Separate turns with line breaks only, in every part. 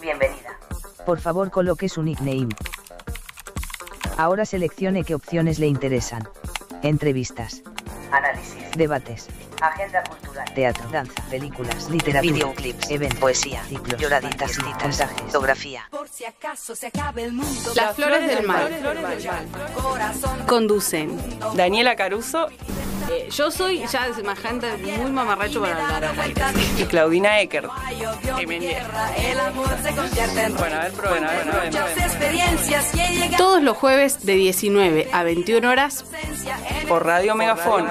Bienvenida. Por favor coloque su nickname. Ahora seleccione qué opciones le interesan. Entrevistas. Análisis. Debates. Agenda cultural. Teatro, danza, películas, literatura, videoclips, eventos, poesía, ciclos, lloraditas, citas, fotografía.
Por si acaso se acabe el mundo.
Las flores del mal. Conducen.
Daniela Caruso
Eh, yo soy ya semejante muy mamarracho para hablar
y Claudina Eckert.
Todos los jueves de 19 a 21 horas
Por Radio Megafón.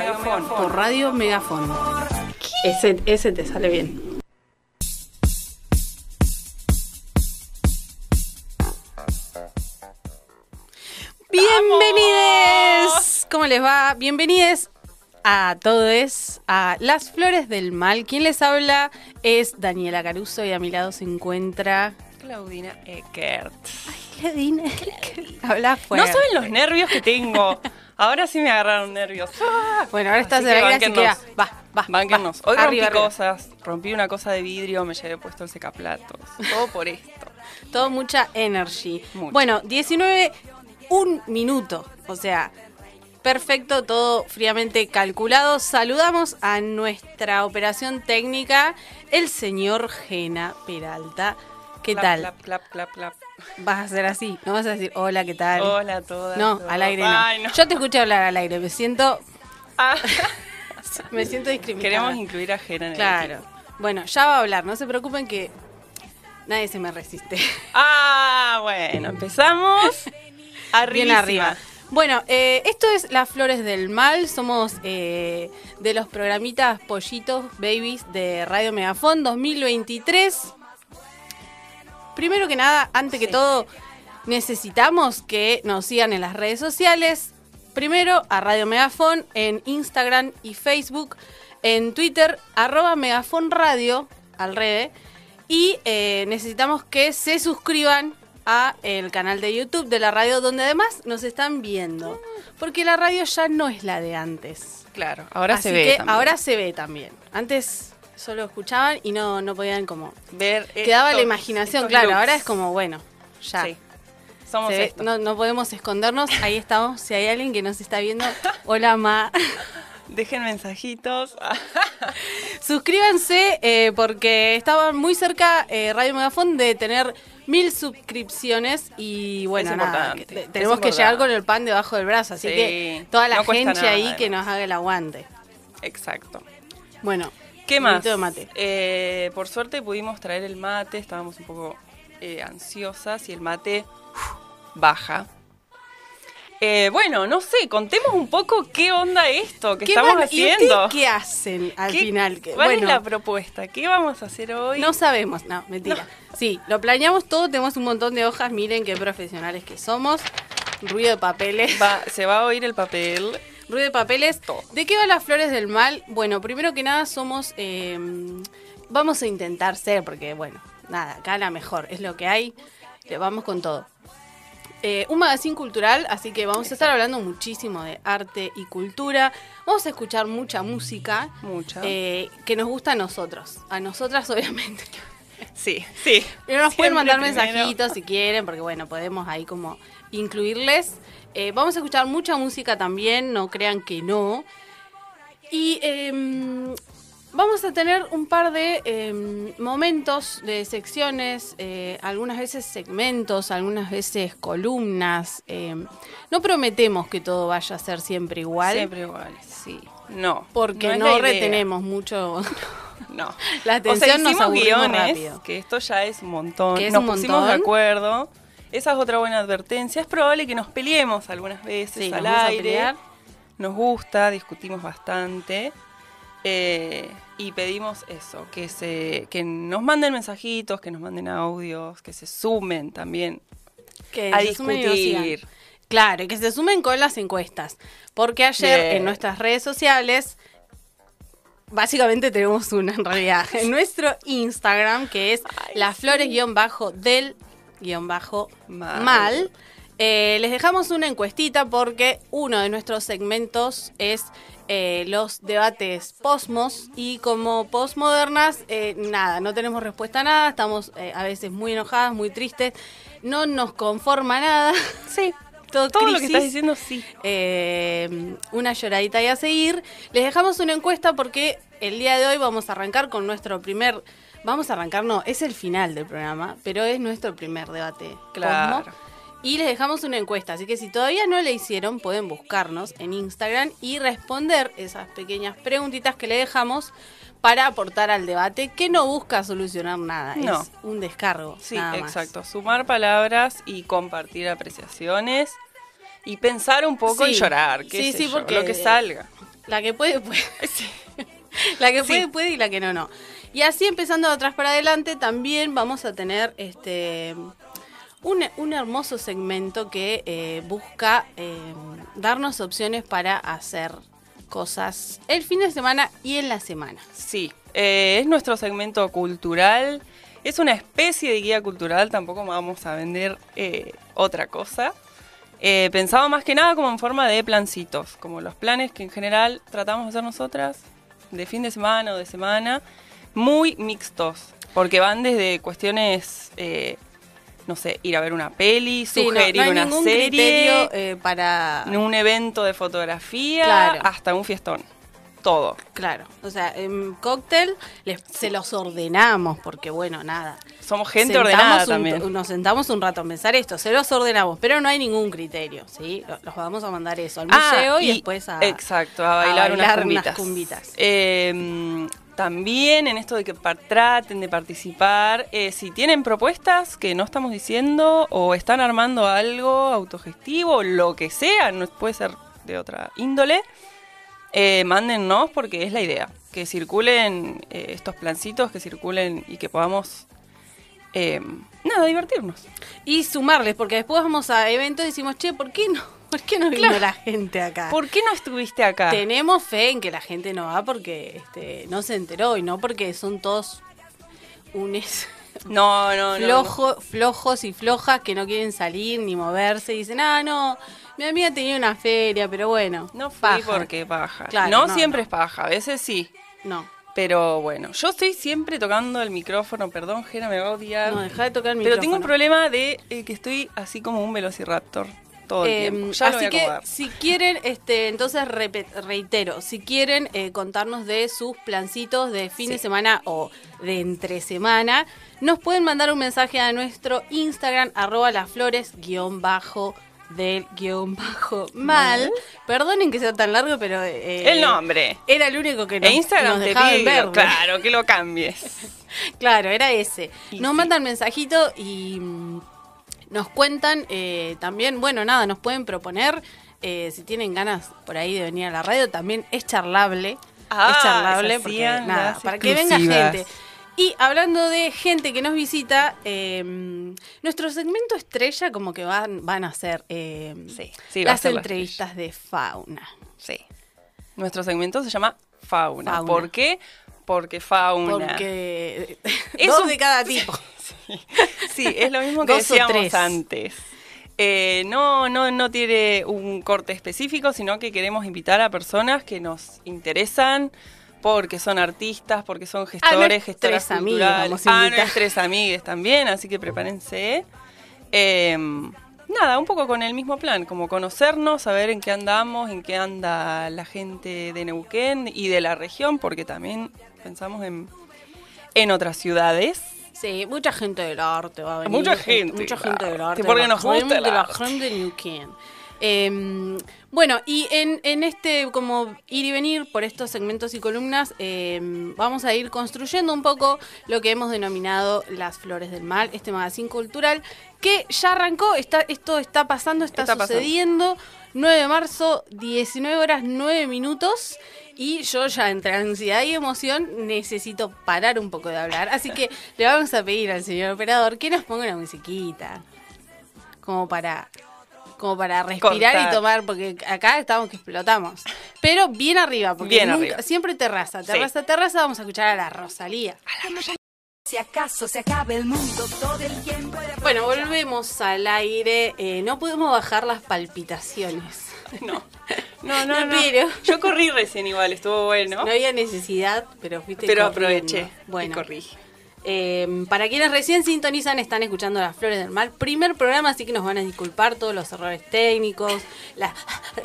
por Radio Megafón. Ese, ese te sale bien. Bienvenidos. ¿Cómo les va? Bienvenidos a todos a Las Flores del Mal. Quien les habla es Daniela Caruso y a mi lado se encuentra
Claudina Eckert.
Claudine. Habla
No
fuerte.
saben los nervios que tengo. Ahora sí me agarraron nervios. Ah.
Bueno, ahora estás de así que va,
bánquennos.
va, va.
Bánquennos.
va.
Hoy
Arriba,
rompí
arriba.
cosas. Rompí una cosa de vidrio, me llevé puesto el secaplatos. Todo por esto.
Todo mucha energy.
Mucha.
Bueno, 19, un minuto. O sea, perfecto, todo fríamente calculado. Saludamos a nuestra operación técnica, el señor Gena Peralta. ¿Qué
Clap,
tal?
Clap, clap, clap, clap.
Vas a hacer así, no vas a decir hola, ¿qué tal?
Hola a todas.
No, al aire no.
Ay, no.
Yo te escuché hablar al aire, me siento,
Ah,
me siento discriminada.
Queremos incluir a Jera en el
Claro.
equipo.
Bueno, ya va a hablar, no se preocupen que nadie se me resiste.
Ah, bueno, empezamos. Arriba.
Bien arriba. Bueno, eh, esto es Las Flores del Mal. Somos eh, de los programitas Pollitos Babies de Radio Megafón 2023. Primero que nada, antes que todo, necesitamos que nos sigan en las redes sociales. Primero a Radio Megafón en Instagram y Facebook. En Twitter, arroba Megafón Radio, al revés. Y eh, necesitamos que se suscriban a el canal de YouTube de la radio, donde además nos están viendo. Porque la radio ya no es la de antes.
Claro, ahora
Así
se ve.
que
también.
ahora se ve también. Antes solo escuchaban y no, no podían como...
ver.
Quedaba la
estos-
imaginación,
estos
claro.
looks.
Ahora es como, bueno, ya.
Sí. Somos
ve,
esto.
no, no podemos escondernos, ahí estamos. Si hay alguien que nos está viendo, hola Ma.
Dejen mensajitos.
Suscríbanse eh, porque estaba muy cerca eh, Radio Megafón de tener mil suscripciones y bueno, nada, que- tenemos que llegar con el pan debajo del brazo, así
Sí,
que toda la
no
gente
nada,
ahí
además.
que nos haga el aguante.
Exacto.
Bueno,
¿Qué más?
poquito de mate.
Eh, por suerte pudimos traer el mate, estábamos un poco eh, ansiosas y el mate baja. Eh, bueno, no sé, contemos un poco qué onda esto que
¿Qué
estamos
van- ¿Y
haciendo.
qué hacen al
¿Qué-
final? Que-
¿Cuál
bueno,
es la propuesta? ¿Qué vamos a hacer hoy?
no sabemos, no, mentira. Sí, lo planeamos todo, tenemos un montón de hojas, miren qué profesionales que somos. Ruido de papeles.
Va- se va a oír el papel.
Ruido de papeles.
Todo.
¿De qué van las flores del mal? Bueno, primero que nada somos... eh, vamos a intentar ser, porque bueno, nada, acá la mejor, es lo que hay. Le vamos con todo. Eh, un magazine cultural, así que vamos a estar hablando muchísimo de arte y cultura. Vamos a escuchar mucha música
Mucha.
eh, que nos gusta a nosotros. A nosotras, obviamente.
sí, sí.
Pero nos pueden mandar
primero.
mensajitos si quieren, porque bueno, podemos ahí como incluirles. Eh, vamos a escuchar mucha música también, no crean que no. Y em, vamos a tener un par de em, momentos de secciones, eh, algunas veces segmentos, algunas veces columnas. em. no prometemos que todo vaya a ser siempre igual.
Siempre igual. Sí. No.
Porque no, retenemos mucho.
No.
La
O sea,
atención nos
guiones,
rápido.
que esto ya es un montón.
Que es
nos
un
pusimos de
montón.
acuerdo. Esa es otra buena advertencia. Es probable que nos peleemos algunas veces
Sí,
al
nos
aire.
pelear.
Nos gusta, discutimos bastante. Eh, y pedimos eso, que se, que nos manden mensajitos, que nos manden audios, que se sumen también
que
a discutir.
Claro, y que se sumen con las encuestas. Porque ayer
Bien.
en nuestras redes sociales, básicamente tenemos una en realidad. En nuestro Instagram, que es
Ay,
las flores-del-mal,
Mal.
mal, Eh, les dejamos una encuestita porque uno de nuestros segmentos es eh, los debates posmos y como postmodernas, eh, nada, no tenemos respuesta a nada, estamos eh, a veces muy enojadas, muy tristes, no nos conforma nada.
Sí.
Todo,
Todo lo que estás diciendo, sí.
Eh, una lloradita y a seguir. Les dejamos una encuesta porque el día de hoy vamos a arrancar con nuestro primer. Vamos a arrancar, no, es el final del programa, pero es nuestro primer debate.
Claro.
Cosmo. Y les dejamos una encuesta, así que si todavía no le hicieron, pueden buscarnos en Instagram y responder esas pequeñas preguntitas que le dejamos para aportar al debate, que no busca solucionar nada,
No.
es un descargo.
Sí,
nada más.
exacto. Sumar palabras y compartir apreciaciones. Y pensar un poco
Sí.
y llorar. qué
Sí,
sé
sí,
yo,
porque-
Lo que salga.
La que puede, puede. La que puede, puede y la que no, no. Y así empezando de atrás para adelante, también vamos a tener este un, un hermoso segmento que eh, busca eh, darnos opciones para hacer cosas el fin de semana y en la semana.
Sí, eh, es nuestro segmento cultural. Es una especie de guía cultural, tampoco vamos a vender otra cosa. Pensado más que nada como en forma de plancitos, como los planes que en general tratamos de hacer nosotras, de fin de semana o de semana, muy mixtos, porque van desde cuestiones, no sé, ir a ver una peli,
Sí,
sugerir
no, hay
una
ningún
serie,
criterio eh, para...
un evento de fotografía,
Claro.
hasta un fiestón. Todo.
Claro, o sea, en cóctel les- se los ordenamos porque bueno, nada.
Somos gente
Sentamos
ordenada
un-
también.
Nos sentamos un rato a pensar esto, se los ordenamos, pero no hay ningún criterio, ¿sí? Lo- Los vamos a mandar eso al museo y, después a...
Exacto, a bailar,
a
unas cumbitas.
unas cumbitas.
Eh, también en esto de que traten de participar, eh, si tienen propuestas que no estamos diciendo o están armando algo autogestivo, lo que sea, no puede ser de otra índole, eh, mándennos porque es la idea. Que circulen eh, estos plancitos, que circulen y que podamos, eh, nada, divertirnos.
Y sumarles, porque después vamos a eventos y decimos, che, ¿por qué no? ¿Por qué no vino
Claro.
la gente acá?
¿Por qué no estuviste acá?
Tenemos fe en que la gente no va porque este, no se enteró y no porque son todos unes
No, no, no.
flojo, flojos y flojas que no quieren salir ni moverse y dicen, ah, no, mi amiga tenía una feria, pero bueno.
No fui
paja".
porque paja.
Claro,
no,
no,
siempre
no.
es paja, a veces sí.
No,
Pero bueno, yo estoy siempre tocando el micrófono, perdón, Jera, me va a odiar.
no, deja de tocar el
pero tengo un
micrófono.
problema de eh, que estoy así como un velociraptor todo el
Eh,
tiempo. Ya
así que si quieren, este, entonces reitero, si quieren eh, contarnos de sus plancitos de fin
Sí.
de semana o de entre semana, nos pueden mandar un mensaje a nuestro Instagram, arroba las flores, guion bajo del guion bajo mal. Perdonen que sea tan largo, pero... eh,
el nombre.
Era el único que nos,
E Instagram
nos
te
dejaba en
pide,
verde.
claro, que lo cambies.
Claro, era ese.
Y
nos
sí.
mandan mensajito y mm, nos cuentan eh, también, bueno, nada, nos pueden proponer, eh, si tienen ganas por ahí de venir a la radio, también es charlable.
Ah,
es charlable porque,
hacían
nada, para que venga gente. Y hablando de gente que nos visita, eh, nuestro segmento estrella como que van, van a ser eh,
Sí, sí, va a
las
ser
entrevistas de fauna.
Sí. Nuestro segmento se llama Fauna.
Fauna.
¿Por qué? Porque fauna.
Porque
Es
dos
un-
de cada tipo.
Sí, es lo mismo que decíamos antes. Eh, no, no, no tiene un corte específico, sino que queremos invitar a personas que nos interesan porque son artistas, porque son gestores, gestoras culturales.
a
a
invitar.
nuestros amigues también, así que prepárense. Eh, nada, un poco con el mismo plan, como conocernos, saber en qué andamos, en qué anda la gente de Neuquén y de la región, porque también pensamos en, en otras ciudades.
Sí, mucha gente del arte va a venir.
Mucha gente
Mucha gente del
arte, porque nos gusta el
de la gente de. Eh, bueno, y en, en este como ir y venir por estos segmentos y columnas, eh, vamos a ir construyendo un poco lo que hemos denominado Las Flores del Mal, este magazine cultural, que ya arrancó, está, esto está pasando, está,
Está pasando.
sucediendo. 9 de marzo, 19 horas 9 minutos. Y yo ya entre ansiedad y emoción necesito parar un poco de hablar. Así que le vamos a pedir al señor operador que nos ponga una musiquita. Como para, como para respirar y tomar, porque acá estamos que explotamos. Pero bien arriba, porque
Bien
nunca-
arriba.
siempre terraza,
Sí.
terraza, terraza. Vamos a escuchar a la Rosalía.
Si acaso se acaba el mundo todo el tiempo.
Bueno, volvemos al aire. Eh, no podemos bajar las palpitaciones.
No. No, no,
pero-
Yo corrí recién igual, estuvo bueno.
No había necesidad, pero fuiste
pero
corriendo.
aproveché
Bueno,
y corrí.
eh, para quienes recién sintonizan, están escuchando Las Flores del Mal. Primer programa, así que nos van a disculpar todos los errores técnicos, la-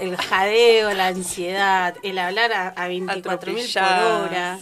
el jadeo, la ansiedad, el hablar a, a 24.000 por hora.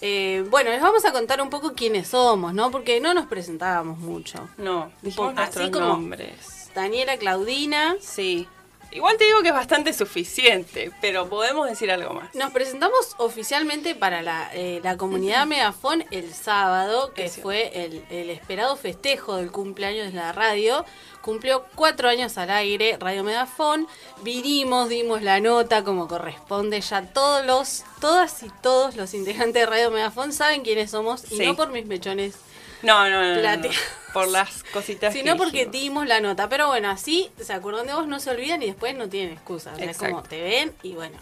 Eh, bueno, les vamos a contar un poco quiénes somos, ¿no? Porque no nos presentábamos mucho.
No, dijimos
Así
nuestros
como-
nombres.
Daniela Claudina.
Sí. Igual te digo que es bastante suficiente, pero podemos decir algo más.
Nos presentamos oficialmente para la, eh, la comunidad Megafon el sábado, que fue el, el esperado festejo del cumpleaños de la radio. Cumplió cuatro años al aire Radio Megafon. Vinimos, dimos la nota como corresponde. Ya todos los, todas y todos los integrantes de Radio Megafon saben quiénes somos y
Sí.
no por mis mechones,
No, no, no. no. Por las cositas.
sino
que
porque
dijimos.
dimos la nota. Pero bueno, así se acuerdan de vos, no se olvidan y después no tienen excusa. O sea, es como te ven y bueno.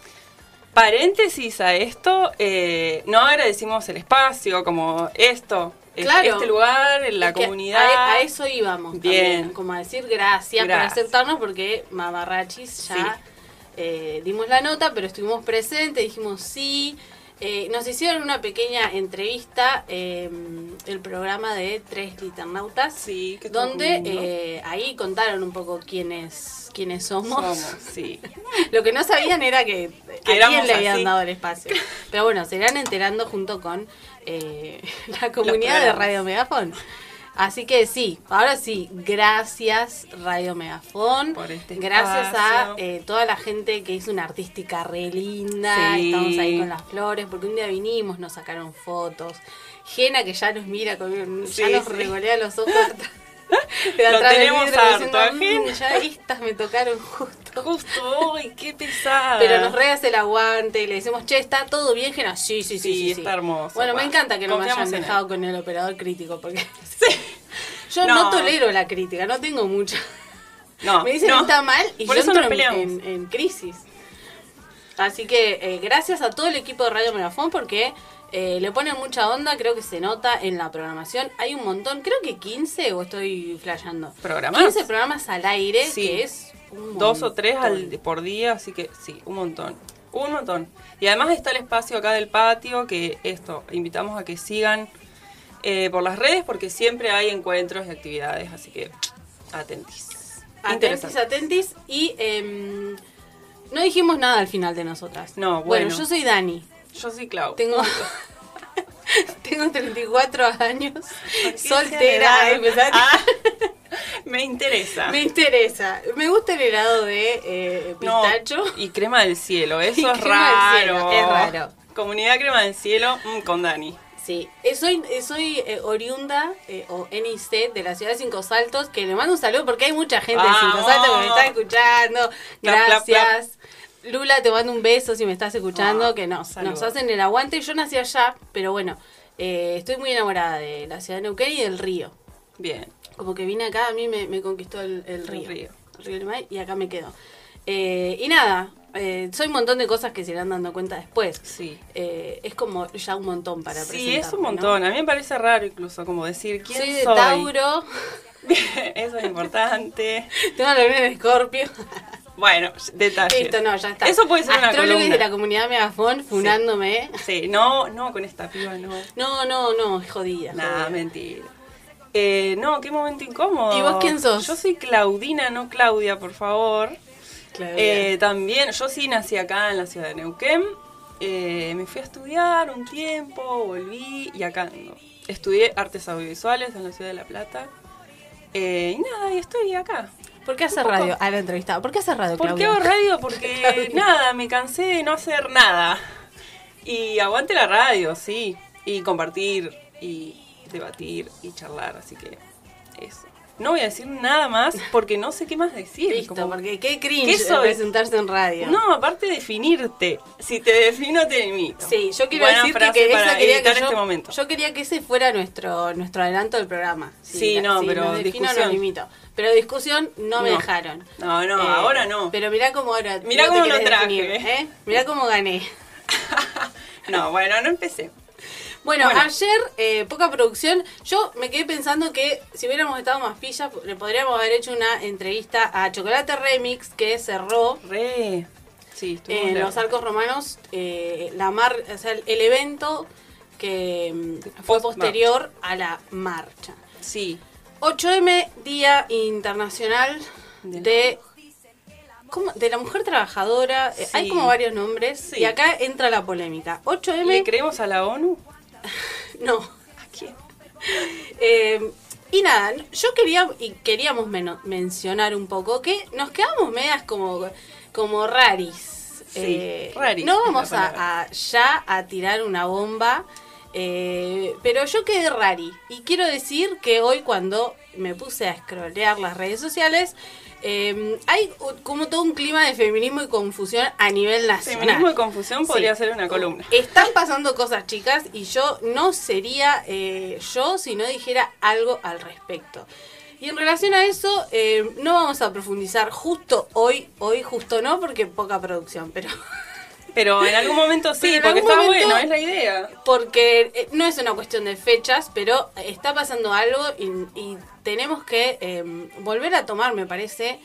Paréntesis a esto, eh, no agradecimos el espacio, como esto,
Claro.
este lugar, la
Es
comunidad.
A, a eso íbamos.
Bien.
También, como a decir gracias,
Gracias.
por aceptarnos, porque Mamarrachis ya
Sí.
eh, dimos la nota, pero estuvimos presentes, dijimos sí. Eh, nos hicieron una pequeña entrevista, eh, el programa de Tres Liternautas,
Sí, que estuvo
donde eh, ahí contaron un poco quiénes, quiénes somos.
Somos, sí.
Lo que no sabían era que,
Que
a quién le habían
así.
dado el espacio. Pero bueno, se irán enterando junto con eh, la comunidad de. Radio Megafon. Así que sí, ahora sí, gracias Radio Megafon.
Por este
gracias a eh, toda la gente que hizo una artística re linda.
Sí.
Estamos ahí con las flores, porque un día vinimos, nos sacaron fotos. Gena que ya nos mira, con, ya nos
sí.
revolea los ojos.
Lo tenemos harto,
diciendo,
a
"Mm,
Gena".
ya estas me tocaron justo.
Justo, uy, qué pesada.
Pero nos regas el aguante y le decimos, che, ¿está todo bien, Gena? Sí, sí, sí,
Sí,
sí.
está hermoso,
Bueno, me encanta que no me hayan
él.
dejado con el operador crítico, porque yo no.
No.
tolero la crítica, no tengo mucha.
No,
me dicen
no.
está mal y
Por
yo
eso
entro
nos
en,
peleamos.
en- en crisis. Así que eh, gracias a todo el equipo de Radio Megafón porque eh, le ponen mucha onda, creo que se nota en la programación. Hay un montón, creo que 15 o estoy flasheando.
¿Programas?
15 programas al aire,
Sí.
que es un
Dos o tres al- por día, así que sí, un montón. Un montón. Y además está el espacio acá del patio, que esto, invitamos a que sigan eh, por las redes, porque siempre hay encuentros y actividades, así que atentis.
Atentis, atentis. Y em, no dijimos nada al final de nosotras.
No, bueno.
yo soy Dani.
Yo soy Clau.
Tengo, tengo 34 años.
¿Por qué
Soltera. a-
Ah, me interesa.
Me interesa. Me gusta el helado de eh,
No,
pistacho.
y crema del cielo, eso
Y
es
cielo,
raro.
es raro.
Comunidad crema del cielo mm, con Dani.
Sí, Eh, soy, eh, soy eh, oriunda eh, o NIC de la ciudad de Cinco Saltos, que le mando un saludo porque hay mucha gente de Cinco. Saltos que me está escuchando.
Clap, clap,
Gracias. Lula, te mando un beso si me estás escuchando,
Ah,
que nos, nos hacen el aguante. Yo nací allá, pero bueno, eh, estoy muy enamorada de la ciudad de Neuquén y del río.
Bien.
Como que vine acá, a mí me, me conquistó el, el
El
río.
río.
El río y acá me quedo. Eh, y nada, eh, soy un montón de cosas que se irán dando cuenta después.
Sí.
Eh, es como ya un montón para
Sí, es un
¿no?
montón. A mí me parece raro incluso como decir quién
Soy de
soy.
Tauro,
Eso es importante.
tengo la luna de Escorpio.
Bueno, detalles.
Listo, no, ya está.
Eso puede ser una
Astrólogos
columna.
de la comunidad Megafon funándome.
Sí, no, no, con esta piba no.
No, no, no, es jodida.
Nada, mentira. Eh, no, qué momento incómodo.
¿Y vos quién sos?
Yo soy Claudina, no Claudia, por favor.
Claro,
Eh, también, yo sí nací acá en la ciudad de Neuquén. Eh, me fui a estudiar un tiempo, volví y acá ando. Estudié artes audiovisuales en la ciudad de La Plata. Eh, y nada, y estoy acá.
¿Por qué hace
un poco-
radio? A la entrevistada. ¿Por qué hace radio,
¿Por qué
Claudia?
hago radio? Porque
Claudia.
nada, me cansé de no hacer nada. Y aguante la radio, sí. Y compartir, y debatir, y charlar, así que eso. No voy a decir nada más porque no sé qué más decir.
Listo,
como-
porque qué cringe
¿Qué
presentarse en radio.
No, aparte de definirte. Si te defino, te limito.
Sí, yo quiero
Buena
decir que, esa quería que yo,
este momento.
yo quería que ese fuera nuestro nuestro adelanto del programa.
Sí, no, pero
nos defino,
discusión.
no limito. Pero discusión no, me dejaron.
No, no, ahora no.
Pero mirá cómo ahora.
Mirá
no
cómo lo traje,
definir,
¿eh?
¿eh? Mirá cómo gané.
No, bueno, no empecé.
Bueno,
Bueno.
ayer, eh, poca producción. Yo me quedé pensando que si hubiéramos estado más pillas, le podríamos haber hecho una entrevista a Chocolate Remix, que cerró
Re. Sí,
en los arcos romanos eh, la mar, o sea, el, evento que mm, fue posterior a la marcha.
Sí.
8M, Día Internacional
De
de... ¿cómo? De la mujer trabajadora, Eh,
Sí.
hay como varios nombres
Sí.
y acá entra la polémica. 8M,
¿Le creemos a la ONU?
no,
¿A quién?
Eh, y nada, yo quería y queríamos mencionar un poco que nos quedamos medias como, como raris.
Sí, raris
No vamos a ya a tirar una bomba, eh, pero yo quedé rari. Y quiero decir que hoy cuando me puse a scrollear las redes sociales, eh, hay como todo un clima de feminismo y confusión a nivel nacional.
Feminismo y confusión podría
Sí.
ser una columna.
Están pasando cosas, chicas, y yo no sería eh, yo si no dijera algo al respecto. Y en relación a eso, eh, no vamos a profundizar justo hoy, hoy justo no, porque poca producción, pero
Pero en algún momento sí,
Pero
porque está
momento-
bueno, es la idea.
porque eh, no es una cuestión de fechas, pero está pasando algo y, y tenemos que eh, volver a tomar, me parece,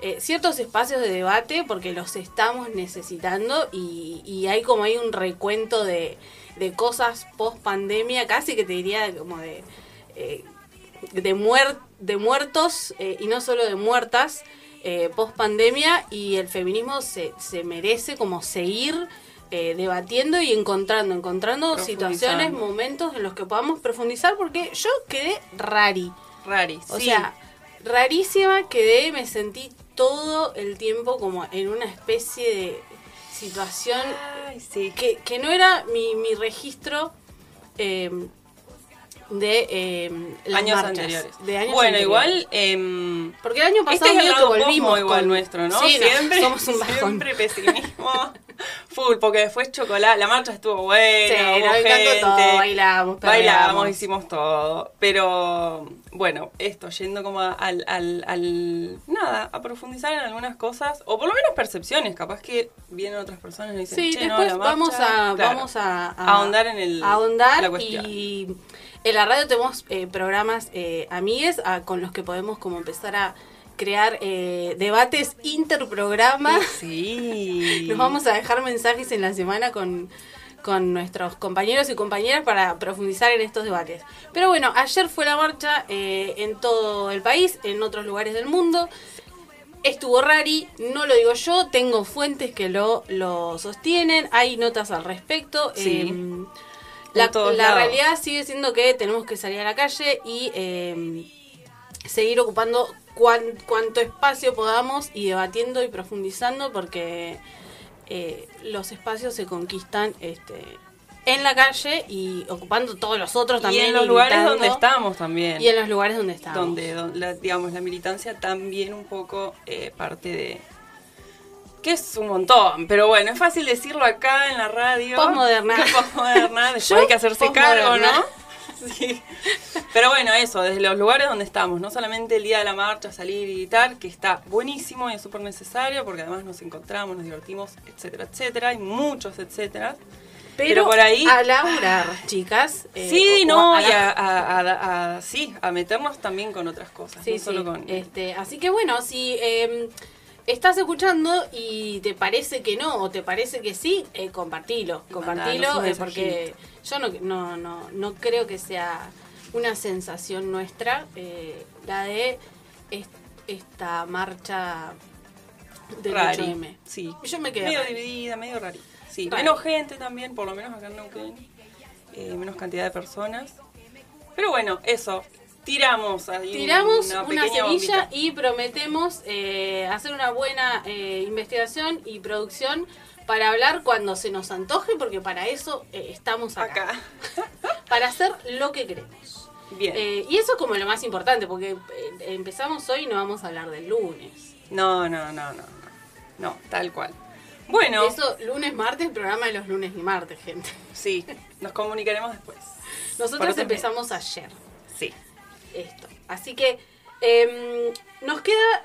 eh, ciertos espacios de debate porque los estamos necesitando y, y hay como hay un recuento de, de cosas post pandemia, casi que te diría como de, eh, de, muer- de muertos y no solo de muertas eh, post pandemia y el feminismo se, se merece como seguir eh, debatiendo y encontrando, encontrando situaciones, momentos en los que podamos profundizar porque yo quedé rari.
Rari,
O
sí.
sea, rarísima quedé, me sentí todo el tiempo como en una especie de situación
Ay, sí.
que, que no era mi, mi registro eh, de eh, las
años
marchas,
anteriores.
de años
bueno,
anteriores.
igual. em,
Porque el año pasado
este es el
que volvimos
igual
con-
nuestro, ¿no?
Sí, no,
siempre,
somos un bajón.
siempre pesimismo. Full, porque después chocolate, la marcha estuvo buena,
Sí, nos
gente,
todo, bailamos,
bailamos, hicimos todo. Pero bueno, esto, yendo como al, al, al- nada, a profundizar en algunas cosas, o por lo menos percepciones, capaz que vienen otras personas y dicen,
Sí,
"Che, no,
después
la marcha",
vamos a
claro.
vamos a, a-
ahondar en el
ahondar
la cuestión.
y en la radio tenemos eh, programas eh, amigues a- con los que podemos como empezar a crear eh, debates interprogramas.
Sí.
Nos vamos a dejar mensajes en la semana con, con nuestros compañeros y compañeras para profundizar en estos debates. Pero bueno, ayer fue la marcha eh, en todo el país, en otros lugares del mundo. Estuvo rari, no lo digo yo, tengo fuentes que lo, lo sostienen, hay notas al respecto.
Sí.
em, la, la realidad sigue siendo que tenemos que salir a la calle y em, seguir ocupando cuan- cuanto espacio podamos y debatiendo y profundizando porque eh, los espacios se conquistan este, en la calle y ocupando todos los otros
y
también.
en los
y
lugares donde estamos también.
Y en los lugares donde estamos.
donde, don- la, digamos la militancia también un poco eh, parte de que es un montón pero bueno es fácil decirlo acá en la radio
Posmoderna.
Posmoderna, después hay que hacerse cargo no sí. pero bueno eso desde los lugares donde estamos no solamente el día de la marcha salir y gritar que está buenísimo y es súper necesario porque además nos encontramos nos divertimos etcétera etcétera hay muchos etcétera
pero,
pero por ahí-
A laburar, chicas. eh,
Sí, no,
a
y a, a- a- a- sí, a meternos también con otras cosas,
Sí,
no solo con...
Este, así que bueno, si eh, estás escuchando y te parece que no o te parece que sí, eh, compartilo. Compartilo eh, porque. Yo no, no, no, no creo que sea una sensación nuestra eh, la de est- esta marcha del
Rari,
8M.
Sí.
Yo me quedé
Medio
rari.
dividida, medio rari. Sí,
Rari.
menos gente también, por lo menos acá en Neuquén. eh, menos cantidad de personas. Pero bueno, eso. Tiramos ahí
Tiramos
una,
semilla
bombita.
y prometemos eh, hacer una buena eh, investigación y producción para hablar cuando se nos antoje, porque para eso eh, estamos acá.
acá.
Para hacer lo que queremos.
Bien.
Eh, y eso es como lo más importante, porque eh, empezamos hoy y no vamos a hablar del lunes.
No, no, no, no, no. No, tal cual. Bueno,
Eso, lunes, martes, programa de los lunes y martes, gente.
sí, nos comunicaremos después.
Nosotros
otros
empezamos ayer.
Sí.
esto. Así que em, nos queda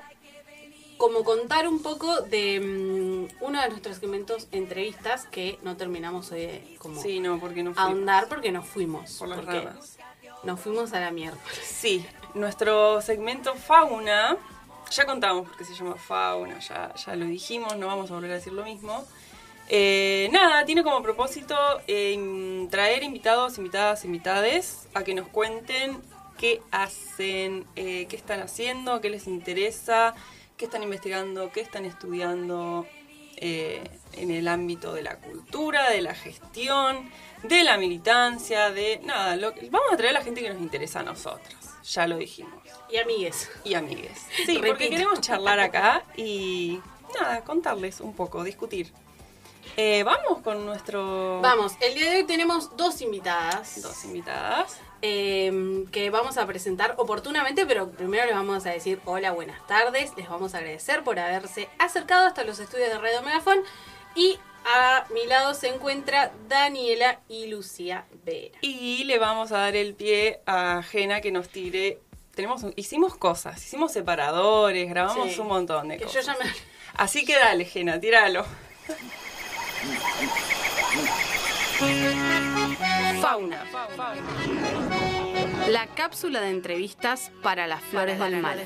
como contar un poco de, mm, uno de nuestros segmentos entrevistas que no terminamos hoy de como
Sí, no, porque no
ahondar porque nos fuimos.
Por las
porque
ramas.
Nos fuimos a la mierda.
Sí, nuestro segmento fauna, ya contamos por qué se llama fauna, ya, ya lo dijimos, no vamos a volver a decir lo mismo. Eh, nada, tiene como propósito eh, traer invitados, invitadas, invitades a que nos cuenten qué hacen, eh, qué están haciendo, qué les interesa, qué están investigando, qué están estudiando eh, en el ámbito de la cultura, de la gestión, de la militancia, de nada. Lo, vamos a traer a la gente que nos interesa a nosotros, ya lo dijimos.
Y amigues.
Y amigues. Sí, porque queremos charlar acá y nada, contarles un poco, discutir. Eh, vamos con nuestro...
Vamos, el día de hoy tenemos dos invitadas.
Dos invitadas.
Eh, que vamos a presentar oportunamente, pero primero les vamos a decir hola, buenas tardes. Les vamos a agradecer por haberse acercado hasta los estudios de Radio Megafon. Y a mi lado se encuentra Daniela y Lucía Vera.
Y le vamos a dar el pie a Jena que nos tire... Tenemos, un- hicimos cosas, hicimos separadores, grabamos
Sí.
un montón de
Que yo
cosas.
ya me...
Así que dale, Jena, tíralo.
Fauna. La cápsula de entrevistas para las flores del mal.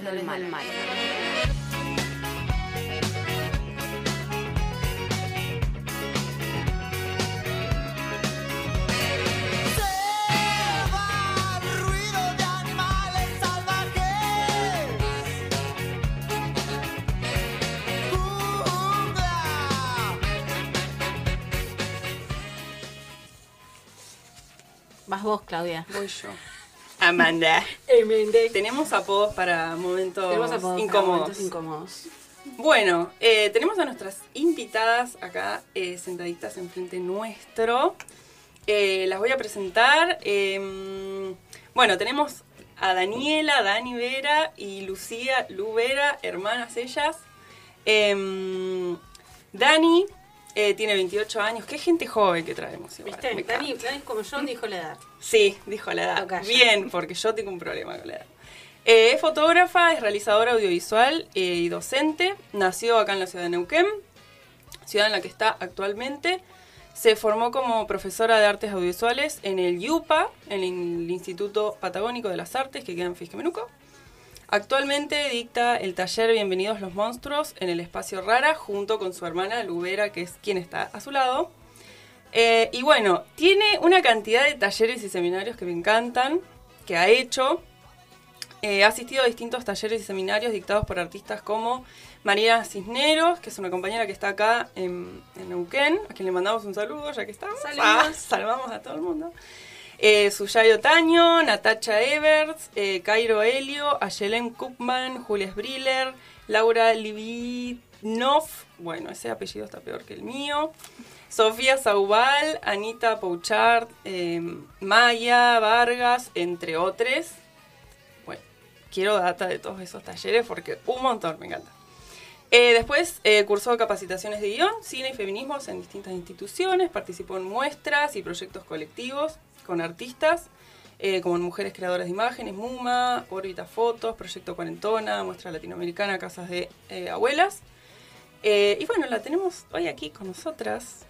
va el ruido de animales salvajes. Jungla.
Vas vos, Claudia.
Voy yo. Amanda.
Tenemos
Tenemos apodos para momentos
apodos para
incómodos.
momentos incómodos.
Bueno, eh, tenemos a nuestras invitadas acá eh, sentaditas enfrente nuestro. Eh, las voy a presentar. Eh, bueno, tenemos a Daniela, Dani Vera y Lucía Lu Vera, hermanas ellas. Eh, Dani eh, tiene 28 años. Qué gente joven que traemos. igual,
¿Viste? Dani. Dani, como yo, dijo la edad.
Sí, dijo la edad. Bien, porque yo tengo un problema con la edad. Eh, es fotógrafa, es realizadora audiovisual eh, y docente. Nació acá en la ciudad de Neuquén, ciudad en la que está actualmente. Se formó como profesora de artes audiovisuales en el IUPA, en el Instituto Patagónico de las Artes, que queda en Fisquemenuco. Actualmente dicta el taller Bienvenidos los Monstruos en el espacio Rara, junto con su hermana Lubera, que es quien está a su lado. Eh, y bueno, tiene una cantidad de talleres y seminarios que me encantan, que ha hecho. Eh, ha asistido a distintos talleres y seminarios dictados por artistas como María Cisneros, que es una compañera que está acá en, en Neuquén, a quien le mandamos un saludo ya que estamos.
Saludos.
Ah, salvamos a todo el mundo. Eh, Suyayo Taño, Natacha Everts, eh, Cairo Helio, Ayelen Kupman, Julia Briller, Laura Livinov, bueno, ese apellido está peor que el mío. Sofía Saubal, Anita Pouchard, eh, Maya Vargas, entre otros. Bueno, quiero data de todos esos talleres porque un montón, me encanta. Eh, después cursó capacitaciones de guion, cine y feminismos en distintas instituciones, participó en muestras y proyectos colectivos con artistas, eh, como en Mujeres Creadoras de Imágenes, MUMA, Órbita Fotos, Proyecto Cuarentona, Muestra Latinoamericana, Casas de eh, Abuelas. Eh, y bueno, la tenemos hoy aquí con nosotras.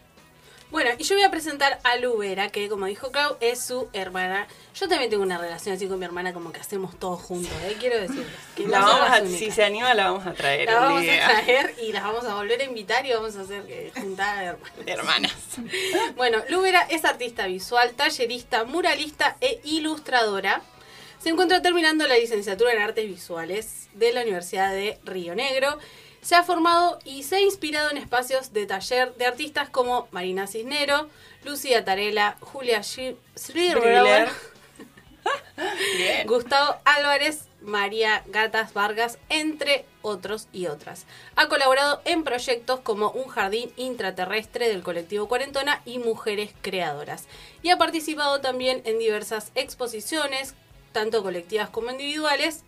Bueno, y yo voy a presentar a Lubera, que como dijo Clau, es su hermana. Yo también tengo una relación así con mi hermana, como que hacemos todo juntos, ¿eh? Quiero decirles. Que
La vamos a- si se anima, la vamos a traer.
La vamos
día.
a traer y las vamos a volver a invitar y vamos a hacer eh, juntada de hermanas.
De hermanas.
Bueno, Lubera es artista visual, tallerista, muralista e ilustradora. Se encuentra terminando la licenciatura en artes visuales de la Universidad de Río Negro. Se ha formado y se ha inspirado en espacios de taller de artistas como Marina Cisnero, Lucía Tarela, Julia.
Bien.
Gustavo Álvarez, María Gatas Vargas, entre otros y otras. Ha colaborado en proyectos como Un Jardín Intraterrestre del colectivo Cuarentona y Mujeres Creadoras. Y ha participado también en diversas exposiciones, tanto colectivas como individuales,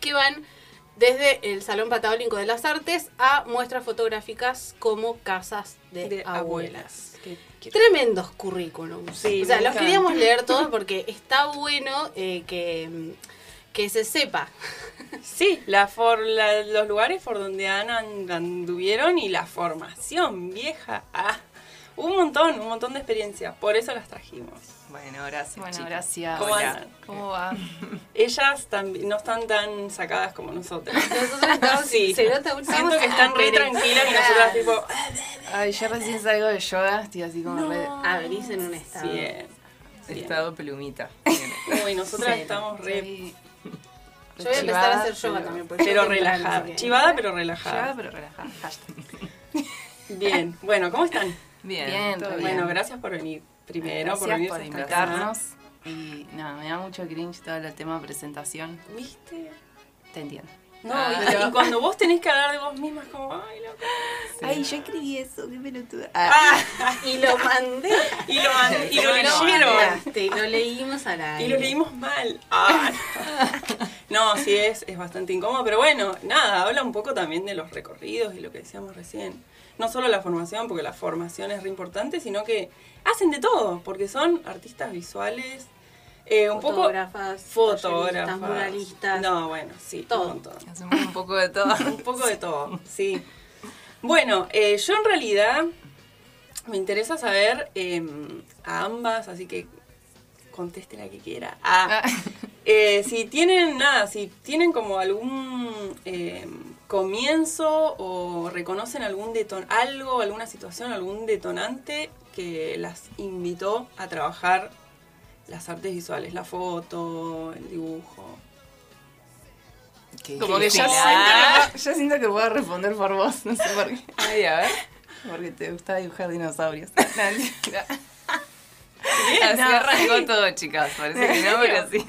que van desde el Salón Patagónico de las Artes a muestras fotográficas como casas de,
De
abuelas. Tremendos currículums.
Sí,
o sea, los
encanta.
queríamos leer todos porque está bueno eh, que, que se sepa.
Sí, la for- la- los lugares por donde anduvieron y la formación vieja. Ah, un montón, un montón de experiencia. Por eso las trajimos.
Bueno, gracias.
Bueno,
chicas.
gracias.
¿Cómo?
¿Cómo va?
Ellas también no están tan sacadas como nosotras.
Nosotros estamos,
Sí.
se nota un-
Siento que están re tranquilas y nosotras tipo...
Ay, yo recién salgo de yoga, estoy así como re...
Ah, venís en un estado.
Bien. bien.
Estado plumita.
Uy, nosotras
Sí,
estamos re...
Yo voy a empezar a hacer
chivada,
yoga
pero-
también. porque
Pero relajada. Chivada, pero relajada.
pero relajada. Hashtag.
Bien. Bueno, ¿cómo están?
Bien.
Bien,
todo bien.
Bueno, gracias por venir. Primero, por
Gracias
venir
por
acá.
invitarnos. Y nada, me da mucho cringe todo el tema presentación.
¿Viste?
Te entiendo.
No,
Ah.
y, y cuando vos tenés que hablar de vos misma es como, ay, loco.
Ay, yo escribí eso, qué pelotuda.
Ah,
Y lo mandé.
y lo, man- y lo
Lo
leyeron.
mandaste, lo leímos a la
Y lo leímos mal. Ah, no. no, sí, es, es bastante incómodo, pero bueno, nada, habla un poco también de los recorridos y lo que decíamos recién. No solo la formación, porque la formación es re importante, sino que hacen de todo, porque son artistas visuales, eh, un poco
Fotógrafas, muralistas.
No, bueno, sí,
Todo.
un.
Hacemos un poco de todo.
Un poco de todo, sí. Bueno, eh, yo en realidad me interesa saber eh, a ambas, así que conteste la que quiera. Ah, eh, si tienen nada, si tienen como algún eh, comienzo o reconocen algún deton algo, alguna situación, algún detonante que las invitó a trabajar las artes visuales, la foto, el dibujo.
Qué
Como que yo
difícil.
siento que, yo siento que puedo responder por vos, no sé por qué.
Ay, a ver.
Porque te gustaba dibujar dinosaurios.
Así
No,
arrancó todo, chicas. Parece que no, pero sí.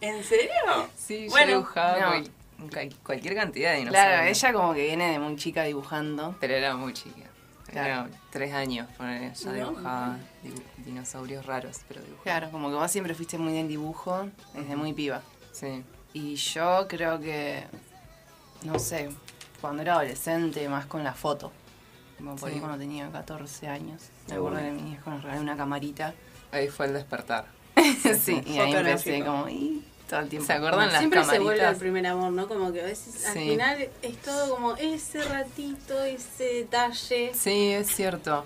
¿En serio?
Sí, yo
Bueno,
dibujaba
no.
Cual- cual- cualquier cantidad de dinosaurios.
Claro, ella como que viene de muy chica dibujando.
Pero era muy chica. Era
Claro.
tres años, ponele, ya
No,
dibujaba dibu- dinosaurios raros, pero dibujaba.
Claro, como que vos siempre fuiste muy en dibujo desde muy piba.
Sí.
Y yo creo que, no sé, cuando era adolescente, más con la foto. Como por ahí
Sí.
cuando tenía 14 años. Me acuerdo que mi viejo nos regaló una camarita.
Ahí fue el despertar.
sí, y ahí empecé como, y todo el tiempo.
¿Se acuerdan las
Siempre se vuelve al primer amor, ¿no? Como que a veces al final es todo como ese ratito, ese detalle.
Sí, es cierto.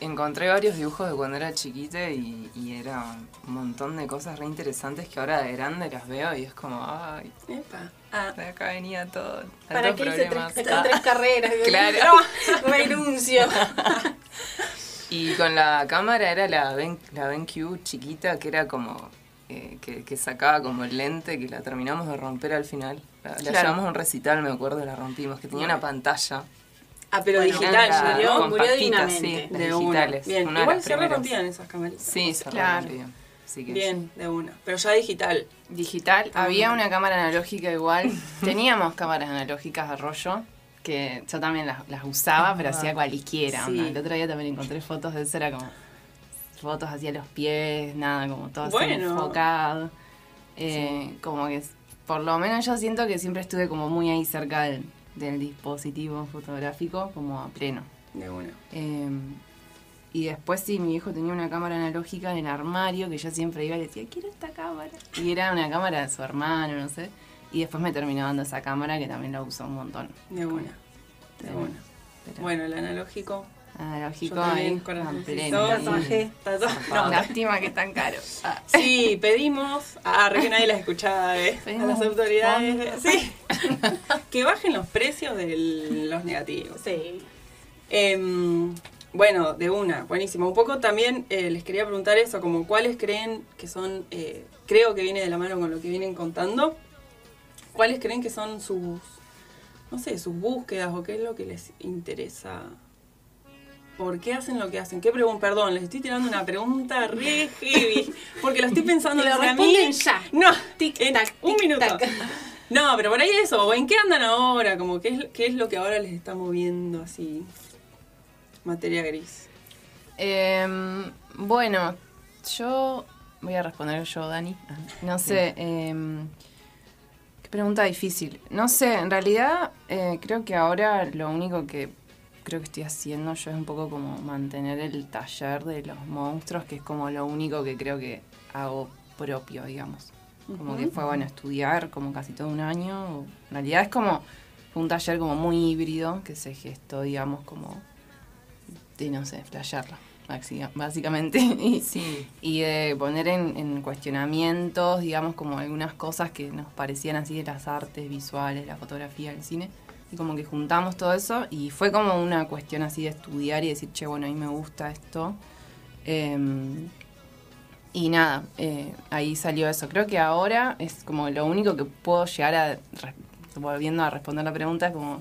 Encontré varios dibujos de cuando era chiquita y, y era un montón de cosas re interesantes que ahora de grande las veo y es como, ay,
Epa. Ah,
de acá venía todo.
¿Para
tantos
qué hice
problemas.
tres, tres carreras?
Claro.
Renuncio.
Y con la cámara era la, Ben, la BenQ chiquita que era como, eh, que, que sacaba como el lente que la terminamos de romper al final. La, la
Claro.
llevamos a un recital, me acuerdo, la rompimos, que tenía una pantalla.
Ah, pero
Bueno,
digital,
Era
murió-
¿no?
murió
sí,
De una.
digitales.
Bien,
una de
igual se rompían esas camaritas.
Sí, se
Claro.
rompían. Que
Bien, de una. Pero ya digital.
Digital. Había una cámara analógica igual. Teníamos cámaras analógicas de rollo. Que yo también las, las usaba, pero hacía cualquiera.
Sí.
El otro día también encontré fotos de eso, era como fotos hacia los pies, nada, como todo así
Bueno.
enfocado. Eh, Como que, por lo menos yo siento que siempre estuve como muy ahí cerca del, del dispositivo fotográfico, como a pleno.
De una.
Eh, y después sí, mi viejo tenía una cámara analógica en el armario que yo siempre iba y le decía, quiero esta cámara. Y era una cámara de su hermano, no sé. Y después me terminó dando esa cámara que también la usó un montón.
De una. De una.
Pero
Bueno, el analógico.
Analógico
Yo también,
pleno.
Tatuaje.
Lástima que es tan caro. Ah,
Sí, pedimos. Ah, re que nadie las escuchaba, ¿eh? A las autoridades. Sí. que bajen los precios de los negativos.
Sí.
Em, bueno, de una, buenísimo. Un poco también eh, les quería preguntar eso, como cuáles creen que son, eh, creo que viene de la mano con lo que vienen contando, cuáles creen que son sus, no sé, sus búsquedas o qué es lo que les interesa. ¿Por qué hacen lo que hacen? ¿Qué pregunta? Perdón, les estoy tirando una pregunta re heavy, porque la estoy pensando
lo
desde a mí.
responden ya.
No,
Tic,
en
tac,
un
tic,
minuto.
tac.
No, pero por ahí eso, en qué andan ahora, como qué es, qué es lo que ahora les está moviendo así, materia gris.
Em, bueno, yo voy a responder yo, Dani. No sé, em, qué pregunta difícil. No sé, en realidad eh, creo que ahora lo único que creo que estoy haciendo yo es un poco como mantener el taller de los monstruos, que es como lo único que creo que hago propio, digamos. Como que fue, bueno, estudiar como casi todo un año. En realidad es como, fue un taller como muy híbrido que se gestó, digamos, como de, no sé, flashearla, básica- básicamente. Y,
Sí.
y de poner en, en cuestionamientos, digamos, como algunas cosas que nos parecían así de las artes visuales, la fotografía, el cine. Y como que juntamos todo eso y fue como una cuestión así de estudiar y decir, che, bueno, a mí me gusta esto. Em, y nada, eh, ahí salió eso. Creo que ahora es como lo único que puedo llegar a, volviendo a responder la pregunta, es como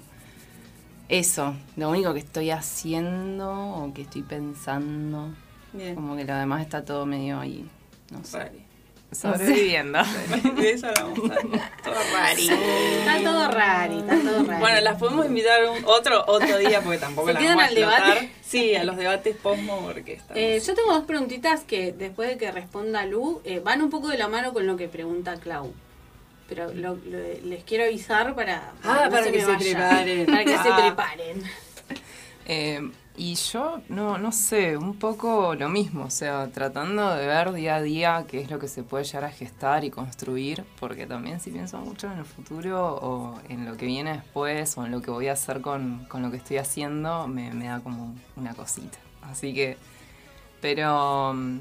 eso, lo único que estoy haciendo o que estoy pensando.
Bien.
Como que lo demás está todo medio ahí, no sé.
Sobreviviendo.
De eso hablamos. Todo rari.
Está todo raro, está todo raro.
Bueno, las podemos invitar un, otro otro día porque tampoco
¿Se
las vamos a
al debate?
Sí, a los debates posmo porque estamos...
Eh, yo tengo dos preguntitas que después de que responda Lu, eh, van un poco de la mano con lo que pregunta Clau. Pero lo- lo- les quiero avisar para,
Ah,
no
para
se
que
me
se
vayan.
preparen.
Para que se
Ah.
preparen.
Y yo, no, no sé, un poco lo mismo, o sea, tratando de ver día a día qué es lo que se puede llegar a gestar y construir, porque también si pienso mucho en el futuro o en lo que viene después o en lo que voy a hacer con, con lo que estoy haciendo, me, me da como una cosita. Así que, pero, mm,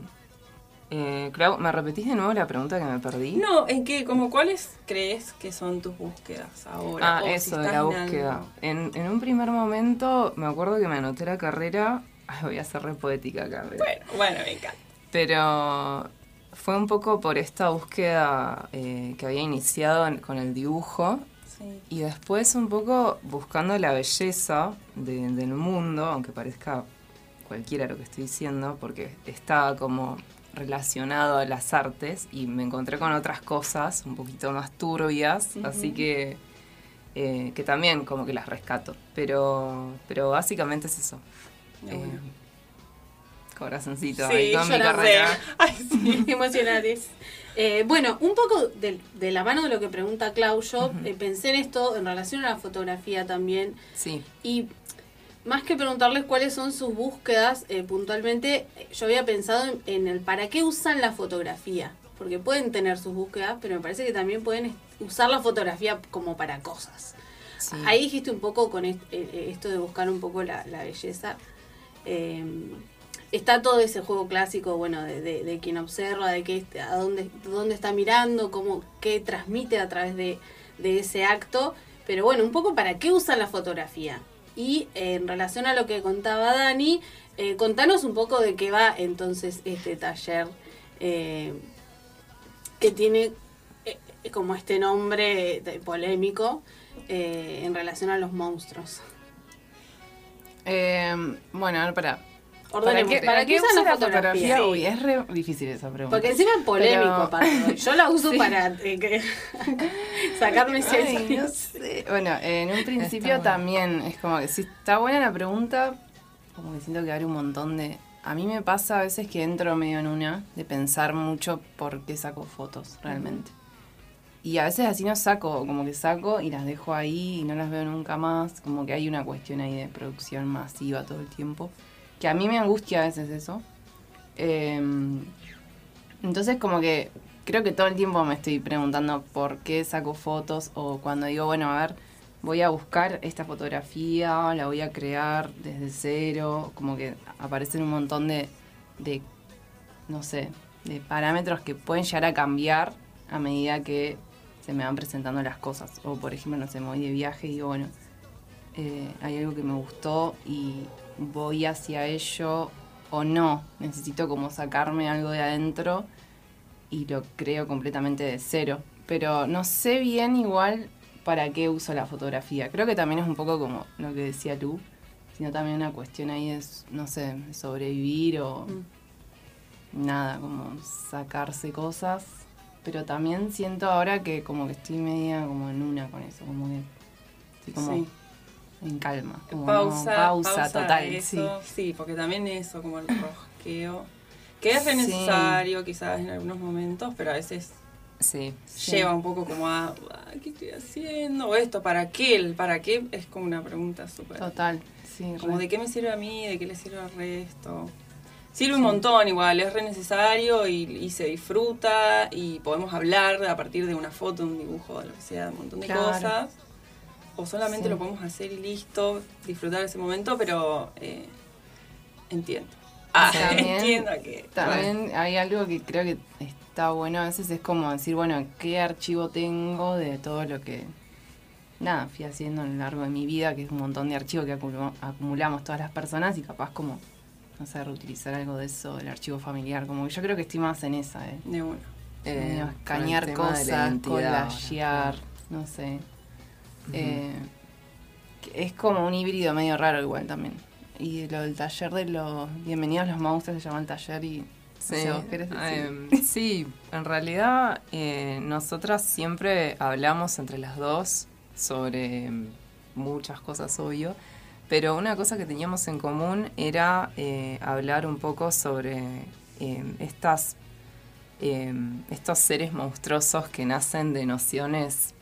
eh, Clau, ¿me repetís de nuevo la pregunta que me perdí?
No, en qué, como cuáles crees que son tus búsquedas ahora?
Ah,
O si
eso de la búsqueda. En, en un primer momento me acuerdo que me anoté la carrera. Ay, voy a ser re poética acá. pero-
Bueno, bueno, me encanta.
Pero fue un poco por esta búsqueda eh, que había iniciado con el dibujo.
Sí.
Y después un poco buscando la belleza de- del mundo, aunque parezca cualquiera lo que estoy diciendo, porque estaba como relacionado a las artes y me encontré con otras cosas un poquito más turbias, así que, eh, que también como que las rescato. Pero, pero básicamente es eso. Eh, corazoncito
Sí,
ahí con mi carrera.
sé. Ay, sí.
emocionales. Eh, bueno, un poco de, de la mano de lo que pregunta Clau, yo pensé en esto en relación a la fotografía también.
Sí,
Y más que preguntarles cuáles son sus búsquedas eh, puntualmente, yo había pensado en, en el para qué usan la fotografía. Porque pueden tener sus búsquedas, pero me parece que también pueden usar la fotografía como para cosas.
sí.
Ahí dijiste un poco con est- eh, eh, esto de buscar un poco la, la belleza. Eh, está todo ese juego clásico, bueno, de, de- de quien observa, de qué, a dónde, dónde está mirando, cómo, qué transmite a través de, de ese acto. Pero bueno, un poco para qué usan la fotografía. Y eh, en relación a lo que contaba Dani, eh, contanos un poco de qué va entonces este taller eh, que tiene como este nombre polémico en relación a los monstruos.
Bueno, a ver, para.
Ordenemos,
qué,
¿para qué usan
usa
la fotografía?
Uy, es re difícil esa pregunta.
Porque encima es polémico,
Pero-
aparte. Yo la uso
Sí.
para eh, que-
Ay, no sé. Bueno, en un principio también es como que si está buena la pregunta, como que siento que abre un montón de... A mí me pasa a veces que entro medio en una de pensar mucho por qué saco fotos realmente. Y a veces así no saco, como que saco y las dejo ahí y no las veo nunca más. Como que hay una cuestión ahí de producción masiva todo el tiempo. Que a mí me angustia a veces eso. Em, entonces como que creo que todo el tiempo me estoy preguntando por qué saco fotos o cuando digo, bueno, a ver, voy a buscar esta fotografía, la voy a crear desde cero, como que aparecen un montón de, de no sé, de parámetros que pueden llegar a cambiar a medida que se me van presentando las cosas. O por ejemplo, no sé, me voy de viaje y digo, bueno, eh, hay algo que me gustó y voy hacia ello o no. Necesito como sacarme algo de adentro y lo creo completamente de cero. Pero no sé bien igual para qué uso la fotografía. Creo que también es un poco como lo que decía Lu, sino también una cuestión ahí de, no sé, sobrevivir o nada, como sacarse cosas. Pero también siento ahora que como que estoy media como en una con eso, como que como
Sí.
En calma. Como
pausa,
pausa,
pausa
total,
eso,
sí.
sí. porque también eso, como el rosqueo, que es re
Sí.
necesario quizás en algunos momentos, pero a veces
Sí.
Lleva un poco como a, "Ah, ¿qué estoy haciendo? O esto, ¿para qué? El ¿para qué? Es como una pregunta súper...
Total, sí.
Como
re.
de qué me sirve a mí, de qué le sirve al resto. Sirve un montón igual, es re necesario y, y se disfruta y podemos hablar a partir de una foto, un dibujo, de lo que sea, un montón de
Claro.
cosas. O solamente
Sí.
lo podemos hacer y listo, disfrutar ese momento, pero eh, entiendo. Ah,
También-
entiendo que...
También hay algo que creo que está bueno a veces, es como decir, bueno, ¿qué archivo tengo de todo lo que, nada, fui haciendo a lo largo de mi vida, que es un montón de archivos que acumu- acumulamos todas las personas y capaz como, no sé, reutilizar algo de eso, del archivo familiar, como que yo creo que estoy más en esa, ¿eh?
De uno.
Eh,
escanear cosas,
identidad ahora,
collagear, Eh, es como un híbrido medio raro igual también. Y lo del taller de los Bienvenidos los Monstruos se llama el taller y...
Sí,
sé, ¿vos querés decir?
em, sí, en realidad eh, nosotras siempre hablamos entre las dos sobre em, muchas cosas, obvio, pero una cosa que teníamos en común era eh, hablar un poco sobre em, estas, estos seres monstruosos que nacen de nociones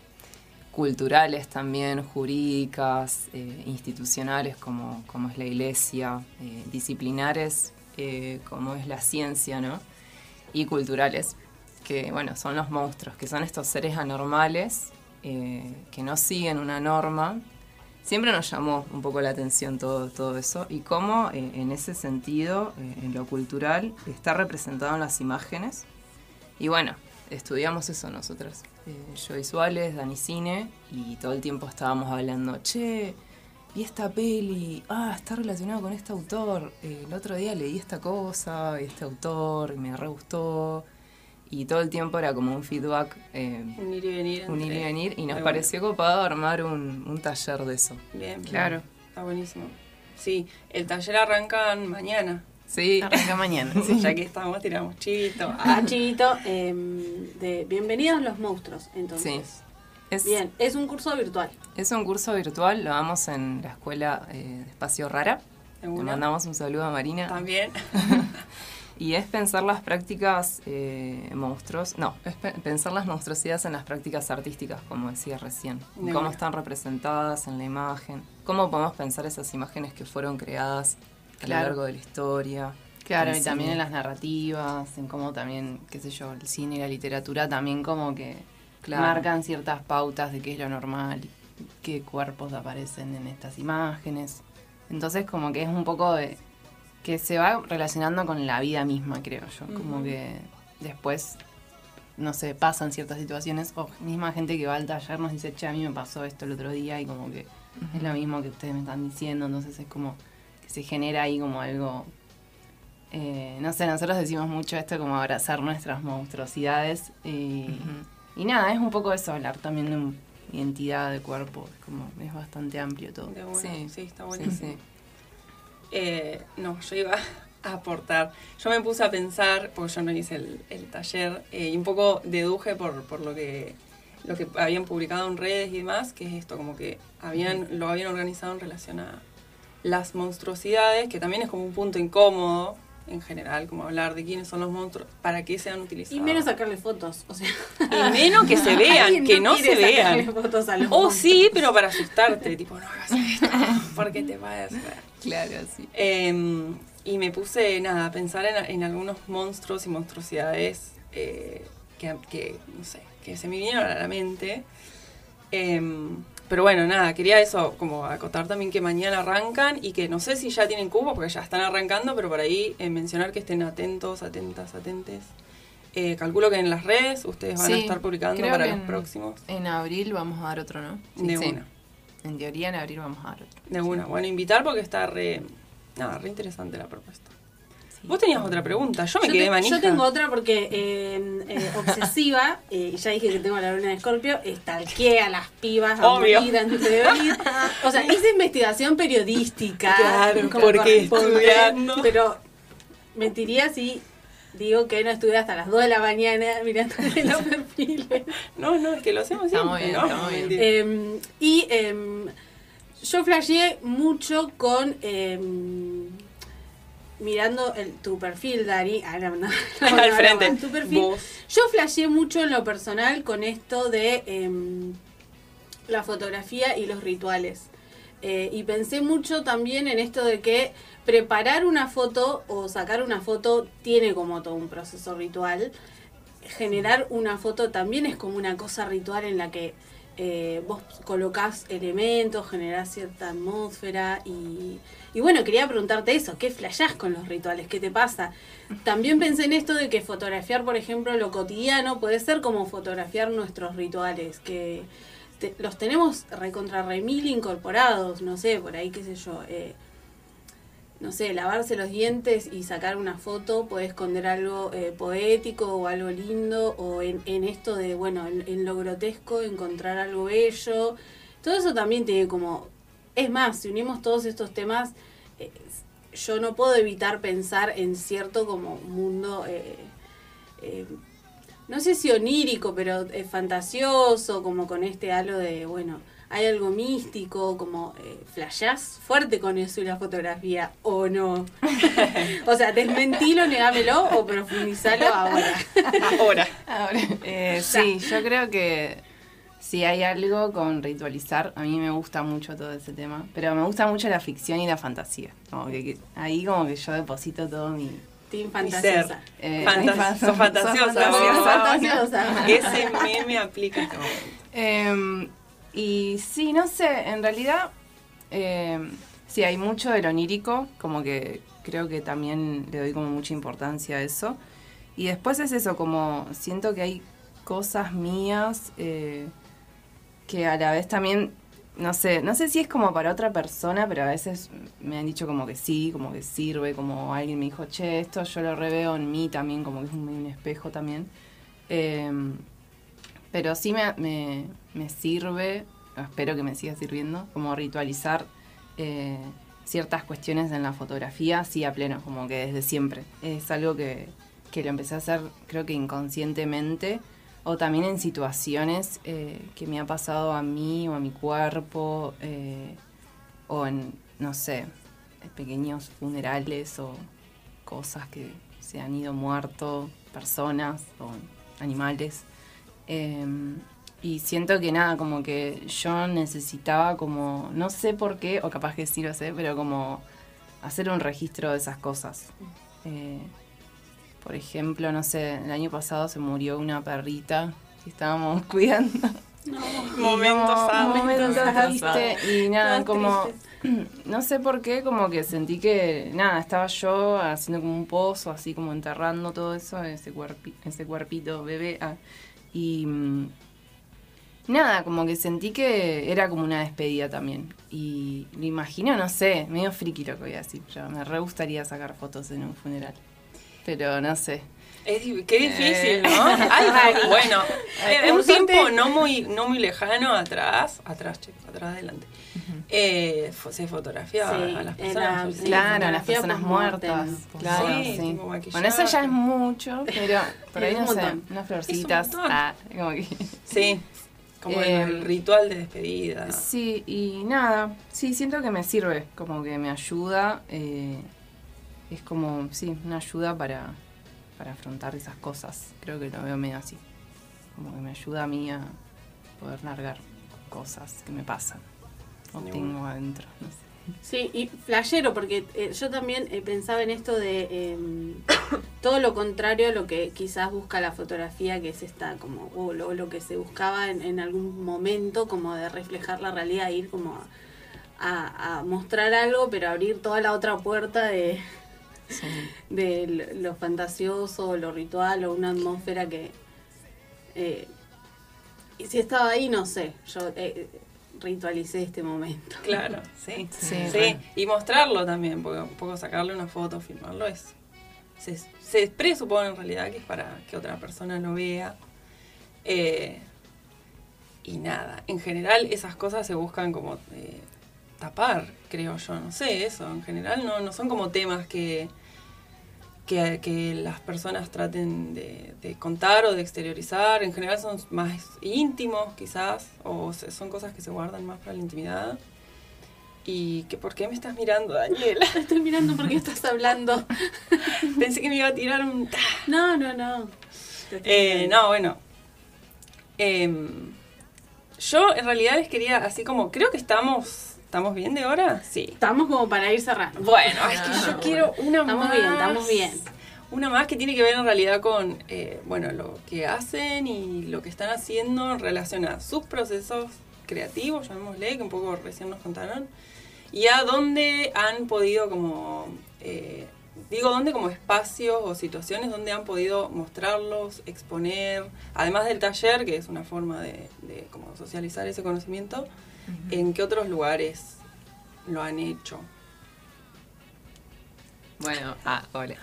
culturales también, jurídicas, eh, institucionales como, como es la iglesia, eh, disciplinares eh, como es la ciencia, ¿no? Y culturales, que bueno, son los monstruos, que son estos seres anormales que no siguen una norma. Siempre nos llamó un poco la atención todo, todo eso y cómo en ese sentido, en lo cultural, está representado en las imágenes. Y bueno, estudiamos eso nosotras. Eh, yo visuales, Dani Cine, y todo el tiempo estábamos hablando, che, y esta peli, ah, está relacionado con este autor. Eh, el otro día leí esta cosa, y este autor, y me re gustó. Y todo el tiempo era como un feedback, eh,
Un ir y venir.
un ir y venir, y nos
Muy bueno.
pareció copado armar un, un taller de eso.
Bien,
Claro.
Está buenísimo. Sí, el taller arranca mañana.
Sí,
Arranca mañana.
Ya que estamos, tiramos chivito.
Ah, Chivito, em, de Bienvenidos los Monstruos,
sí.
entonces.
Es,
Bien, es un curso virtual.
es un curso virtual, lo damos en la escuela eh, de Espacio Rara. Le mandamos un saludo a Marina.
También.
Y es pensar las prácticas eh, monstruos, no, es pe- pensar las monstruosidades en las prácticas artísticas, como decía recién.
De
Cómo están representadas en la imagen, cómo podemos pensar esas imágenes que fueron creadas a lo largo de la historia.
Claro, y también en las narrativas, en cómo también, qué sé yo, el cine y la literatura también como que
Claro.
marcan ciertas pautas de qué es lo normal, qué cuerpos aparecen en estas imágenes. Entonces como que es un poco de que se va relacionando con la vida misma, creo yo. Como que después, no sé, pasan ciertas situaciones, o misma gente que va al taller nos dice, che, a mí me pasó esto el otro día y como que es lo mismo que ustedes me están diciendo, entonces es como se genera ahí como algo eh, no sé, nosotros decimos mucho esto como abrazar nuestras monstruosidades y, y nada, es un poco eso, hablar también de un- identidad de cuerpo, es como, es bastante amplio todo.
De una. Sí,
Sí,
está
Sí,
buenísimo.
sí.
Eh, no, yo iba a aportar. Yo me puse a pensar, porque yo no hice el, el taller, eh, y un poco deduje por, por lo que lo que habían publicado en redes y demás, que es esto, como que habían lo habían organizado en relación a las monstruosidades, que también es como un punto incómodo en general, como hablar de quiénes son los monstruos, para qué sean utilizados.
Y menos sacarle fotos, o sea.
Y menos que se vean, que no, se vean.
fotos a los
O
monstruos.
sí, pero para asustarte, tipo, no hagas esto, porque te va a hacer.
Claro, sí.
Eh, y me puse, nada, a pensar en, en algunos monstruos y monstruosidades eh, que, que, no sé, que se me vinieron a la mente. Eh, pero bueno, nada, quería eso, como acotar también que mañana arrancan y que no sé si ya tienen cubo, porque ya están arrancando, pero por ahí eh, mencionar que estén atentos, atentas, atentes. Eh, calculo que en las redes ustedes van a estar publicando para los
en-
próximos.
En abril vamos a dar otro, ¿no?
de
sí.
una,
En teoría en abril vamos a dar otro.
de una. Bueno, invitar porque está re, nada, re interesante la propuesta. Vos tenías otra pregunta, yo me
Yo,
quedé
te-
manija.
yo tengo otra porque eh, eh, obsesiva, eh, y ya dije que tengo la luna de Escorpio, estalqué a las pibas a
Obvio.
morir antes de venir. O sea, hice investigación periodística.
Claro,
como
porque estudiando.
Pero mentiría si digo que no estuve hasta las 2 de la mañana mirando los perfiles.
No, no, es que lo hacemos siempre,
muy bien,
¿no?
bien.
Eh, y eh, yo flasheé mucho con. eh, mirando el- tu perfil, Dari. Ah, no, no, no,
Al frente.
tu perfil.
Vos.
Yo flasheé mucho en lo personal con esto de em, la fotografía y los rituales. Eh, y pensé mucho también en esto de que preparar una foto o sacar una foto tiene como todo un proceso ritual. Generar una foto también es como una cosa ritual en la que eh, vos colocás elementos, generás cierta atmósfera y, y bueno, quería preguntarte eso, ¿qué flashás con los rituales? ¿Qué te pasa? También pensé en esto de que fotografiar, por ejemplo, lo cotidiano puede ser como fotografiar nuestros rituales, que te- los tenemos recontra remil incorporados, no sé, por ahí, qué sé yo, eh, no sé, lavarse los dientes y sacar una foto puede esconder algo eh, poético o algo lindo, o en, en esto de, bueno, en, lo grotesco encontrar algo bello. Todo eso también tiene como... Es más, si unimos todos estos temas, eh, yo no puedo evitar pensar en cierto como mundo... eh, eh, no sé si onírico, pero eh, fantasioso, como con este halo de, bueno, hay algo místico, como eh, flashás fuerte con eso y la fotografía, o no. o sea, desmentilo, negámelo o profundizalo ahora.
Ahora.
Ahora, eh, sí, yo creo que si hay algo con ritualizar, a mí me gusta mucho todo ese tema, pero me gusta mucho la ficción y la fantasía. Como que, que ahí como que yo deposito todo mi...
Team fantasiosa.
eh,
Fantas- fantasiosa,
fantasiosa.
Fantasiosa.
Ese meme aplica.
Eh, y sí, no sé, en realidad eh, sí hay mucho del onírico, como que creo que también le doy como mucha importancia a eso. Y después es eso, como siento que hay cosas mías eh, que a la vez también, no sé, no sé si es como para otra persona, pero a veces me han dicho como que sí, como que sirve, como alguien me dijo, che, esto yo lo reveo en mí también, como que es un, espejo también. Eh, pero sí me, me sirve, espero que me siga sirviendo, como ritualizar eh, ciertas cuestiones en la fotografía, sí a pleno, como que desde siempre. Es algo que, que lo empecé a hacer creo que inconscientemente, o también en situaciones eh, que me ha pasado a mí o a mi cuerpo, eh, o en, no sé, pequeños funerales o cosas que se han ido muerto, personas o animales. Y siento que nada, como que yo necesitaba como, no sé por qué, o capaz que sí lo sé, pero como hacer un registro de esas cosas. Eh, por ejemplo, no sé, el año pasado se murió una perrita que estábamos cuidando. Y
Momentos
como- momentos y nada, como
tristes.
no sé por qué, como que sentí que, nada, estaba yo haciendo como un pozo, así como enterrando todo eso, ese, cuerpi- ese cuerpito bebé. ah, y mm, nada, como que sentí que era como una despedida también. Y lo imagino, no sé, medio friki lo que voy a decir, pero me re gustaría sacar fotos en un funeral. Pero no sé.
Es qué difícil,
Eh.
¿no? Ay, bueno, en un
Por suerte-
tiempo no muy, no muy lejano atrás, atrás, che, atrás adelante, eh, se fotografiaba
Sí,
a las
era-
personas.
sí.
claro, las
fotografía
personas muertas. Claro,
Sí,
sí. Bueno, eso ya es mucho, pero por ahí
un
no sé, unas florcitas. ah, como que-
Sí, como el-
Eh,
el ritual de despedida.
Sí, y nada, sí, siento que me sirve, como que me ayuda, eh, es como, sí, una ayuda para, para afrontar esas cosas, creo que lo veo medio así, como que me ayuda a mí a poder largar cosas que me pasan o tengo adentro, no sé.
Sí, y flashero, porque eh, yo también eh, pensaba en esto de eh, todo lo contrario a lo que quizás busca la fotografía, que es esta, como, o lo, lo que se buscaba en, en algún momento, como de reflejar la realidad, ir como a, a- a mostrar algo, pero abrir toda la otra puerta de,
Sí.
de lo fantasioso, lo ritual, o una atmósfera que... eh, y si estaba ahí, no sé, yo eh, ritualicé este momento.
Claro, sí.
Sí,
y mostrarlo también, porque un poco sacarle una foto, filmarlo es. Se, se presupone en realidad que es para que otra persona lo vea. Eh, y nada, en general esas cosas se buscan como eh, tapar, creo yo, no sé, eso. En general no, no son como temas que, que, que las personas traten de, de contar o de exteriorizar. En general son más íntimos, quizás, o se- son cosas que se guardan más para la intimidad. ¿Y que, por qué me estás mirando, Daniela?
Estoy mirando porque estás hablando.
Pensé que me iba a tirar un...
No, no, no. Te
Eh, no, bueno. Em, yo en realidad les quería, así como, creo que estamos ¿Estamos bien de hora? Sí.
Estamos como para ir cerrando.
Bueno, es que yo quiero una
Estamos
más.
bien, estamos bien.
Una más que tiene que ver en realidad con, eh, bueno, lo que hacen y lo que están haciendo en relación a sus procesos creativos, llamémosle, que un poco recién nos contaron, y a dónde han podido como, eh, digo, dónde como espacios o situaciones donde han podido mostrarlos, exponer, además del taller, que es una forma de, de como socializar ese conocimiento, en qué otros lugares lo han hecho.
Bueno, ah, hola.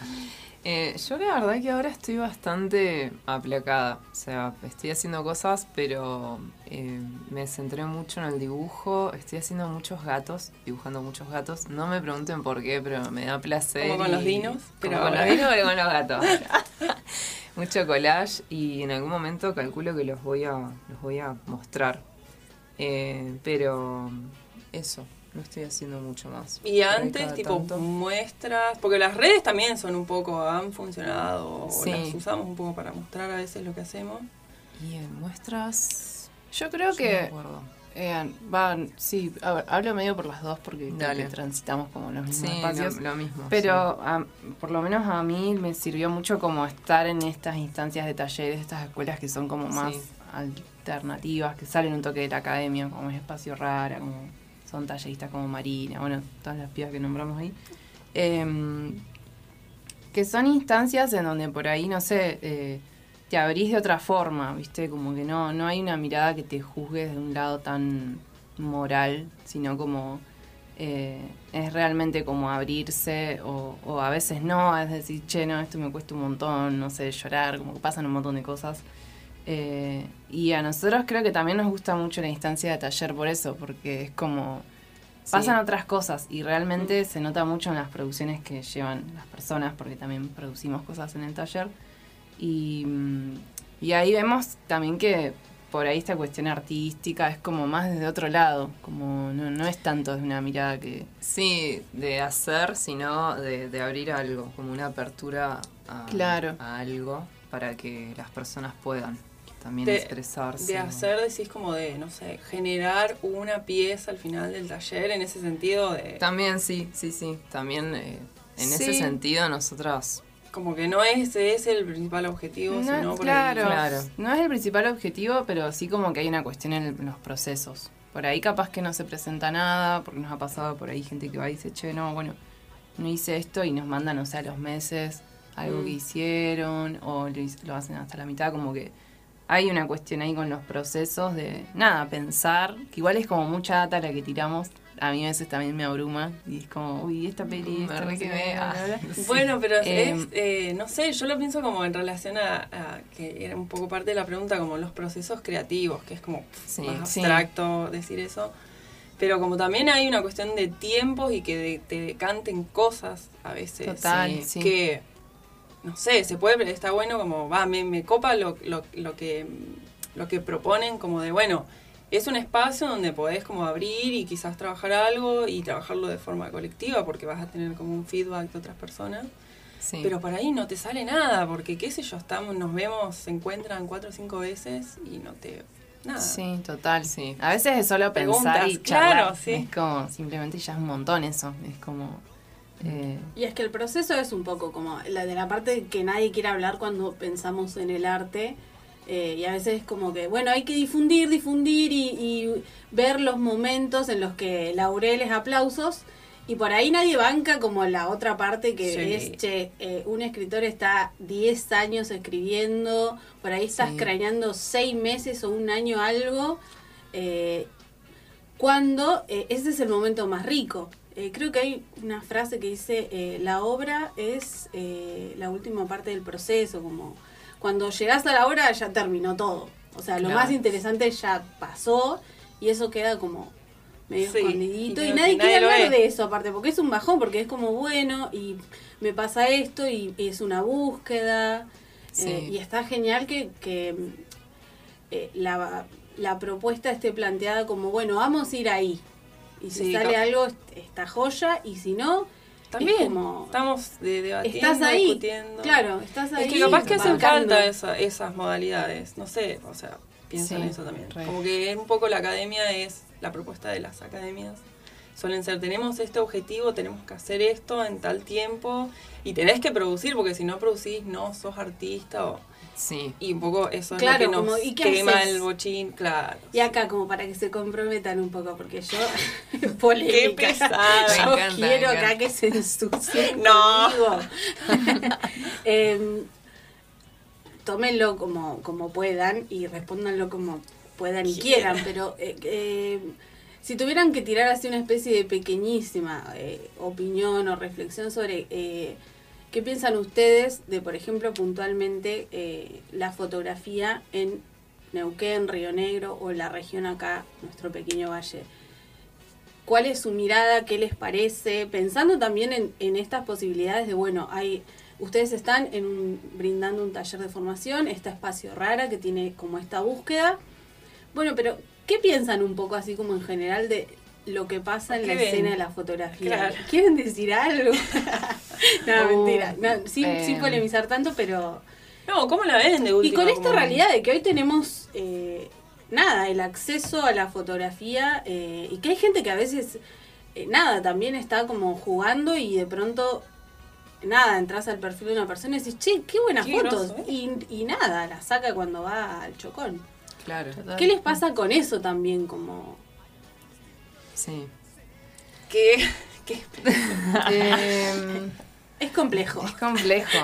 Eh, yo la verdad que ahora estoy bastante aplacada. O sea, estoy haciendo cosas, pero eh, me centré mucho en el dibujo. Estoy haciendo muchos gatos, dibujando muchos gatos. No me pregunten por qué, pero me da placer.
Como con
y-
los dinos,
Como
pero
con los dinos, pero con los gatos. mucho collage y en algún momento calculo que los voy a, los voy a mostrar. Eh, pero eso, no estoy haciendo mucho más.
Y antes, tipo,
tanto.
muestras, porque las redes también son un poco, han funcionado, o
Sí.
las usamos un poco para mostrar a veces lo que hacemos.
Y en muestras.
Yo creo
yo no me
que
acuerdo.
eh, van, sí, a ver, hablo medio por las dos porque
Dale.
transitamos como los mismos
Sí,
espacios.
lo, lo mismo.
Pero a- por lo menos a mí me sirvió mucho como estar en estas instancias de talleres, estas escuelas que son como más
Sí.
alternativas, que salen un toque de la academia, como es espacio rara, como son talleristas como Marina, bueno, todas las pibas que nombramos ahí. Em, que son instancias en donde por ahí, no sé, eh, te abrís de otra forma, ¿viste? Como que no, no hay una mirada que te juzgue de un lado tan moral, sino como eh, es realmente como abrirse o, o a veces no, es decir, che, no, esto me cuesta un montón, no sé, llorar, como que pasan un montón de cosas. Eh, y a nosotros creo que también nos gusta mucho la instancia de taller por eso, porque es como pasan otras cosas y realmente se nota mucho en las producciones que llevan las personas, porque también producimos cosas en el taller. Y, mm, y ahí vemos también que por ahí esta cuestión artística es como más desde otro lado, como no, no es tanto de una mirada que...
Sí, de hacer, sino de, de abrir algo, como una apertura a,
Claro.
a algo para que las personas puedan también
De-
expresarse.
De hacer, decís como de, no sé, generar una pieza al final del taller, en ese sentido de...
También sí, sí, sí. También eh, en ese sentido nosotras...
Como que no es ese el principal objetivo,
No,
sino por
claro,
el-
Claro.
no es el principal objetivo, pero sí como que hay una cuestión en, el- en los procesos. Por ahí capaz que no se presenta nada, porque nos ha pasado por ahí gente que va y dice, che, no, bueno, no hice esto y nos mandan, o sea, a los meses algo
Mm.
que hicieron o lo hacen hasta la mitad, como que hay una cuestión ahí con los procesos de, nada, pensar, que igual es como mucha data la que tiramos. A mí a veces también me abruma y es como, uy, esta peli,
Me
esta no
ah.
bla, bla".
Bueno, pero es,
Em,
eh, no sé, yo lo pienso como en relación a, a que era un poco parte de la pregunta, como los procesos creativos, que es como
Sí,
más
sí.
abstracto decir eso. Pero como también hay una cuestión de tiempos y que de- te decanten cosas a veces.
Total,
sí.
sí.
Que, no sé, se puede, está bueno como, va, me, me copa lo, lo, lo que, lo que proponen, como de, bueno, es un espacio donde podés como abrir y quizás trabajar algo y trabajarlo de forma colectiva porque vas a tener como un feedback de otras personas.
Sí.
Pero por ahí no te sale nada, porque qué sé yo, estamos, nos vemos, se encuentran cuatro o cinco veces y no te... Nada.
Sí, total.
Sí.
A veces es solo pensar
Preguntas,
y charlar.
claro, sí.
Es como, simplemente ya es un montón eso. Es como... eh,
Y es que el proceso es un poco como la de la parte que nadie quiere hablar cuando pensamos en el arte. eh, y a veces es como que, bueno, hay que difundir, difundir y, y ver los momentos en los que laureles, aplausos. Y por ahí nadie banca como la otra parte que
Sí.
es, che, eh, un escritor está 10 años escribiendo, por ahí estás
Sí.
craneando 6 meses o un año algo. eh, cuando ese es el momento más rico. Eh, creo que hay una frase que dice, eh, la obra es eh, la última parte del proceso, como cuando llegas a la obra ya terminó todo. O sea, lo
Claro.
más interesante ya pasó y eso queda como medio
Sí,
escondidito
y
nadie quiere hablar de eso aparte, porque es un bajón, porque es como bueno y me pasa esto y es una búsqueda
Sí.
eh, y está genial que, que eh, la, la propuesta esté planteada como, bueno, vamos a ir ahí. Y si
Sí,
sale algo, est- está joya, y si no,
También
es como...
estamos de, debatiendo,
Estás ahí,
discutiendo.
claro, estás ahí.
Es que capaz que hacen falta esa- esas modalidades, no sé, o sea, pienso
Sí,
en eso también.
re.
Como que un poco la academia es la propuesta de las academias, suelen ser, tenemos este objetivo, tenemos que hacer esto en tal tiempo y tenés que producir, porque si no producís no sos artista o...
Sí.
Y un poco eso es
Claro,
lo que nos
como, ¿y qué
quema
haces?
el bochín, claro.
Y acá como para que se comprometan un poco, porque yo, polémica,
Qué pesada.
yo
Me encanta,
quiero
me
acá que se ensucien
No.
Em, tómenlo como, como puedan y respóndanlo como puedan y quieran, pero eh, eh, si tuvieran que tirar así una especie de pequeñísima eh, opinión o reflexión sobre eh, qué piensan ustedes de, por ejemplo, puntualmente eh, la fotografía en Neuquén, Río Negro o la región acá, nuestro pequeño valle. ¿Cuál es su mirada? ¿Qué les parece? Pensando también en, estas posibilidades de, bueno, hay, ustedes están brindando un taller de formación, este espacio rara que tiene como esta búsqueda. Bueno, pero ¿qué piensan un poco así como en general de lo que pasa en la escena de la fotografía?
Claro.
¿Quieren decir algo? no,
Uh,
mentira. No, sin,
eh,
sin polemizar tanto, pero...
No, ¿cómo la ven de
Y
última?
con esta realidad de que hoy tenemos, eh, nada, el acceso a la fotografía eh, y que hay gente que a veces, eh, nada, también está como jugando y de pronto, nada, entras al perfil de una persona y dices, che, qué buenas
Qué
fotos.
groso,
Y, y nada, la saca cuando va al chocón.
Claro.
¿Qué les pasa con eso también? Como,
Sí.
¿Qué?
Em,
es complejo.
Es complejo.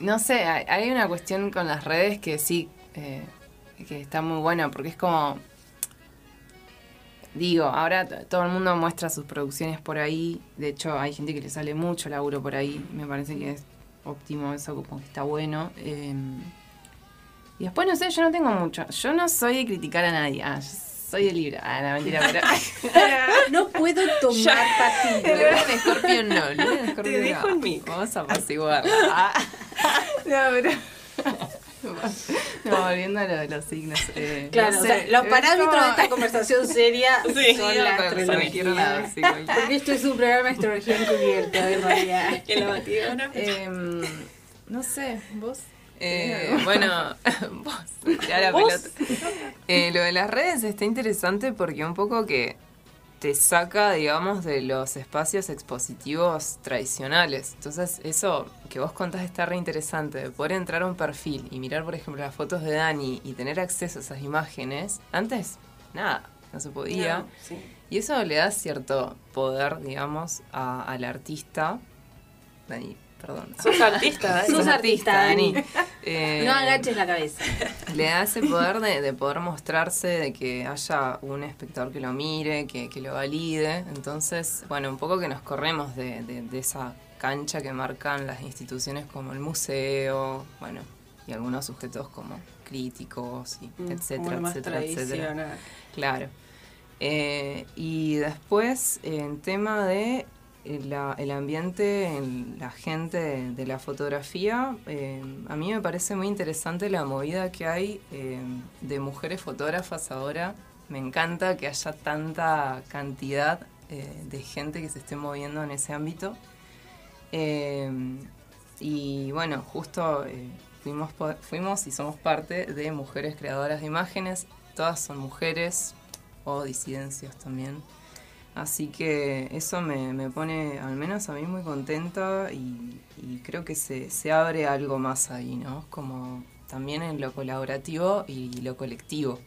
No sé, hay, hay una cuestión con las redes que sí, eh, que está muy buena, porque es como, digo, ahora todo el mundo muestra sus producciones por ahí, de hecho hay gente que le sale mucho laburo por ahí, me parece que es óptimo eso, como que está bueno. eh, y después, no sé, yo no tengo mucho, yo no soy de criticar a nadie, ah, yo soy de Libra, ah, no, mentira, pero...
No puedo tomar partido.
Luna en Escorpio no, Luna en Escorpio
Te dejo
no.
en mí.
Vamos a apaciguarla. Ah.
No, pero... No, volviendo a lo de los signos. eh,
Claro,
no
o
sé,
sea, los parámetros
como-
de esta conversación seria
Sí,
son
Sí,
la astrología.
sí,
Porque esto es un programa de astrología encubierto, en realidad.
¿En la batidora?
Em, no sé, vos.
Eh, bueno, vos, ya la
¿Vos?
pelota. Eh, lo de las redes está interesante porque un poco que te saca, digamos, de los espacios expositivos tradicionales. Entonces, eso que vos contás está re interesante, de poder entrar a un perfil y mirar, por ejemplo, las fotos de Dani y tener acceso a esas imágenes. Antes, nada, no se podía.
No, sí.
Y eso le da cierto poder, digamos, a- al artista. Dani, perdón.
Sos artista, Dani.
Sos artista, Dani.
Eh,
No agaches la cabeza.
le da ese poder de, de poder mostrarse, de que haya un espectador que lo mire, que, que lo valide. Entonces, bueno, un poco que nos corremos de, de- de esa cancha que marcan las instituciones como el museo, bueno, y algunos sujetos como críticos, y
Mm,
etcétera, etcétera, etcétera. Claro. Eh, y después, en tema de la- el ambiente, en la gente de, la fotografía, eh, a mí me parece muy interesante la movida que hay eh, de mujeres fotógrafas ahora. Me encanta que haya tanta cantidad eh, de gente que se esté moviendo en ese ámbito. Y bueno, justo fuimos, fuimos y somos parte de Mujeres Creadoras de Imágenes. Todas son mujeres o disidencias también. Así que eso me, me pone, al menos a mí, muy contenta y, y creo que se, se abre algo más ahí, ¿no? Como también en lo colaborativo y lo colectivo.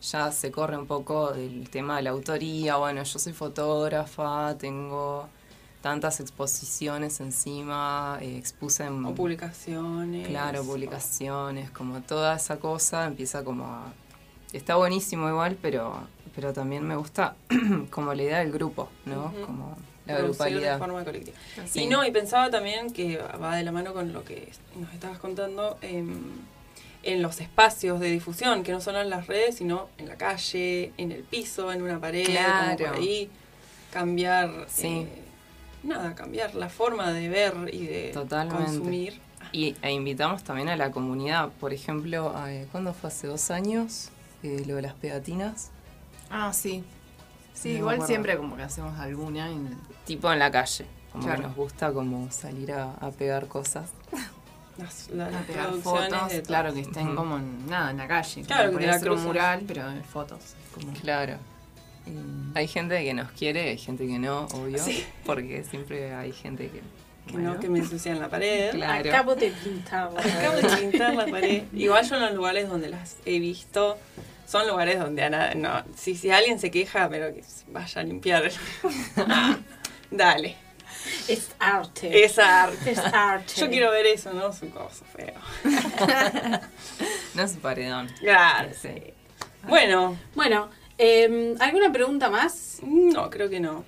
Ya se corre un poco del tema de la autoría, bueno, yo soy fotógrafa, tengo tantas exposiciones encima, eh, expuse en...
O publicaciones.
Claro, publicaciones, como toda esa cosa empieza como a... Está buenísimo igual, pero, pero también me gusta como la idea del grupo, ¿no? Como la
Producir de
grupalidad.
forma colectiva.
Sí.
Y no, y pensaba también que va de la mano con lo que nos estabas contando em, en los espacios de difusión, que no son en las redes, sino en la calle, en el piso, en una pared, como
Claro.
por ahí, cambiar,
Sí.
eh, nada, cambiar la forma de ver y de
Totalmente.
consumir.
Y, e invitamos también a la comunidad, por ejemplo, eh, ¿cuándo fue? Hace dos años, eh, lo de las pegatinas,
Ah, sí. Sí,
No
igual siempre como que hacemos alguna. y-
tipo en la calle, como
Claro.
que nos gusta como salir a, a pegar cosas.
Las, la-
a pegar fotos,
de
claro, que estén
Ujú.
como en, nada, en la calle.
Claro,
como
que
ser un mural, pero de fotos. Como...
Claro. Hay gente que nos quiere, hay gente que no, obvio. Porque siempre hay gente que.
Que
bueno,
no, que me ensucian la pared.
Claro.
Acabo de pintarla.
Acabo de pintar la pared. Igual yo en los lugares donde las he visto, son lugares donde a nada, no, si, si alguien se queja, pero que vaya a limpiar. Dale,
Es arte.
es arte.
Es arte.
Yo quiero ver eso, no su cosa feo.
No es un paredón.
Claro,
sí.
Bueno,
Bueno, eh, ¿alguna pregunta más?
no, creo que no.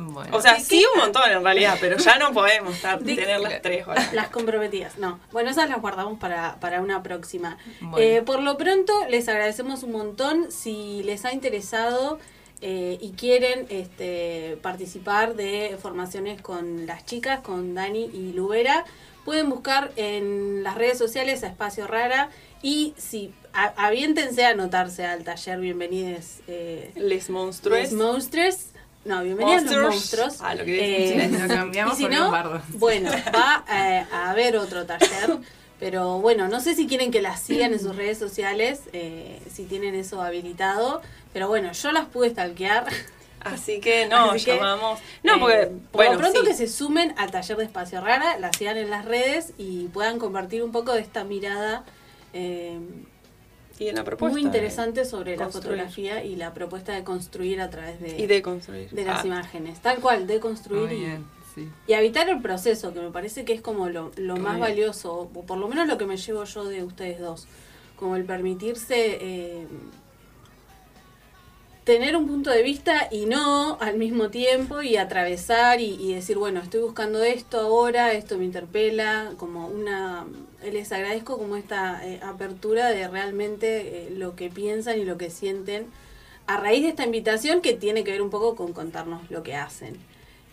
Bueno.
O sea,
¿De
sí un montón en realidad, pero ya no podemos tener las tres horas.
Las comprometidas, no. Bueno, esas las guardamos para, para una próxima.
Bueno.
Eh, por lo pronto, les agradecemos un montón. Si les ha interesado eh, y quieren este, participar de formaciones con las chicas, con Dani y Lubera, pueden buscar en las redes sociales a Espacio Rara y si a- aviéntense a anotarse al taller Bienvenides eh,
Les monstruos.
Les Monsters. No, bienvenidos los
Monsters.
monstruos.
Ah, lo que
Eh,
lo cambiamos
y si
por
no,
Lombardo.
bueno, va eh, a haber otro taller. Pero bueno, no sé si quieren que las sigan en sus redes sociales, eh, si tienen eso habilitado. Pero bueno, yo las pude stalkear.
Así que no,
Así que,
llamamos. No,
eh,
porque.
por
bueno,
lo pronto
sí.
que se sumen al taller de Espacio Rara, las sigan en las redes y puedan compartir un poco de esta mirada eh,
Y en la propuesta.
muy interesante sobre la fotografía y la propuesta de construir a través de,
Y de construir.
de las
Ah,
imágenes. Tal cual, de construir
Muy
y,
bien, sí.
y habitar el proceso, que me parece que es como lo, lo más
bien.
valioso, o por lo menos lo que me llevo yo de ustedes dos, como el permitirse eh, tener un punto de vista y no al mismo tiempo y atravesar y, y decir, bueno, estoy buscando esto ahora, esto me interpela, como una... Les agradezco como esta eh, apertura de realmente eh, lo que piensan y lo que sienten a raíz de esta invitación que tiene que ver un poco con contarnos lo que hacen.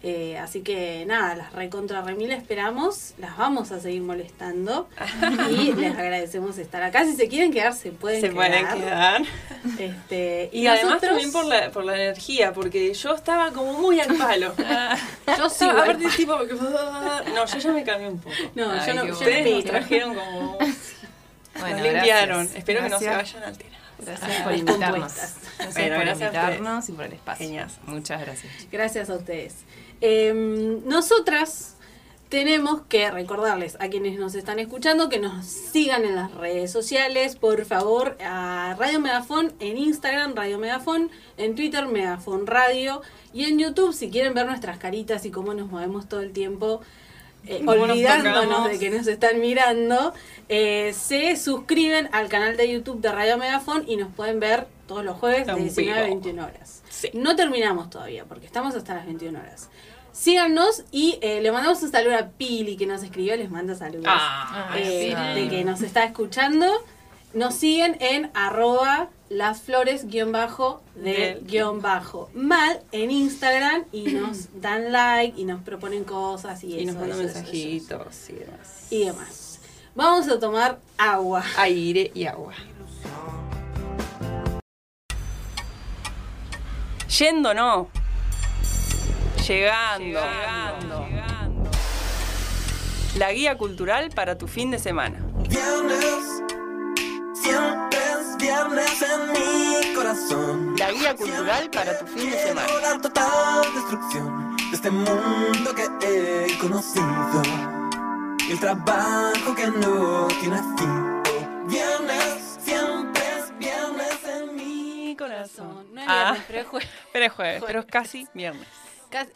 Eh, así que nada, las recontra remil esperamos, las vamos a seguir molestando y les agradecemos estar acá. Si se quieren quedar, se pueden
Se
quedar.
pueden quedar.
Este,
Y, además
nosotros-
también por la, por la energía, porque yo estaba como muy al palo.
Yo sí,
aparte, tipo, porque- no, yo ya me cambié un poco.
No,
Ay,
yo no,
Ustedes
no
nos trajeron como.
Bueno,
nos limpiaron.
gracias.
Espero que no se vayan alterados.
Gracias por invitarnos. Gracias
Bueno,
por invitarnos y por el espacio.
Genias.
Muchas gracias.
Gracias a ustedes. Eh, nosotras tenemos que recordarles a quienes nos están escuchando que nos sigan en las redes sociales, por favor, a Radio Megafon en Instagram, Radio Megafon, en Twitter, Megafon Radio, y en YouTube, si quieren ver nuestras caritas y cómo nos movemos todo el tiempo. eh, olvidándonos de que nos están mirando, eh, se suscriben al canal de YouTube de Radio Megafon y nos pueden ver todos los jueves de
En
19 a
vivo.
21 horas.
Sí.
No terminamos todavía, porque estamos hasta las 21 horas. Síganos y eh, le mandamos un saludo a Pili que nos escribió, les manda saludos.
Ah,
eh,
sí.
de que nos está escuchando. Nos siguen en arroba las flores guion bajo de
Del-
guion bajo mal en Instagram y nos dan like y nos proponen cosas y,
Y
eso,
nos mandan
eso,
mensajitos y demás.
y demás. Vamos a tomar agua.
Aire y agua. Yendo no. Llegando. Llegando. La guía cultural para tu fin de semana.
Viernes, siempre es viernes en mi corazón.
La guía cultural para tu fin de semana.
La total destrucción de este mundo que he conocido. Y el trabajo que no tiene fin. Viernes, siempre es viernes en Mi
corazón.
No es
Ah,
viernes, pero es jueves.
pero es jueves, pero es casi viernes.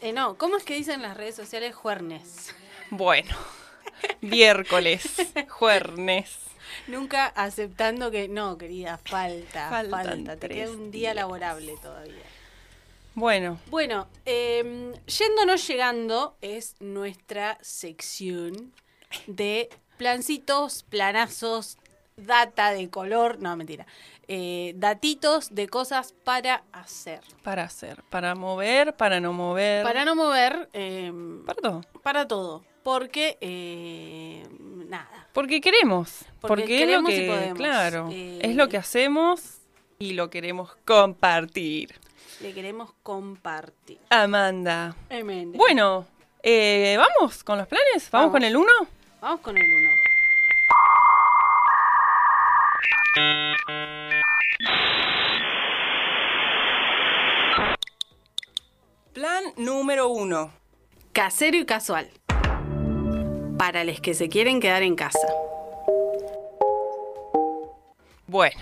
Eh, no, ¿cómo es que dicen en las redes sociales juernes?
Bueno, miércoles, jueves.
Nunca aceptando que no, querida, falta,
Faltan
falta. Te
tres
queda un día
días.
laborable todavía.
Bueno,
Bueno, eh, yéndonos llegando es nuestra sección de plancitos, planazos, data de color, no, mentira, eh, datitos de cosas para hacer.
para hacer, para mover, para no mover.
Para no mover, eh,
Para todo.
para todo, porque eh, nada.
Porque queremos.
Porque
Porque, es lo
queremos y
que,
podemos.
claro,
Eh,
es lo que hacemos y lo queremos compartir.
Le queremos compartir.
Amanda.
Tremendo.
Bueno, eh, ¿vamos con los planes? ¿Vamos,
Vamos.
con el uno?
Vamos con el uno.
Número uno.
Casero y casual. Para los que se quieren quedar en casa.
Bueno,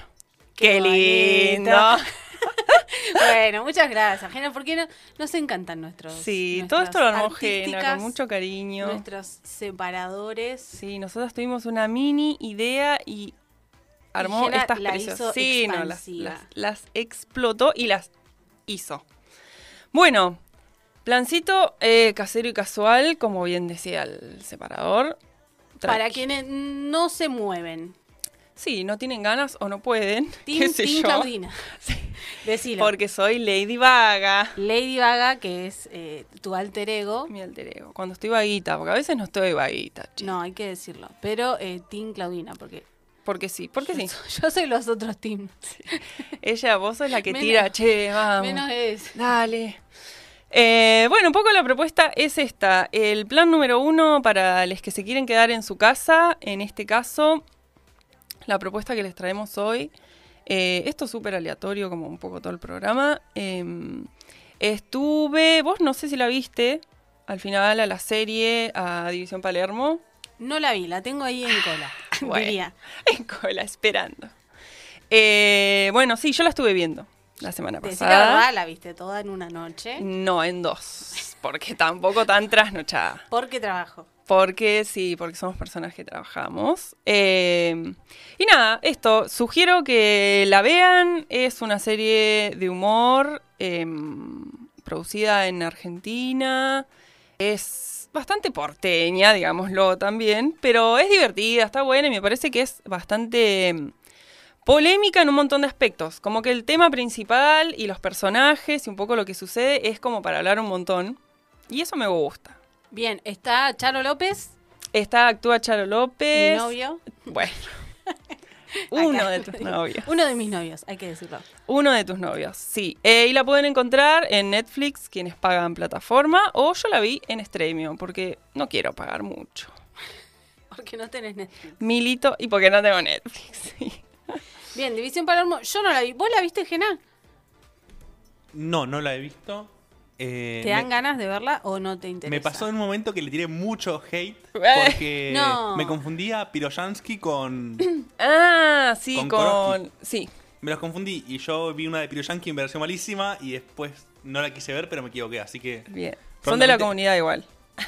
qué,
Qué
lindo.
Bueno, muchas gracias, Gena, porque no, nos encantan nuestros.
Sí, todo esto lo armó Gena con mucho cariño.
Nuestros separadores.
Sí, nosotros tuvimos una mini idea y armó estas
la hizo
Sí, no, las,
expansiva.
las- las explotó y las hizo. Bueno, plancito eh, casero y casual, como bien decía el separador.
Para quienes no se mueven.
Sí, no tienen ganas o no pueden.
Team,
qué sé
team
yo,
Claudina. Decilo.
Porque soy Lady Vaga.
Lady Vaga, que es eh, tu alter ego.
Mi alter ego. Cuando estoy vaguita, porque a veces no estoy vaguita. che.
No, hay que decirlo. Pero eh, Team Claudina, porque
Porque sí, porque sí.
yo soy los otros team.
Ella, vos sos la que
Menos-
tira, che, vamos.
Menos es.
Dale. Eh, bueno, un poco la propuesta es esta. El plan número uno para los que se quieren quedar en su casa, en este caso, la propuesta que les traemos hoy, eh, esto es súper aleatorio como un poco todo el programa. eh, estuve, vos no sé si la viste, al final a la serie, a División Palermo,
No la vi, la tengo ahí en cola.
Bueno.
Diría.
en cola, esperando. Eh, bueno, sí, yo la estuve viendo la semana
Decí
pasada.
la verdad, la viste toda en una noche.
No, en dos. Porque tampoco tan trasnochada.
Porque trabajo.
Porque sí, porque somos personas que trabajamos. Eh, y nada, esto, sugiero que la vean. Es una serie de humor eh, producida en Argentina. Es bastante porteña, digámoslo también. Pero es divertida, está buena y me parece que es bastante mm, polémica en un montón de aspectos. Como que el tema principal y los personajes y un poco lo que sucede es como para hablar un montón. Y eso me gusta.
Bien, está Charo López,
Está, actúa Charo López.
mi novio.
Bueno. Uno
Acá.
de tus novios.
Uno de mis novios, hay que decirlo.
Uno de tus novios, sí. Eh, y la pueden encontrar en Netflix, quienes pagan plataforma, o yo la vi en Streamio, porque no quiero pagar mucho.
Porque no tenés Netflix.
Milito, y porque no tengo Netflix. sí.
Bien, División Palermo, yo no la vi. ¿Vos la viste, Gena?
No, no la he visto. Eh,
¿Te dan
me,
ganas de verla o no te interesa?
me pasó en un momento que le tiré mucho hate
Eh,
porque
no.
me confundía a Piroyansky con...
Ah, sí,
Con.
Sí.
Me los confundí y yo vi una de Piroyansky en versión malísima y después no la quise ver, pero me equivoqué, así que...
Bien. Son de la comunidad igual.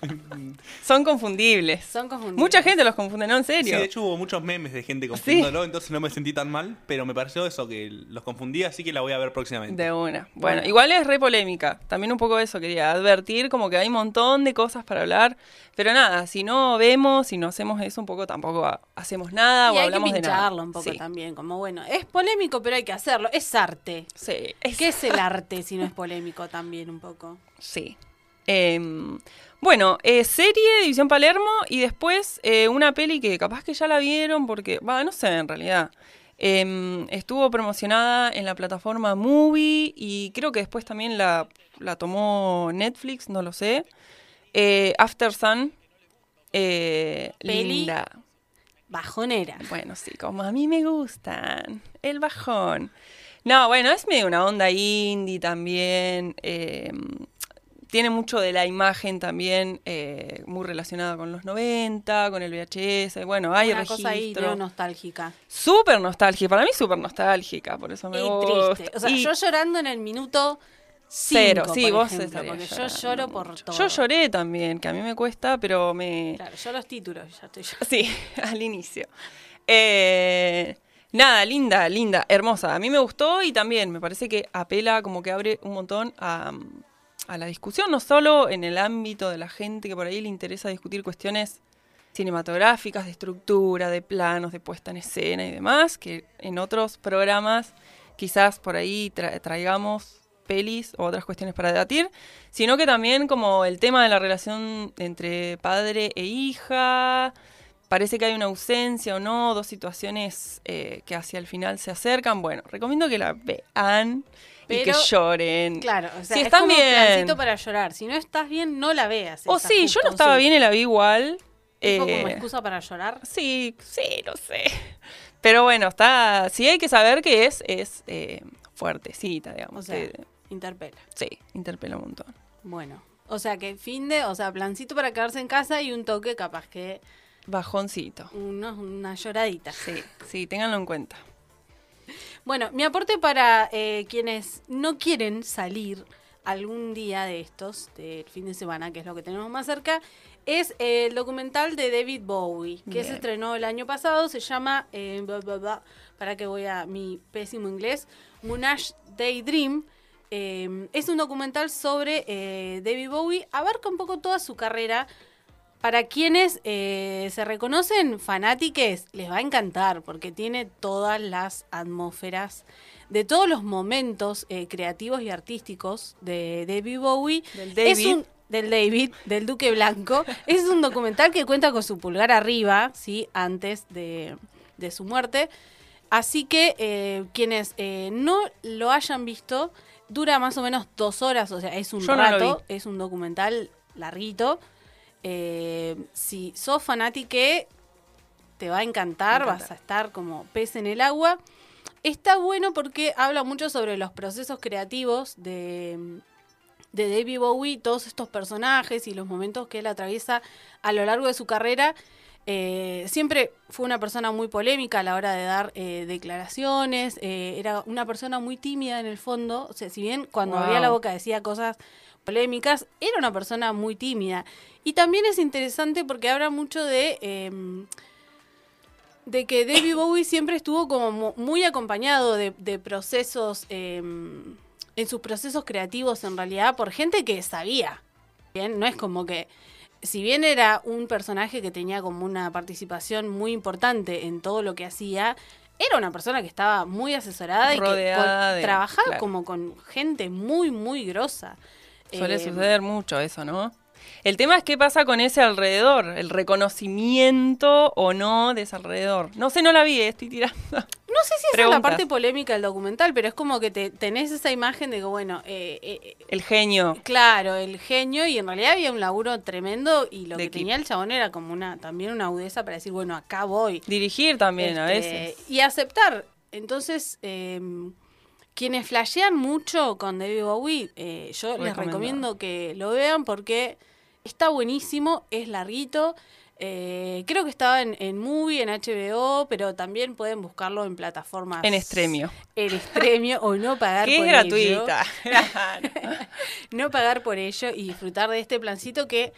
Son confundibles.
Son confundibles.
Mucha gente los confunde, ¿no? En
Sí,
serio.
de hecho hubo muchos memes de gente confundiéndolo, entonces no me sentí tan mal, pero me pareció eso, que los confundí, así que la voy a ver próximamente.
De una. Bueno, igual es re polémica. También un poco eso quería advertir, como que hay un montón de cosas para hablar. Pero nada, si no vemos, si no hacemos eso, un poco tampoco ha- hacemos nada
Y
o
hay que
hablamos de nada.
pincharlo un poco
Sí.
también, como bueno, es polémico, pero hay que hacerlo. Es arte.
Sí, es-
¿Qué es el arte si no es polémico también un poco?
Sí. Em, bueno, eh, serie División Palermo y después eh, una peli que capaz que ya la vieron porque, va, no sé en realidad. Em, estuvo promocionada en la plataforma Movie y creo que después también la, la tomó Netflix, no lo sé. Eh, After Sun. Eh,
Peli.
linda.
Bajonera.
Bueno, sí, como a mí me gustan. El bajón. No, bueno, es medio una onda indie también. Tiene mucho de la imagen también, eh, muy relacionada con los 90, con el VHS. Bueno, hay
Una cosa ahí
registro.
medio nostálgica.
Súper nostálgica. Para mí súper nostálgica, por eso me
y
gusta.
triste. O sea,
Y
yo llorando en el minuto cinco,
cero, sí, vos
ejemplo, porque yo lloro por todo.
Yo lloré también, que a mí me cuesta, pero me...
Claro, yo los títulos, ya estoy llorando.
Sí, al inicio. Eh, nada, linda, linda, hermosa. A mí me gustó y también me parece que apela, como que abre un montón a, a la discusión, no solo en el ámbito de la gente que por ahí le interesa discutir cuestiones cinematográficas, de estructura, de planos, de puesta en escena y demás, que en otros programas quizás por ahí tra- traigamos pelis o otras cuestiones para debatir, sino que también como el tema de la relación entre padre e hija, parece que hay una ausencia o no, dos situaciones eh, que hacia el final se acercan. Bueno, recomiendo que la vean y que
Pero,
lloren.
Claro, o sea,
si
es
están
como
bien.
plancito para llorar. Si no estás bien, no la veas.
O
esa
sí, yo no estaba
sí.
bien y la vi igual.
¿Tipo
eh,
como excusa para llorar?
Sí, sí, no sé. Pero bueno, está. Sí hay que saber que es, es eh, fuertecita, digamos.
O sea,
eh,
interpela.
sí, interpela un montón.
Bueno, o sea que fin de, o sea, plancito para quedarse en casa y un toque capaz que
Bajoncito.
unos, una lloradita.
Sí, sí, ténganlo en cuenta.
Bueno, mi aporte para eh, quienes no quieren salir algún día de estos, del fin de semana, que es lo que tenemos más cerca, es el documental de David Bowie, que
Bien.
se estrenó el año pasado, se llama, eh, para que voy a mi pésimo inglés, Monash Daydream. Eh, es un documental sobre eh, David Bowie, abarca un poco toda su carrera, para quienes eh, se reconocen fanáticos, les va a encantar porque tiene todas las atmósferas de todos los momentos eh, creativos y artísticos de David Bowie.
Del
Es
David.
un- del David, del Duque Blanco. es un documental que cuenta con su pulgar arriba, ¿sí? Antes de, de su muerte. Así que eh, quienes eh, no lo hayan visto, dura más o menos dos horas, o sea, es un
Yo no lo
rato, es un documental larguito. Eh, si sos fanátique, te va a encantar,
encanta.
vas a estar como pez en el agua. Está bueno porque habla mucho sobre los procesos creativos de, de David Bowie, todos estos personajes y los momentos que él atraviesa a lo largo de su carrera. Eh, siempre fue una persona muy polémica a la hora de dar eh, declaraciones, eh, era una persona muy tímida en el fondo, o sea, si bien cuando
Wow.
abría la boca decía cosas polémicas, era una persona muy tímida. Y también es interesante porque habla mucho de... em, de que David Bowie siempre estuvo como mu- muy acompañado de, de procesos, eh, en sus procesos creativos en realidad, por gente que sabía. Bien, no es como que, si bien era un personaje que tenía como una participación muy importante en todo lo que hacía, era una persona que estaba muy asesorada y que
Rodeada
con-
de-
trabajaba
claro.
como con gente muy, muy grosa.
Suele
Eh,
suceder mucho eso, ¿no? El tema es qué pasa con ese alrededor, el reconocimiento o no de ese alrededor. No sé, no la vi, eh, estoy tirando.
No sé si esa es la parte polémica del documental, pero es como que te, tenés esa imagen de que, bueno, eh, eh,
El genio.
Claro, el genio y en realidad había un laburo tremendo y lo
De
que
equipo.
tenía el chabón era como una también una agudeza para decir, bueno, acá voy.
Dirigir también a
Este,
veces.
Y aceptar. Entonces, eh, quienes flashean mucho con David Bowie, eh, yo les recomiendo que lo vean porque está buenísimo, es larguito. eh, creo que estaba en, en Movie, en HBO, pero también pueden buscarlo en plataformas.
En Extremio.
En Extremio o no pagar
Que es
por ello
gratuita.
no pagar por ello y disfrutar de este plancito que,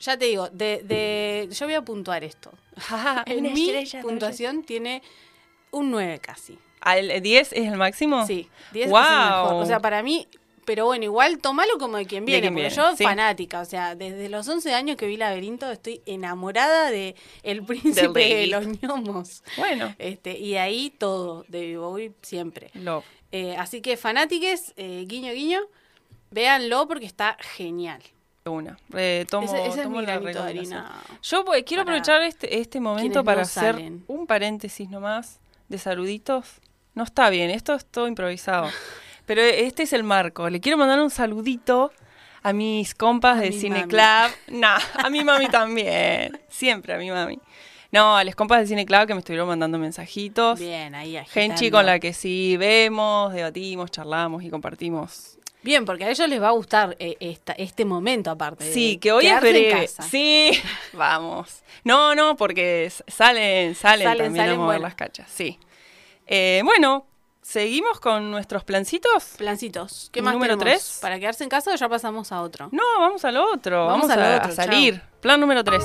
ya te digo, de, de yo voy a puntuar esto. en mi puntuación tiene un 9 casi.
¿Al 10 es el máximo?
Sí, 10
wow.
es el mejor. O sea, para mí, pero bueno, igual tomalo como de quien
De
viene,
quien
porque
viene,
yo
sí.
fanática, o sea, desde los 11 años que vi Laberinto estoy enamorada de El Príncipe de los Gnomos.
Bueno,
Este, y ahí todo, de Bowie siempre.
lo.
Eh, así que fanátiques, eh, guiño guiño, véanlo porque está genial.
Una. Eh, tomo,
Ese- ese es
tomo la
de
recomendación. Yo pues, quiero aprovechar este, este momento para
no
hacer
salen.
un paréntesis nomás de saluditos. No está bien, esto es todo improvisado. Pero este es el marco. Le quiero mandar un saludito a mis compas
A
de
mi
Cine
mami.
Club. No, a mi mami también. Siempre a mi mami. No, a los compas de Cine Club que me estuvieron mandando mensajitos.
Bien, ahí agitando.
Genchi con la que sí vemos, debatimos, charlamos y compartimos.
Bien, porque a ellos les va a gustar eh, esta, este momento aparte. de
Sí, que hoy es breve.
casa.
Sí, vamos. No, no, porque salen, salen,
Salen,
también
salen
a mover las cachas. Sí. Eh, bueno, seguimos con nuestros plancitos.
Plancitos. ¿Qué más
Número
tenemos?
tres.
¿Para quedarse en casa o ya pasamos a otro?
No, vamos al otro.
Vamos
a,
otro,
a salir. Plan número 3.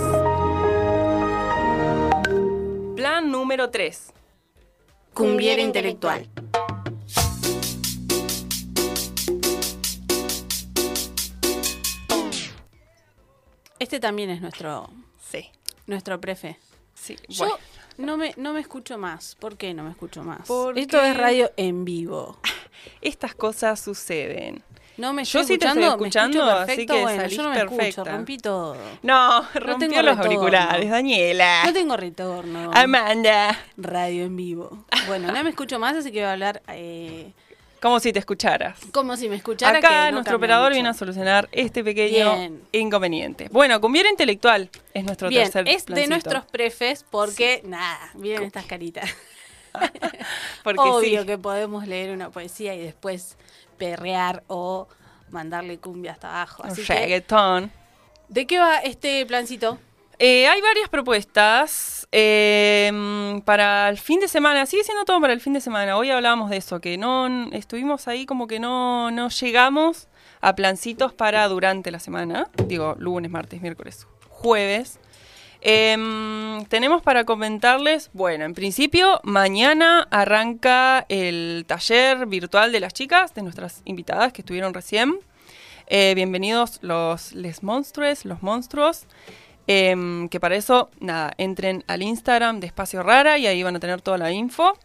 Plan número 3.
Cumbiera intelectual. Este también es nuestro,
Sí.
nuestro prefe.
Sí.
Yo
Bueno,
no me, no me escucho más. ¿Por qué no me escucho más?
Porque-
Esto es radio en vivo.
estas cosas suceden.
No me
Yo
estoy
sí te estoy
escuchando, me
escuchando, así
perfecto.
que
bueno,
salís
yo no me escucho, rompí todo.
No,
tengo
rompió los
retorno.
auriculares, Daniela.
No tengo retorno.
Amanda.
Radio en vivo. Bueno, no me escucho más, así que voy a hablar eh,
Como si te escucharas.
como si me escuchara.
Acá
no
nuestro operador
mucho.
viene a solucionar este pequeño
Bien.
inconveniente. Bueno, Cumbiera Intelectual es nuestro
Bien,
tercer
es de nuestros prefes porque, nada, miren estas caritas.
Porque
Obvio
sí.
que podemos leer una poesía y después perrear o mandarle cumbia hasta abajo. Así que,
Reggaetón.
¿De qué va este plancito?
Eh, hay varias propuestas mm, para el fin de semana. Sigue siendo todo para el fin de semana. Hoy hablábamos de eso, que no estuvimos ahí como que no, no llegamos a plancitos para durante la semana. Digo, lunes, martes, miércoles, jueves. Em, tenemos para comentarles, bueno, en principio, mañana arranca el taller virtual de las chicas, de nuestras invitadas que estuvieron recién. Eh, bienvenidos los les monstruos, los monstruos. Em, que para eso, nada, entren al Instagram de Espacio Rara y ahí van a tener toda la info.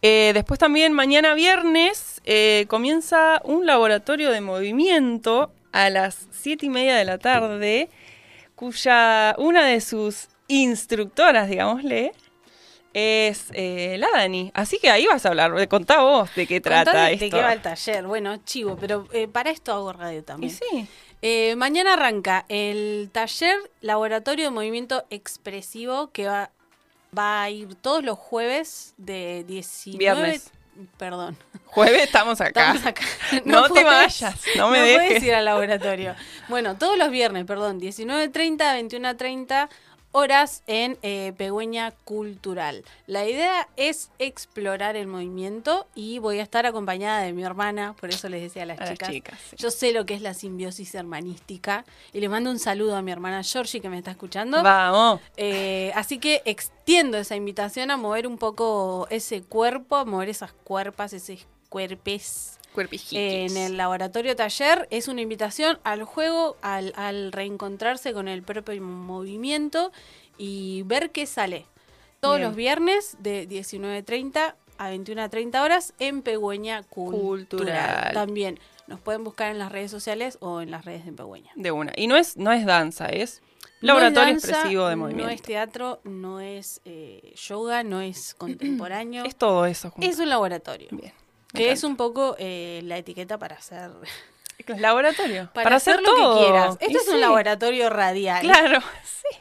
Eh, después también mañana viernes eh, comienza un laboratorio de movimiento a las 7 y media de la tarde, cuya una de sus instructoras, digámosle, es eh, la Dani. Así que ahí vas a hablar, contá vos de qué trata esto.
de qué va el taller. Bueno, chivo, pero eh, para esto hago radio
Y
también.
sí,
Eh, mañana arranca el taller Laboratorio de Movimiento Expresivo que va, va a ir todos los jueves de 19...
Viernes.
Perdón.
jueves estamos acá.
Estamos acá.
No te
podés-
vayas, no me
puedes
dejes.
ir al laboratorio. Bueno, todos los viernes, perdón, 19.30 a 21.30 horas en eh, Pegüeña Cultural. La idea es explorar el movimiento y voy a estar acompañada de mi hermana, por eso les decía a las
A las
chicas.
sí.
Yo sé lo que es la simbiosis hermanística y le mando un saludo a mi hermana Georgie que me está escuchando.
Vamos.
Eh, así que extiendo esa invitación a mover un poco ese cuerpo, a mover esas cuerpas, esos cuerpes en el laboratorio taller. Es una invitación al juego, al, al reencontrarse con el propio movimiento y ver qué sale. Todos
Bien.
los viernes de 19.30 a 21.30 horas en Pegüeña Cultural.
Cultural.
También nos pueden buscar en las redes sociales o en las redes de Pegüeña.
De una. Y no es, no es danza, es
No es
laboratorio
danza,
expresivo de
No
movimiento.
es teatro, no es eh, yoga, no es contemporáneo.
Es todo eso. junto.
es un laboratorio.
Bien.
Que es un poco eh, la etiqueta para hacer
laboratorio.
para, hacer, lo
todo.
que quieras.
Y
Esto es un laboratorio radial.
Claro, sí.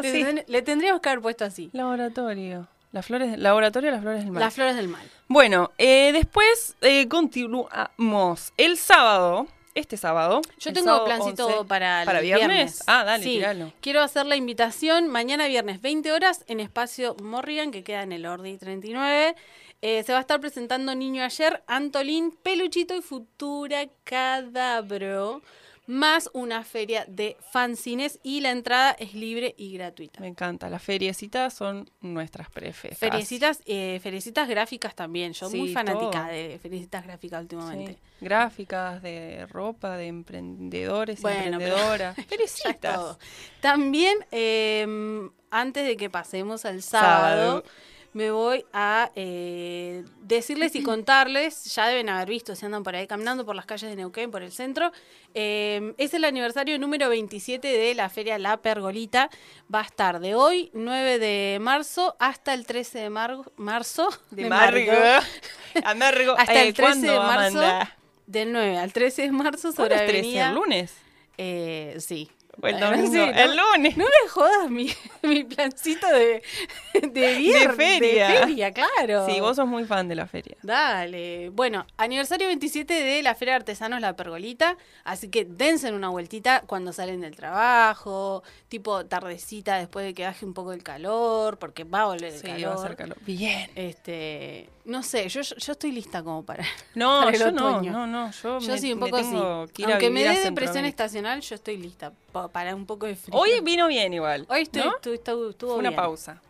Le,
así.
ten- le tendríamos que haber puesto así.
Laboratorio. Las flores, laboratorio de las flores del mar.
Las flores del mal.
Bueno, eh, después eh, continuamos. El sábado, este sábado.
Yo tengo plancito
11,
para el
¿Para viernes? Ah, dale,
sí,
tiralo.
Quiero hacer la invitación mañana viernes, 20 horas, en espacio Morrigan, que queda en el Ordi 39. Eh, se va a estar presentando Niño Ayer, Antolín, Peluchito y Futura Cadabro, más una feria de fanzines y la entrada es libre y gratuita.
Me encanta. Las feriecitas son nuestras preferidas.
Feriecitas, eh, feriecitas gráficas también. Yo muy
Sí,
fanática
todo.
de feriecitas gráficas últimamente.
Sí. Gráficas de ropa, de emprendedores,
Bueno, pero-
emprendedoras. Feriecitas.
todo. También, eh, antes de que pasemos al sábado,
Sábado.
Me voy a eh, decirles y contarles, ya deben haber visto si andan por ahí caminando por las calles de Neuquén, por el centro, eh, es el aniversario número 27 de la Feria La Pergolita. Va a estar de hoy, 9 de marzo, hasta el 13 de mar- marzo.
De Margo. Amargo.
Hasta
Eh,
el 13 de
¿cuándo,
marzo.
Amanda?
Del 9 al 13 de marzo sobre
¿Cuándo es 13?
Avenida.
¿El lunes?
Eh, sí.
¿O el domingo?
sí, no-
el lunes.
No me jodas mi, mi plancito de, de viernes.
feria.
De feria, claro.
Sí, vos sos muy fan de la feria.
Dale. Bueno, aniversario 27 de la Feria de Artesanos La Pergolita. Así que dense una vueltita cuando salen del trabajo, tipo tardecita después de que baje un poco el calor, porque va a volver el
Sí,
calor.
va a ser calor. Bien.
Este, no sé, yo, yo estoy lista como para.
No,
para el
yo no,
otoño.
no, no. Yo,
Yo
me,
sí, un poco
tengo
sí.
que ir a
Aunque me dé depresión estacional, yo estoy lista para un poco de frío.
Hoy vino bien igual.
Hoy estuvo, estuvo- estuvo
Fue una
bien.
pausa.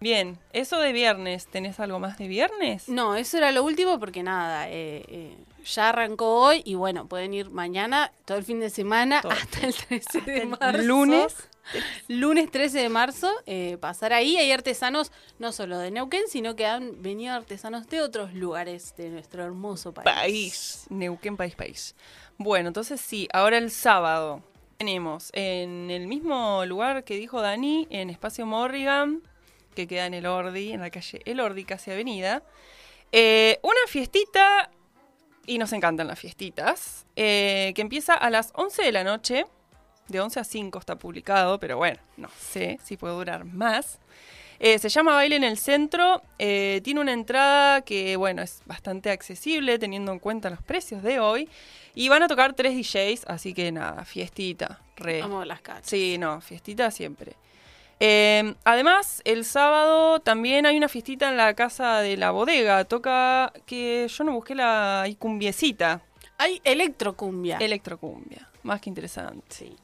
Bien, eso de viernes, ¿tenés algo más de viernes?
No, eso era lo último porque nada, eh, eh, ya arrancó hoy y bueno, pueden ir mañana, todo el fin de semana,
Todo.
hasta el 13 de
el
marzo.
lunes.
Lunes 13 de marzo, eh, pasar ahí. Hay artesanos no solo de Neuquén, sino que han venido artesanos de otros lugares de nuestro hermoso país.
País. Neuquén, país, país. Bueno, entonces sí, ahora el sábado tenemos en el mismo lugar que dijo Dani, en Espacio Morrigan, que queda en el Ordi, en la calle El Ordi, casi avenida, eh, una fiestita, y nos encantan las fiestitas, eh, que empieza a las 11 de la noche, de 11 a 5 está publicado, pero bueno, no sé si puede durar más. Eh, se llama Baile en el Centro. tiene una entrada que, bueno, es bastante accesible teniendo en cuenta los precios de hoy. Y van a tocar tres DJs, así que nada, fiestita. Re.
Vamos las cachas.
Sí, no, fiestita siempre. Eh, además, el sábado también hay una fiestita en la casa de la bodega. Toca que yo no busqué la hay cumbiecita,
Hay electrocumbia.
electrocumbia. Más que interesante.
Sí.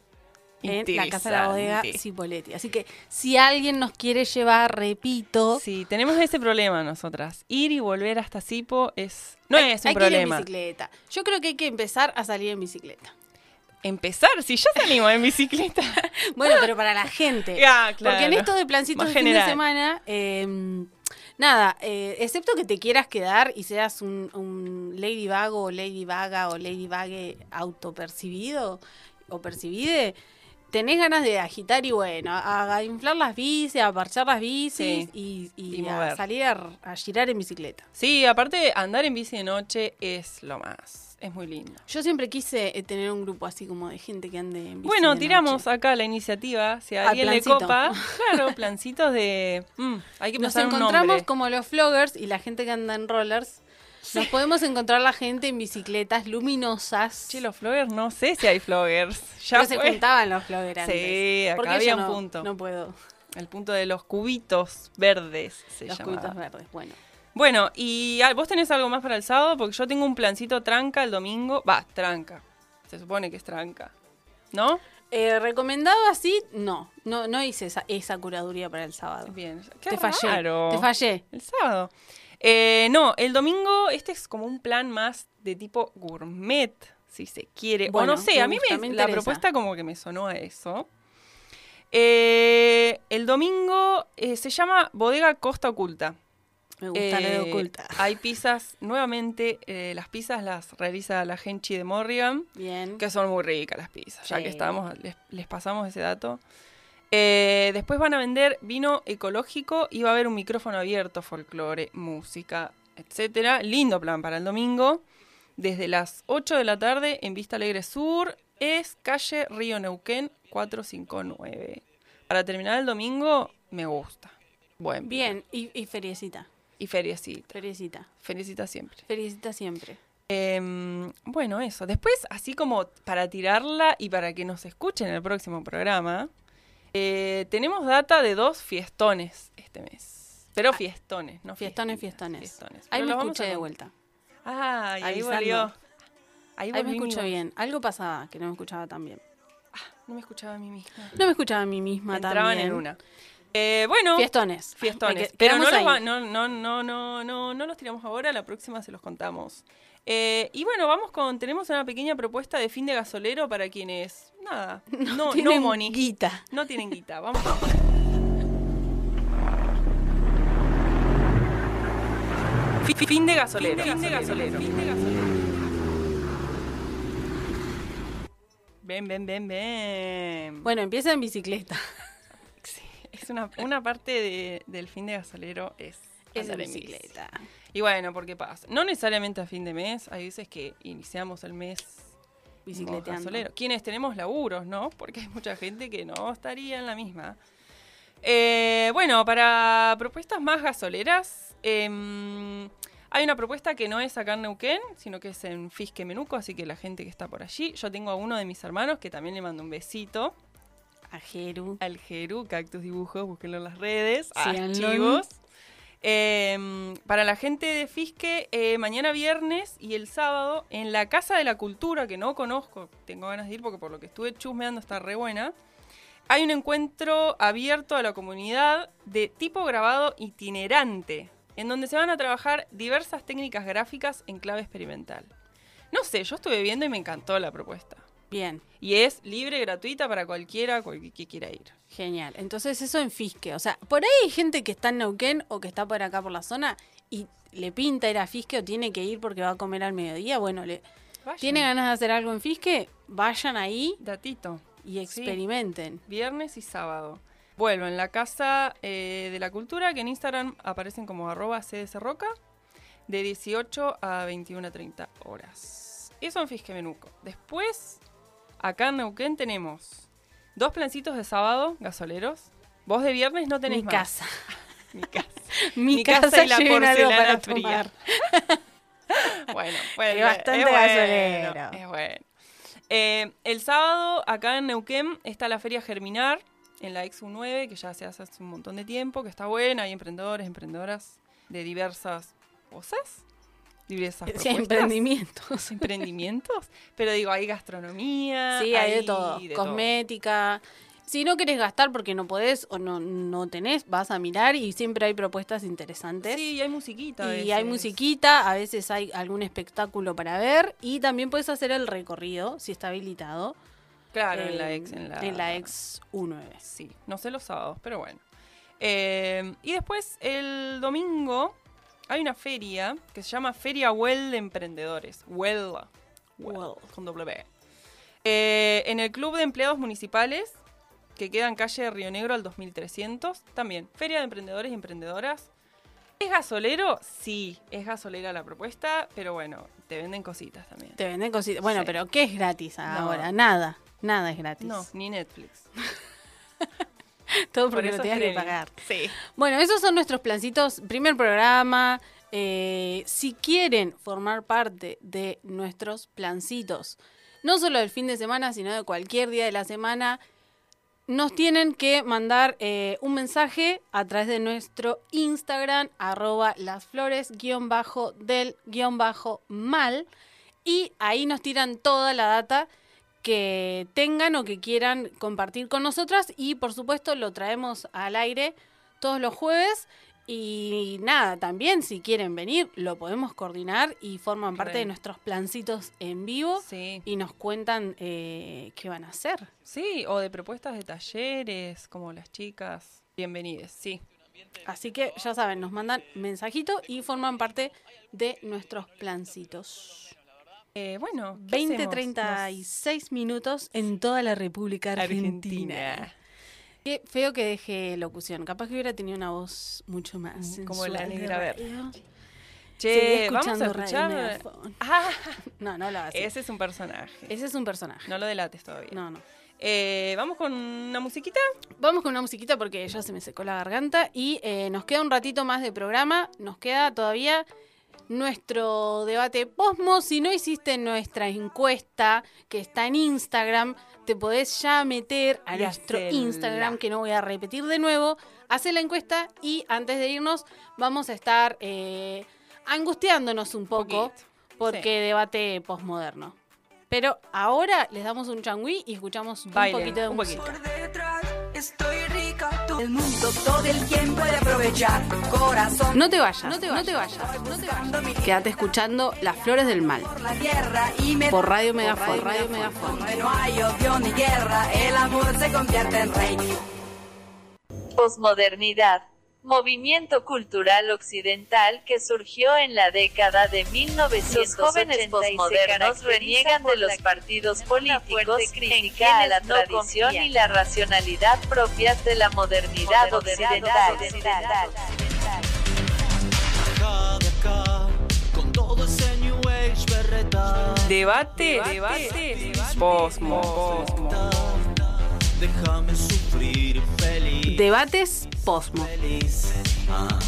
En la casa de la bodega. Cipoletti. Así que si alguien nos quiere llevar, repito,
Sí, tenemos ese problema nosotras. Ir y volver hasta Sipo es no
hay,
es un
hay que ir en
problema.
bicicleta. Yo creo que hay que empezar a salir en bicicleta.
Empezar, si ya salimos en bicicleta.
Bueno, pero para la gente.
Ah, claro.
Porque en esto de plancitos
Más
de fin de semana, eh, nada, eh, excepto que te quieras quedar y seas un, un Lady Vago o Lady Vaga o Lady Vague autopercibido o percibide, tenés ganas de agitar y bueno, a, a inflar las bicis, a parchar las bicis
Sí.
y, y
Y
a salir a, a girar en bicicleta.
Sí, aparte andar en bici de noche es lo más. Es muy lindo.
Yo siempre quise eh, tener un grupo así como de gente que ande en bici
Bueno,
de
tiramos
noche.
acá la iniciativa. Si a
Al
alguien le copa, claro, plancitos de. mm, hay que
Nos
un
encontramos como los vloggers y la gente que anda en rollers. Nos podemos encontrar la gente en bicicletas luminosas.
Che, los floggers, no sé si hay floggers. Ya
Pero se juntaban los vloggers antes.
Sí, acá había
yo
un
no-
punto.
No puedo.
El punto de los cubitos verdes se
los
llamaba.
cubitos verdes. Bueno.
Bueno, y ah, vos tenés algo más para el sábado, porque yo tengo un plancito tranca el domingo. Va, tranca. Se supone que es tranca. ¿No?
Eh, recomendado así, no. No, no hice esa, esa curaduría para el sábado.
Bien. Qué
Te fallé.
raro.
Te fallé.
El sábado. Eh, no, el domingo este es como un plan más de tipo gourmet, si se quiere.
Bueno,
o no sé, a mí me,
me
la propuesta como que me sonó a eso. Eh, el domingo eh, se llama Bodega Costa Oculta.
Me gusta la de
Eh,
oculta.
Hay pizzas, nuevamente, eh, las pizzas las realiza la Genchi de Morrigan,
Bien.
que son muy ricas las pizzas, ya que estamos, les, les pasamos ese dato. Eh, después van a vender vino ecológico y va a haber un micrófono abierto, folclore, música, etcétera. Lindo plan para el domingo. Desde las 8 de la tarde en Vista Alegre Sur es calle Río Neuquén 459. Para terminar el domingo, me gusta. Buen.
Bien. Y, y feriecita.
Y feriecita.
Feriecita.
Feriecita siempre.
Feriecita siempre.
Em, bueno, eso. Después, así como para tirarla y para que nos escuchen en el próximo programa, eh, tenemos data de dos fiestones este mes. Pero fiestones, no
Fiestones, fiestones.
Pero
Ahí me escuché
a
de vuelta.
Ah, y ahí volvió. Ahí,
Ahí me escucho bien. Algo pasaba que no me escuchaba tan bien.
No me escuchaba a mí misma.
No me escuchaba a mí misma
Entraban
también.
en una. Eh, bueno,
Fiestones.
Fiestones.
Que-
Pero no los, va- no, no, no, no, no, no los tiramos ahora, la próxima se los contamos. Eh, y bueno, vamos con. Tenemos una pequeña propuesta de fin de gasolero para quienes. Nada. No, no,
tienen
money.
guita.
No tienen guita. Vamos. Fi- fi- Fin de gasolero. Fin de gasolero. Fin de gasolero. Ven, ven, ven, ven.
Bueno, empieza en bicicleta.
Sí, es una, una parte de- del fin de gasolero es,
Es
bici.
bicicleta.
Y bueno, porque pasa. No necesariamente a fin de mes, hay veces que iniciamos el mes
Bicicleteando.
como gasolero. Quienes tenemos laburos, ¿no? Porque hay mucha gente que no estaría en la misma. Eh, bueno, para propuestas más gasoleras, em, hay una propuesta que no es acá en Neuquén, sino que es en Fisque Menuco, así que la gente que está por allí. Yo tengo a uno de mis hermanos que también le mando un besito.
A Jeru.
Al Jeru, Cactus Dibujos, búsquenlo en las redes. Archivos. Eh, para la gente de Fisque, eh, mañana viernes y el sábado, en la Casa de la Cultura, que no conozco, tengo ganas de ir porque por lo que estuve chusmeando está re buena, hay un encuentro abierto a la comunidad de tipo grabado itinerante, en donde se van a trabajar diversas técnicas gráficas en clave experimental. No sé, yo estuve viendo y me encantó la propuesta.
Bien,
Y es libre, gratuita para cualquiera cual- que quiera ir.
genial. Entonces eso en Fisque. O sea, por ahí hay gente que está en Neuquén o que está por acá por la zona y le pinta ir a Fisque o tiene que ir porque va a comer al mediodía. Bueno, le,
Vayan.
tiene ganas de hacer algo en Fisque, vayan ahí
Datito.
y experimenten.
Viernes y sábado. Vuelvo en la Casa eh, de la Cultura, que en Instagram aparecen como arroba cdsroca, de 18 a 21 a 30 horas. Eso en Fisque Menuco. Después, acá en Neuquén tenemos dos plancitos de sábado, gasoleros. Vos de viernes no tenés
Mi
más.
casa.
Mi casa.
Mi,
Mi
casa,
casa y la porcelana
para
fría.
tomar.
Bueno, pues,
Es bastante
bueno,
gasolero.
es bueno. Eh, el sábado, acá en Neuquén, está la Feria Germinar, en la XU9, que ya se hace hace un montón de tiempo, que está buena. Hay emprendedores, emprendedoras de diversas cosas.
Sí,
propuestas.
emprendimientos.
Emprendimientos. Pero digo, hay gastronomía.
Sí, hay de todo.
de
Cosmética. Si no querés gastar porque no podés o no, no tenés, vas a mirar y siempre hay propuestas interesantes.
Sí, y hay musiquita. a
y hay musiquita, a veces hay algún espectáculo para ver y también puedes hacer el recorrido si está habilitado.
Claro, en la ex. En la,
en la ex U9.
Sí, no sé los sábados, pero bueno. Eh, y después el domingo hay una feria que se llama Feria Well de Emprendedores. Well. Well,
Well.
Con W. Eh, en el Club de Empleados Municipales, que queda en calle de Río Negro al 2300. También, Feria de Emprendedores y Emprendedoras. ¿Es gasolero? Sí, es gasolera la propuesta, pero bueno, te venden cositas también.
Te venden cositas. Bueno,
Sí.
pero ¿qué es gratis
No.
ahora? Nada. Nada es gratis.
No, ni Netflix.
Todo
Por
porque
eso
lo tengas que pagar.
Sí.
Bueno, esos son nuestros plancitos. Primer programa. Eh, si quieren formar parte de nuestros plancitos, no solo del fin de semana, sino de cualquier día de la semana, nos tienen que mandar eh, un mensaje a través de nuestro Instagram, arroba lasflores, guion bajo del guion bajo mal. Y ahí nos tiran toda la data que tengan o que quieran compartir con nosotras. Y por supuesto lo traemos al aire todos los jueves. Y nada, también si quieren venir, lo podemos coordinar y forman parte
Re.
de nuestros plancitos en vivo
Sí.
y nos cuentan eh, qué van a hacer.
Sí, o de propuestas de talleres, como las chicas. Bienvenidas, sí.
Así que ya saben, nos mandan mensajito y forman parte de nuestros plancitos.
Eh, bueno, ¿qué
20,
hacemos?
36 minutos en toda la República
Nos-
Argentina.
Argentina.
Qué feo que deje locución. Capaz que hubiera tenido una voz mucho más
Mm, Como la negra verde. Che, vamos a escuchar. Ah,
No, no lo hagas.
ese es un personaje.
Ese es un personaje.
No lo delates todavía.
No, no.
Eh, vamos con una musiquita.
Vamos con una musiquita porque ya se me secó la garganta y eh, nos queda un ratito más de programa. Nos queda todavía nuestro debate posmo. Si no hiciste nuestra encuesta que está en Instagram, te podés ya meter a
Y
nuestro
hacela.
Instagram, que no voy a repetir de nuevo. Hacer la encuesta y antes de irnos vamos a estar eh, angustiándonos un poco
Poquito.
porque
Sí.
debate posmoderno. Pero ahora les damos un changüí y escuchamos
Bailen,
un poquito de
un
música.
poquito.
Por detrás estoy rica. El mundo todo el tiempo de aprovechar. Corazón
No te vayas, no te vayas, no te vayas, no te vayas. Quédate escuchando Las Flores del Mal
por la tierra y me
por Radio Megafon, Radio Megafon.
No hay odio ni guerra, el amor se convierte en rey.
Posmodernidad. Movimiento cultural occidental que surgió en la década de 1980. Los jóvenes posmodernos reniegan de los partidos políticos, critican a la tradición y la racionalidad propias de la modernidad occidental.
Baja de acá, con todo ese New Age berreta.
Debate, debate, posmo, posmo.
Déjame feliz.
Debates posmo.
Ah.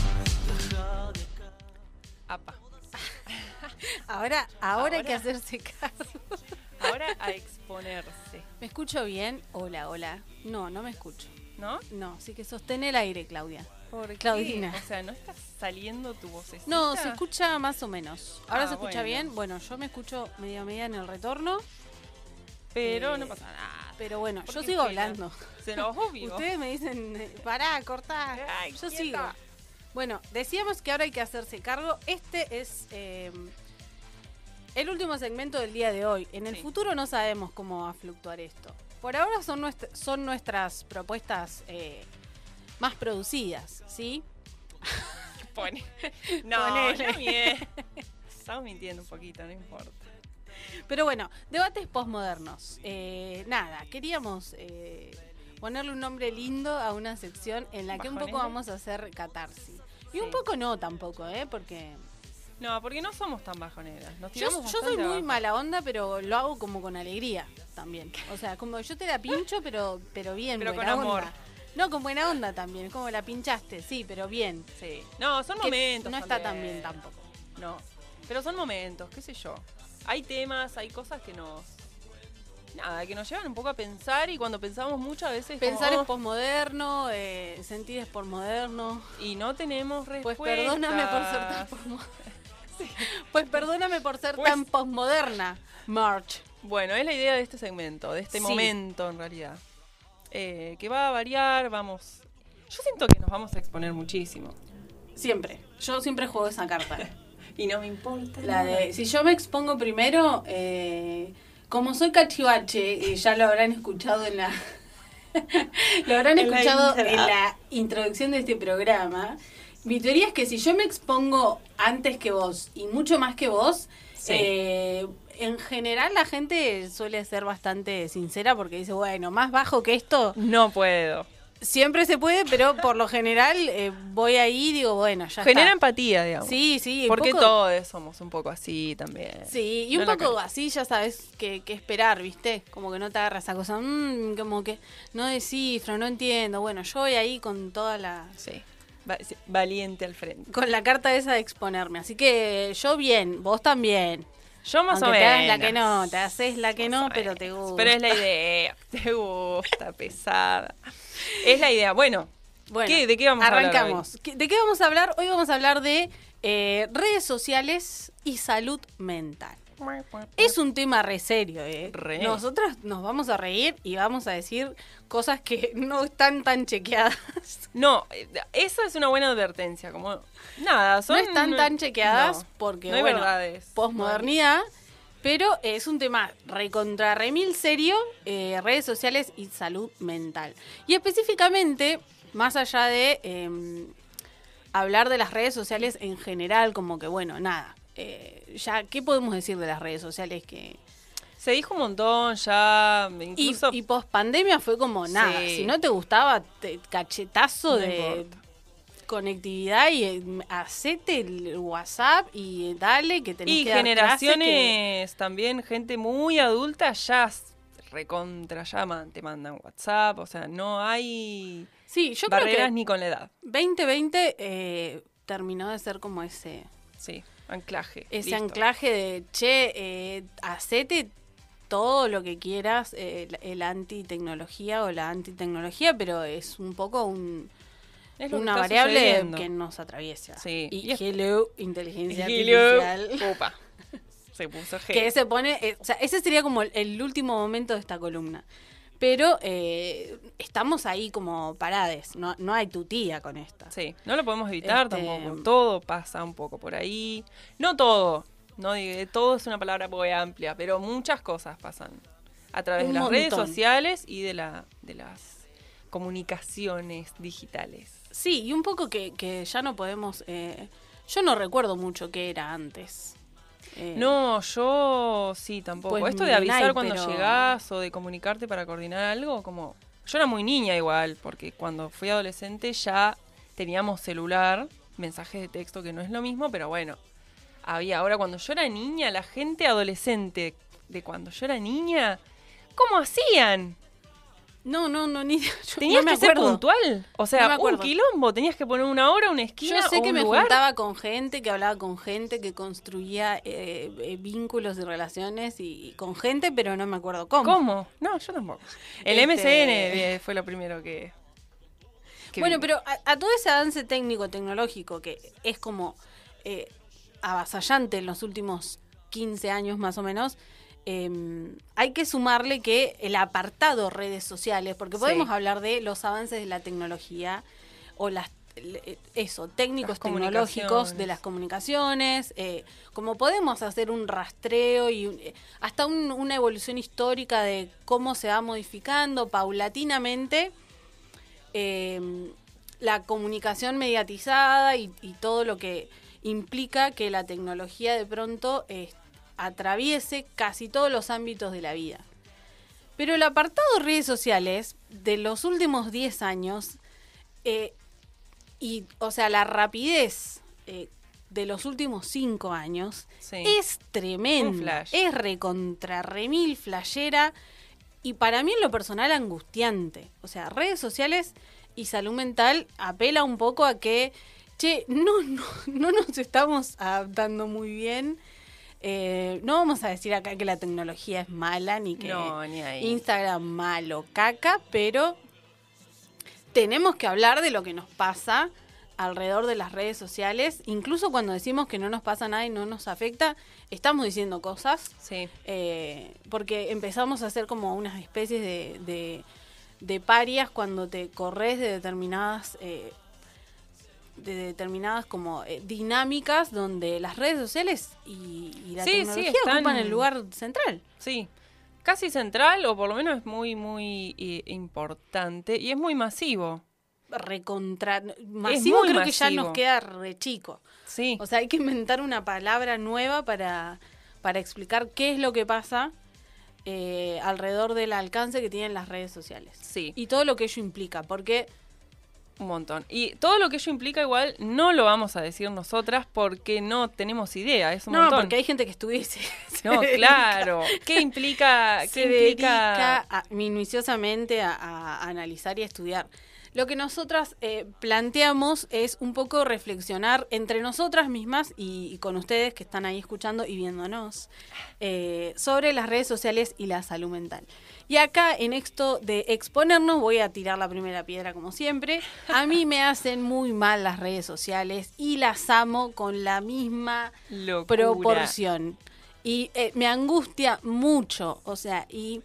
Apa.
Ahora, ahora hay que hacerse cargo.
Ahora a exponerse,
¿Me escucho bien? Hola, hola. No, no me escucho.
¿no?
No, sí que sostén el aire, Claudia.
¿Por qué?
Claudina.
O sea, ¿no está saliendo tu vocecita?
No, se escucha más o menos. Ahora
Ah,
se escucha
bueno.
bien. Bueno, yo me escucho medio media en el retorno.
Pero
Eh,
no pasa nada.
Pero bueno,
¿Por
yo sigo
pena?
hablando.
Obvio.
Ustedes me dicen, eh, pará, cortá.
Ay,
Yo
quieta.
sigo. Bueno, decíamos que ahora hay que hacerse cargo. Este es eh, el último segmento del día de hoy. En el
Sí.
futuro no sabemos cómo va a fluctuar esto. Por ahora son, nuestra- son nuestras propuestas más producidas, ¿sí?
Pone. No,
Ponele.
no mie- Estamos mintiendo un poquito, no importa.
Pero bueno, debates posmodernos. Eh, nada, queríamos eh, ponerle un nombre lindo a una sección en la que un poco vamos a hacer catarsis. Y un poco no tampoco, ¿eh? Porque
No, porque no somos tan bajoneras. Nos
yo,
tiramos
yo soy muy
abajo.
mala onda, pero lo hago como con alegría también. O sea, como yo te la pincho, pero, pero bien,
Pero
buena
con amor.
onda. No, con buena onda también, como la pinchaste, sí, pero bien.
Sí. No, son
Que
momentos.
No está tan
también.
bien tampoco.
No. Pero son momentos, qué sé yo. Hay temas, hay cosas que nos. Nada, que nos llevan un poco a pensar y cuando pensamos mucho a veces.
Pensar
como,
es posmoderno, eh, sentir es posmoderno.
Y no tenemos
Pues
respuestas.
perdóname por ser tan posmoderna. Pues perdóname por ser
Pues-
tan posmoderna, March.
Bueno, es la idea de este segmento, de este
Sí.
momento en realidad. Eh, que va a variar, vamos. Yo siento que nos vamos a exponer muchísimo.
Siempre. Yo siempre juego esa carta.
Y no me importa.
La de, si yo me expongo primero, eh, como soy cachivache, y ya lo habrán escuchado en la... lo habrán
En
escuchado en la introducción de este programa. Mi teoría es que si yo me expongo antes que vos y mucho más que vos,
Sí.
eh, en general la gente suele ser bastante sincera porque dice, bueno, más bajo que esto,
No puedo.
Siempre se puede, pero por lo general eh, voy ahí y digo, bueno, ya
Genera
está.
empatía, digamos.
Sí, sí.
Porque
poco-
todos somos un poco así también.
Sí, y un
No
poco así ya sabes que, que esperar, ¿viste? Como que no te agarras esa cosa, mm, como que no descifro, no entiendo. Bueno, yo voy ahí con toda la
Sí. Va- sí, Valiente al frente.
con la carta esa de exponerme. Así que yo bien, vos también.
Yo más
Aunque
o
te
menos.
hagas la que no, te haces la que
Más
no, pero te gusta.
Pero es la idea. Te gusta, pesada. Es la idea. Bueno,
Bueno,
¿qué- ¿de qué vamos a hablar hoy?
arrancamos. ¿Qué- ¿De qué vamos a hablar? Hoy vamos a hablar de eh, redes sociales y salud mental. Es un tema re serio, ¿eh?
Re.
Nosotros nos vamos a reír y vamos a decir cosas que no están tan chequeadas.
No, eh, esa es una buena advertencia. Como, nada, son.
no están tan chequeadas
no,
porque,
no hay
bueno, posmodernidad, pero es un tema recontra remil serio, eh, redes sociales y salud mental. Y específicamente, más allá de eh, hablar de las redes sociales en general, como que, bueno, nada. eh, ya, ¿qué podemos decir de las redes sociales que
Se dijo un montón ya.
y,
Incluso.
y post pandemia fue como nada.
Sí.
Si no te gustaba, te, cachetazo
No
de
importa.
Conectividad y eh, hacete el WhatsApp y eh, dale que tenés
y
que que-
generaciones también, gente muy adulta, ya recontra llaman, te mandan WhatsApp. O sea, no hay
Sí, yo creo
barreras
que
ni con la edad.
2020 eh, terminó de ser como ese
Sí, anclaje.
ese
listo.
anclaje de che, eh, hacete todo lo que quieras, eh, el, el anti-tecnología o la antitecnología, pero es un poco un,
Es lo que
una
está
variable
sucediendo.
que nos atraviesa.
Sí.
Y,
Y es-
hello, inteligencia
Hello.
artificial.
Opa. Se puso G.
Que se pone, eh, o sea, ese sería como el, el último momento de esta columna. Pero eh, estamos ahí como parades, no, no hay tutía con esta.
Sí, no lo podemos evitar
Este-
tampoco. Todo pasa un poco por ahí. No todo. No digo- todo es una palabra muy amplia, pero muchas cosas pasan a través
Un
de las redes sociales y de la de las comunicaciones digitales.
Sí, y un poco que, que ya no podemos... eh, yo no recuerdo mucho qué era antes. Eh,
No, yo sí, tampoco.
Pues
Esto de avisar cuando
pero-
llegás o de comunicarte para coordinar algo, como... Yo era muy niña igual, porque cuando fui adolescente ya teníamos celular, mensajes de texto que no es lo mismo, pero bueno, había. Ahora cuando yo era niña, la gente adolescente de cuando yo era niña, ¿cómo hacían?
No, no, no, ni... yo
¿Tenías
no me
que ser
acuerdo.
puntual? O
No
sea,
me
un quilombo, tenías que poner una hora, una esquina
Yo sé
o
que
un
me
lugar.
juntaba con gente, que hablaba con gente, que construía eh, eh, vínculos y relaciones y, y con gente, pero no me acuerdo cómo.
¿Cómo? No, yo tampoco. El
Este-
MCN eh, fue lo primero que. que
Bueno,
vi.
pero a, a todo ese avance técnico, tecnológico, que es como eh, avasallante en los últimos 15 años más o menos, eh, hay que sumarle que el apartado redes sociales, porque
Sí.
podemos hablar de los avances de la tecnología o las le- eso, técnicos tecnológicos de las comunicaciones, eh, como podemos hacer un rastreo y un- eh, hasta un- una evolución histórica de cómo se va modificando paulatinamente eh, la comunicación mediatizada y, y todo lo que implica que la tecnología de pronto eh, atraviese casi todos los ámbitos de la vida. Pero el apartado de redes sociales de los últimos 10 años, eh, y, o sea, la rapidez eh, de los últimos 5 años,
Sí.
es tremenda. Es recontra remil flashera y para mí en lo personal angustiante. O sea, redes sociales y salud mental apela un poco a que, che, no, no, no nos estamos adaptando muy bien. Eh, no vamos a decir acá que la tecnología es mala ni que
No, ni ahí.
Instagram malo, caca, pero tenemos que hablar de lo que nos pasa alrededor de las redes sociales. Incluso cuando decimos que no nos pasa nada y no nos afecta, estamos diciendo cosas.
Sí.
eh, porque empezamos a hacer como unas especies de, de, de parias cuando te corres de determinadas... eh, de determinadas como eh, dinámicas donde las redes sociales y, y la
Sí, sí,
tecnología
están-
ocupan el lugar central.
Sí, casi central o por lo menos es muy, muy eh, importante y es muy masivo.
recontra masivo creo que ya nos queda re chico.
Sí,
O sea, hay que inventar una palabra nueva para, para explicar qué es lo que pasa eh, alrededor del alcance que tienen las redes sociales.
sí,
Y todo lo que ello implica, porque
un montón. Y todo lo que ello implica igual no lo vamos a decir nosotras porque no tenemos idea, es un
no,
montón.
porque hay gente que estudia y se, se
No,
dedica-
claro. ¿Qué implica?
se
¿Qué
dedica
implica?
a- minuciosamente a, a analizar y a estudiar. Lo que nosotras eh, planteamos es un poco reflexionar entre nosotras mismas y, y con ustedes que están ahí escuchando y viéndonos eh, sobre las redes sociales y la salud mental. Y acá en esto de exponernos voy a tirar la primera piedra como siempre. A mí me hacen muy mal las redes sociales y las amo con la misma
Locura.
proporción. Y eh, me angustia mucho, o sea, y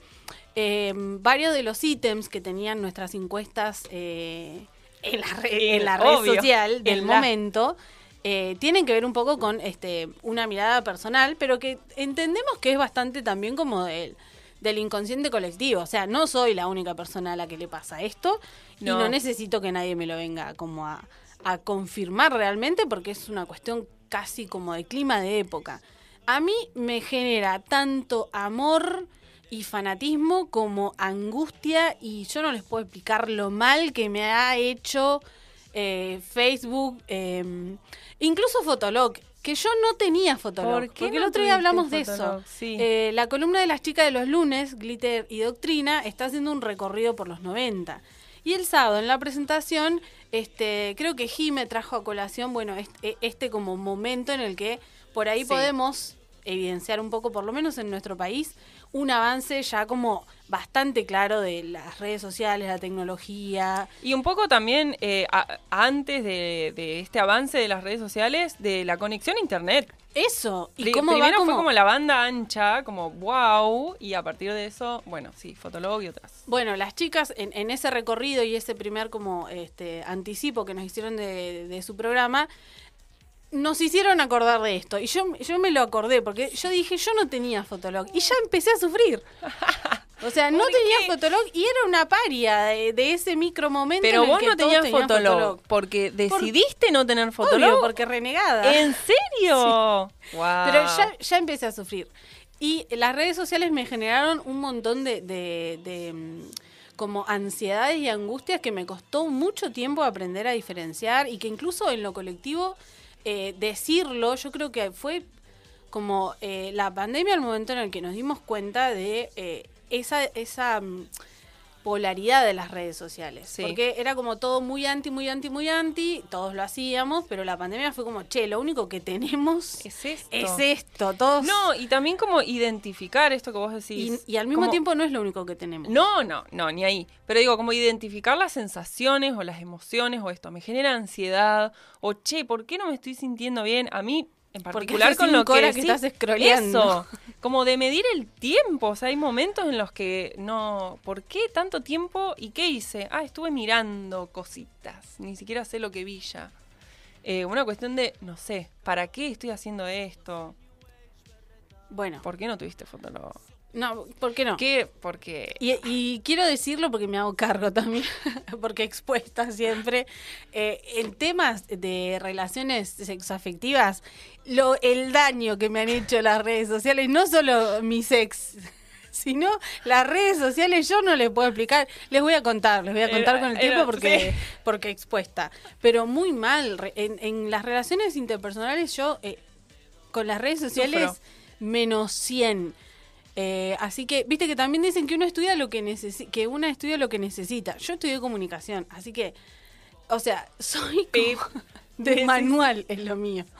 eh, varios de los ítems que tenían nuestras encuestas eh, en la, re- en la red
Obvio,
social del
en
momento eh, tienen que ver un poco con este una mirada personal, pero que entendemos que es bastante también como del, del inconsciente colectivo. O sea, no soy la única persona a la que le pasa esto y
No.
no necesito que nadie me lo venga como a, a confirmar realmente porque es una cuestión casi como de clima de época. A mí me genera tanto amor y fanatismo como angustia y yo no les puedo explicar lo mal que me ha hecho eh, Facebook, eh, incluso Fotolog, que yo no tenía Fotolog.
¿Por qué
porque el otro día hablamos de eso.
Sí.
Eh, la columna de las chicas de los lunes, Glitter y Doctrina, está haciendo un recorrido por los 90. Y el sábado en la presentación, este, creo que Jime trajo a colación, bueno, este, este como momento en el que por ahí
Sí.
podemos evidenciar un poco, por lo menos en nuestro país, un avance ya como bastante claro de las redes sociales, la tecnología.
Y un poco también eh, a- antes de, de este avance de las redes sociales, de la conexión a internet.
Eso, y va
Primero
como...
fue como la banda ancha, como wow, y a partir de eso, bueno, sí, Fotolog y otras.
Bueno, las chicas en, en ese recorrido y ese primer como este anticipo que nos hicieron de, de su programa, nos hicieron acordar de esto. Y yo, yo me lo acordé porque yo dije, yo no tenía Fotolog. Y ya empecé a sufrir. O sea, no
¿Por
tenía
qué?
Fotolog y era una paria de, de ese micro momento.
Pero
en el
vos
que
no tenías Fotolog, porque decidiste no tener Fotolog.
Obvio, porque renegada.
¿En serio? Wow.
Pero ya, ya empecé a sufrir. Y las redes sociales me generaron un montón de, de- de, mm, como ansiedades y angustias que me costó mucho tiempo aprender a diferenciar y que incluso en lo colectivo eh, decirlo, yo creo que fue como eh, la pandemia el momento en el que nos dimos cuenta de eh, esa, esa mm, polaridad de las redes sociales.
Sí.
Porque era como todo muy anti, muy anti, muy anti, todos lo hacíamos, pero la pandemia fue como, che, lo único que tenemos
es esto.
es esto, todos.
No, y también como identificar esto que vos decís.
y, y al mismo
como-
tiempo no es lo único que tenemos.
No, no, no, ni ahí. Pero digo, como identificar las sensaciones o las emociones o esto, me genera ansiedad, o che, ¿por qué no me estoy sintiendo bien? A mí, en particular con lo que,
horas que estás scrolleando.
Eso, como de medir el tiempo, o sea, hay momentos en los que no, ¿por qué tanto tiempo y qué hice? Ah, estuve mirando cositas, ni siquiera sé lo que vi ya. Eh, una cuestión de, no sé, ¿para qué estoy haciendo esto?
Bueno,
¿Por qué no tuviste Fotolog?
No, ¿por qué no?
¿Qué? Porque...
Y, y quiero decirlo porque me hago cargo también, porque expuesta siempre. Eh, en temas de relaciones sexoafectivas, lo, el daño que me han hecho las redes sociales, no solo mis ex, sino las redes sociales, yo no les puedo explicar. Les voy a contar, les voy a contar
Era-
con el tiempo
era-
porque,
sí.
porque expuesta. Pero muy mal. En, en las relaciones interpersonales, yo eh, con las redes sociales,
Sufro.
menos 100. Eh, así que, viste que también dicen que uno estudia lo que necesita, que una estudia lo que necesita. Yo estudié comunicación, así que, o sea, soy como de manual es lo mío.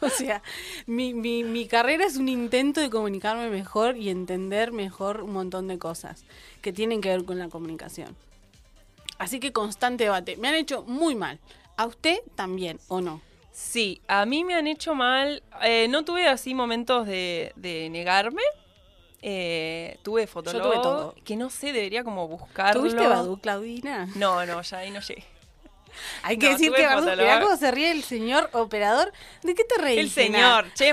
O sea, mi, mi, mi carrera es un intento de comunicarme mejor y entender mejor un montón de cosas que tienen que ver con la comunicación. Así que constante debate. Me han hecho muy mal. ¿A usted también o no?
Sí, a mí me han hecho mal. eh, no tuve así momentos de, de negarme. Eh, tuve Fotolog.
tuve todo.
Que no sé, debería como buscarlo.
¿Tuviste Badu, Claudina?
No, no, ya ahí no llegué.
Hay que
No,
decir que Badu, mirá cómo se ríe el señor operador. ¿De qué te reís?
El señor, che,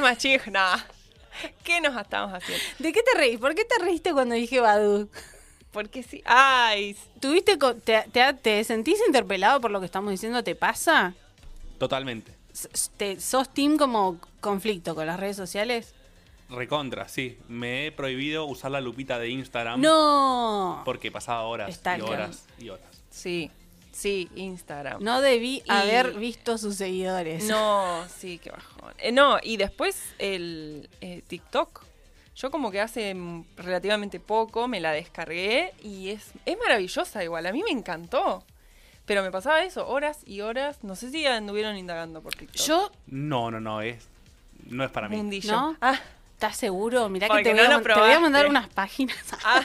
nada. ¿Qué nos estamos haciendo?
¿De qué te reís? ¿Por qué te reíste cuando dije Badu?
Porque sí. Ay,
¿Tuviste co- te, te- te sentís interpelado por lo que estamos diciendo? ¿Te pasa?
Totalmente.
S- te- ¿Sos team como conflicto con las redes sociales?
Recontra, sí. Me he prohibido usar la lupita de Instagram.
No.
Porque pasaba horas y horas y horas.
sí, sí, Instagram.
No debí
Y-
haber visto sus seguidores.
No, sí, qué bajón. Eh, no, y después el eh, TikTok. Yo como que hace relativamente poco me la descargué y es, es maravillosa igual. A mí me encantó. Pero me pasaba eso, horas y horas. No sé si anduvieron indagando por TikTok.
Yo,
No, no, no, es. No es para mí.
Mundillo.
¿no?
Ah,
¿Estás seguro? Mirá que te voy,
no
a,
lo
man- te voy a mandar unas páginas.
ah,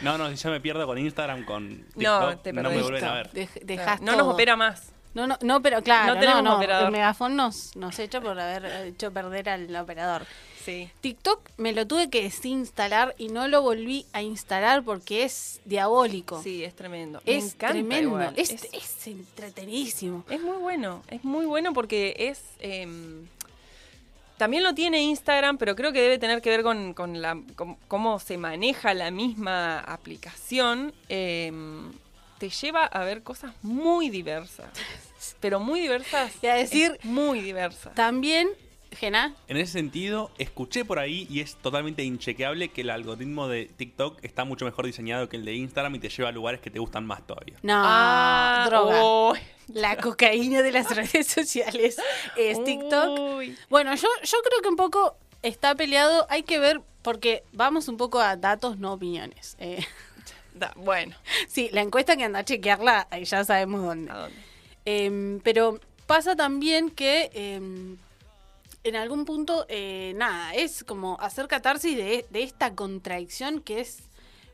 No, no, si yo me pierdo con Instagram, con TikTok,
No,
no,
te
me
perdiste.
vuelven a ver.
Dej- dejás
no nos opera más.
No, no, no, pero claro,
No
no,
tenemos
no,
operador.
El megafón nos, nos echa por haber hecho perder al operador.
Sí.
TikTok me lo tuve que desinstalar y no lo volví a instalar porque es diabólico.
Sí, es tremendo. Me
es
encanta
tremendo.
igual.
Es,
Es-
es entretenidísimo.
Es muy bueno, es muy bueno porque es... em, también lo tiene Instagram, pero creo que debe tener que ver con, con la, con cómo se maneja la misma aplicación. Em, te lleva a ver cosas muy diversas. Pero muy diversas.
Y a decir-
muy diversas.
También, Gena,
En ese sentido, escuché por ahí y es totalmente inchequeable que el algoritmo de TikTok está mucho mejor diseñado que el de Instagram y te lleva a lugares que te gustan más todavía.
no,
Ah,
droga.
oh,
La cocaína de las redes sociales es TikTok.
uy.
Bueno, yo, yo creo que un poco está peleado. Hay que ver, porque vamos un poco a datos, no opiniones. Eh,
Da- bueno,
sí, la encuesta que anda a chequearla, ahí ya sabemos dónde.
¿a dónde?
Em, pero pasa también que em, en algún punto, eh, nada, es como hacer catarsis de, de esta contradicción que es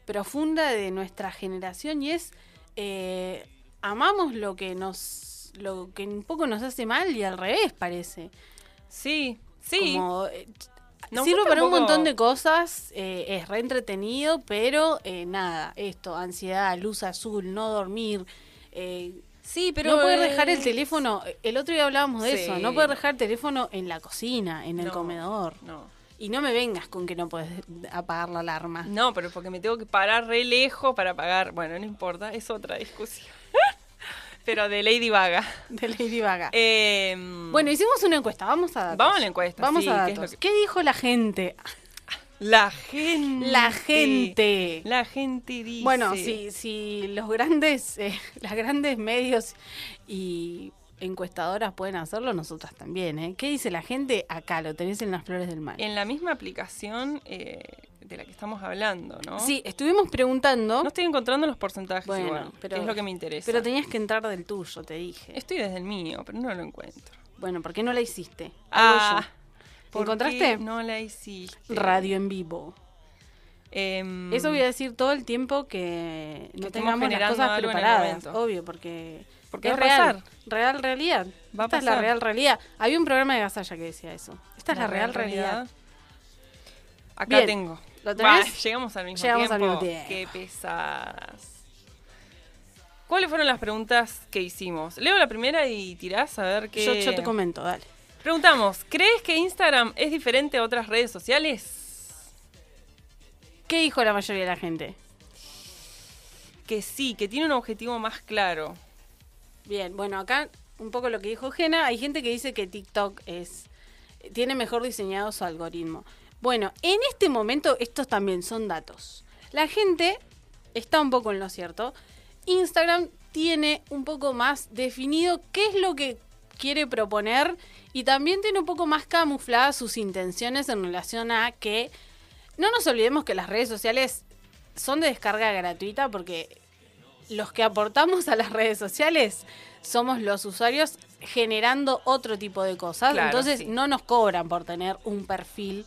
profunda de nuestra generación y es eh, amamos lo que nos lo que un poco nos hace mal y al revés parece
Sí, sí.
como eh, sirve para
un poco-
montón de cosas eh, es re entretenido pero eh, nada esto ansiedad luz azul no dormir eh,
Sí, pero...
no poder dejar el
eh,
teléfono, el otro día hablábamos de
Sí.
eso, no poder dejar el teléfono en la cocina, en el
No,
comedor.
No.
Y no me vengas con que no puedes apagar la alarma.
No, pero porque me tengo que parar re lejos para pagar. Bueno, no importa, es otra discusión. pero de Lady Vaga.
De Lady Gaga.
Em,
bueno, hicimos una encuesta, vamos a datos.
Vamos a la encuesta,
Vamos
sí,
a
¿qué es
datos. ¿Qué,
que-
dijo la gente?
La gente.
La gente.
La gente dice.
Bueno, si, si los grandes, eh, las grandes medios y encuestadoras pueden hacerlo, nosotras también, ¿eh? ¿Qué dice la gente? Acá, lo tenés en las flores del mal.
En la misma aplicación eh, de la que estamos hablando, ¿no?
Sí, estuvimos preguntando,
No estoy encontrando los porcentajes
Bueno,
igual,
pero-
que es lo que me interesa.
pero tenías que entrar del tuyo, te dije.
Estoy desde el mío, pero no lo encuentro.
Bueno, ¿por qué no la hiciste?
Ah. ¿Por
¿Encontraste?
qué no la hiciste?
Radio en vivo.
Em,
Eso voy a decir todo el tiempo que no
estemos
tengamos las cosas preparadas, obvio, porque,
Porque
es real,
pasar.
real realidad.
Va a
Esta es la real realidad. Había un programa de Gasalla que decía eso. Esta es la, real realidad.
Acá
Bien.
tengo.
¿Lo
Bah,
tenés?
llegamos al mismo
Llegamos al
tiempo.
mismo tiempo.
Qué pesadas. ¿Cuáles fueron las preguntas que hicimos? Leo la primera y tirás a ver qué.
Yo, yo te comento, dale.
Preguntamos, ¿crees que Instagram es diferente a otras redes sociales?
¿Qué dijo la mayoría de la gente?
Que sí, que tiene un objetivo más claro.
Bien, bueno, acá un poco lo que dijo Jena, hay gente que dice que TikTok es tiene mejor diseñado su algoritmo. Bueno, en este momento estos también son datos. La gente está un poco en lo cierto. Instagram tiene un poco más definido qué es lo que quiere proponer y también tiene un poco más camufladas sus intenciones en relación a que no nos olvidemos que las redes sociales son de descarga gratuita porque los que aportamos a las redes sociales somos los usuarios generando otro tipo de cosas.
Claro,
Entonces
sí.
no nos cobran por tener un perfil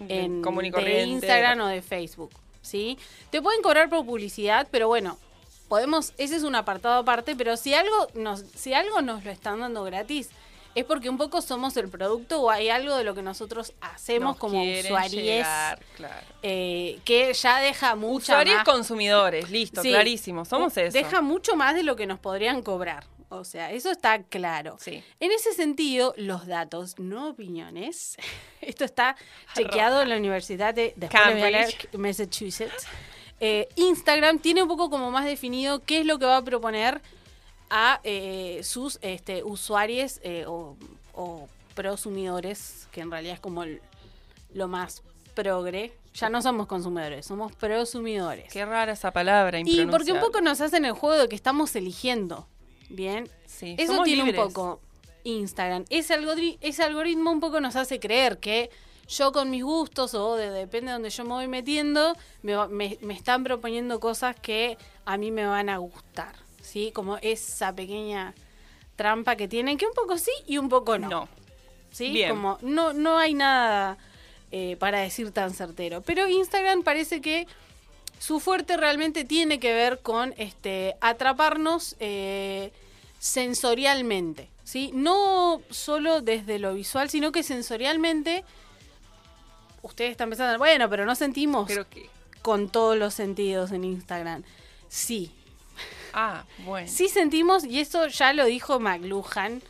en, de. Instagram o de Facebook. ¿sí? Te pueden cobrar por publicidad, pero bueno, podemos, ese es un apartado aparte, pero si algo nos, si algo nos lo están dando gratis, es porque un poco somos el producto o hay algo de lo que nosotros hacemos
Nos
como usuarios
llegar, claro.
eh, que ya deja mucha
Usuarios
más-
consumidores, listo,
Sí.
clarísimo. Somos eso.
Deja mucho más de lo que nos podrían cobrar. O sea, eso está claro.
Sí.
En ese sentido, los datos, no opiniones. Esto está chequeado en la Universidad de, leer,
Cambridge.
Massachusetts. Eh, Instagram tiene un poco como más definido qué es lo que va a proponer a eh, sus este, usuarios eh, o, o prosumidores, que en realidad es como el- lo más progre. Ya no somos consumidores, somos prosumidores.
Qué rara esa palabra.
Y porque un poco nos hacen el juego de que estamos eligiendo. Bien.
Sí,
Eso tiene
libres.
un poco Instagram. Ese, algoritmo, ese algoritmo un poco nos hace creer que yo con mis gustos o de, depende de donde yo me voy metiendo, me, me- me están proponiendo cosas que a mí me van a gustar. ¿Sí? Como esa pequeña trampa que tienen, que un poco sí y un poco no.
No.
¿sí?
Bien.
Como no, no hay nada eh, para decir tan certero. Pero Instagram parece que su fuerte realmente tiene que ver con este atraparnos eh, sensorialmente. ¿sí? No solo desde lo visual, sino que sensorialmente. Ustedes están pensando, bueno, pero no sentimos
Pero que.
con todos los sentidos en Instagram. Sí,
Ah, bueno.
Sí sentimos, y eso ya lo dijo McLuhan,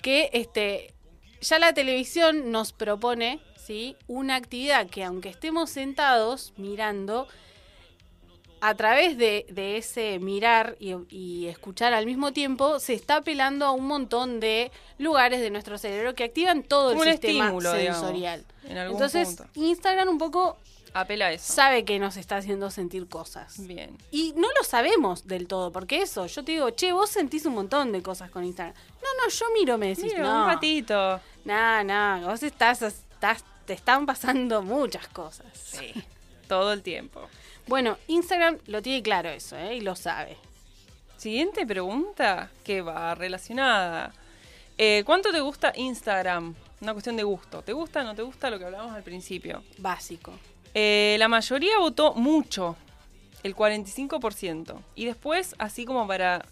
que este, ya la televisión nos propone ¿sí? una actividad que aunque estemos sentados mirando, a través de, de ese mirar y, y escuchar al mismo tiempo, se está apelando a un montón de lugares de nuestro cerebro que activan todo el sistema
estímulo, digamos,
sensorial.
en algún
Entonces,
punto.
Instagram un poco
Apela a eso.
sabe que nos está haciendo sentir cosas.
Bien.
Y no lo sabemos del todo, porque eso, yo te digo, che, vos sentís un montón de cosas con Instagram. No, no, yo miro, me decís,
Mira,
no.
un ratito.
No, no, vos estás, estás, te están pasando muchas cosas.
Sí. Todo el tiempo.
Bueno, Instagram lo tiene claro eso, ¿eh? Y lo sabe.
Siguiente pregunta que va relacionada. Eh, ¿Cuánto te gusta Instagram? Una cuestión de gusto. ¿Te gusta o no te gusta lo que hablábamos al principio?
Básico.
Eh, la mayoría votó mucho, el 45%. Y después, así como para...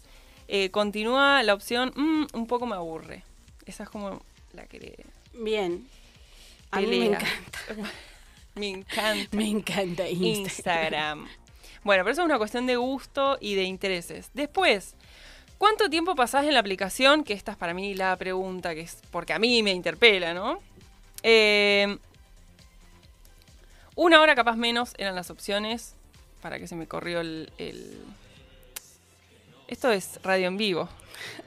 eh, continúa la opción, "Mm, un poco me aburre. Esa es como la que...
Bien. A mí me encanta.
Me encanta.
Me encanta Instagram.
Instagram. Bueno, pero eso es una cuestión de gusto y de intereses. Después, ¿cuánto tiempo pasás en la aplicación? Que esta es para mí la pregunta, que es porque a mí me interpela, ¿no? Eh, una hora capaz menos eran las opciones. Para que se me corrió el... el- Esto es radio en vivo.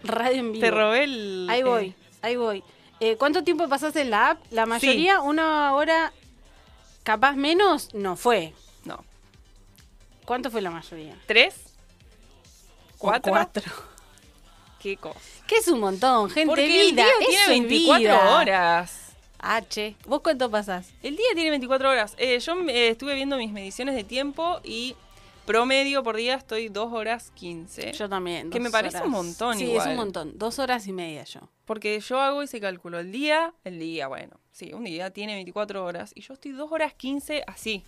Radio en vivo.
Te robé el...
Ahí voy,
eh,
ahí voy. Eh, ¿Cuánto tiempo pasás en la app? La mayoría, una hora, capaz menos, no fue.
no.
¿Cuánto fue la mayoría?
¿Tres? ¿Cuatro?
Cuatro.
¿Qué cosa?
Que es un montón, gente.
Porque
vida,
el día tiene
es
24
vida.
horas.
Ah, che. ¿Vos cuánto pasás?
El día tiene 24 horas. Eh, yo eh, estuve viendo mis mediciones de tiempo y promedio por día estoy 2 horas 15.
Yo también.
Que me parece
horas.
un montón
Sí, es
igual.
un montón. Dos horas y media yo.
Porque yo hago ese cálculo. El día, el día, bueno, sí, un día tiene 24 horas y yo estoy 2 horas 15 así.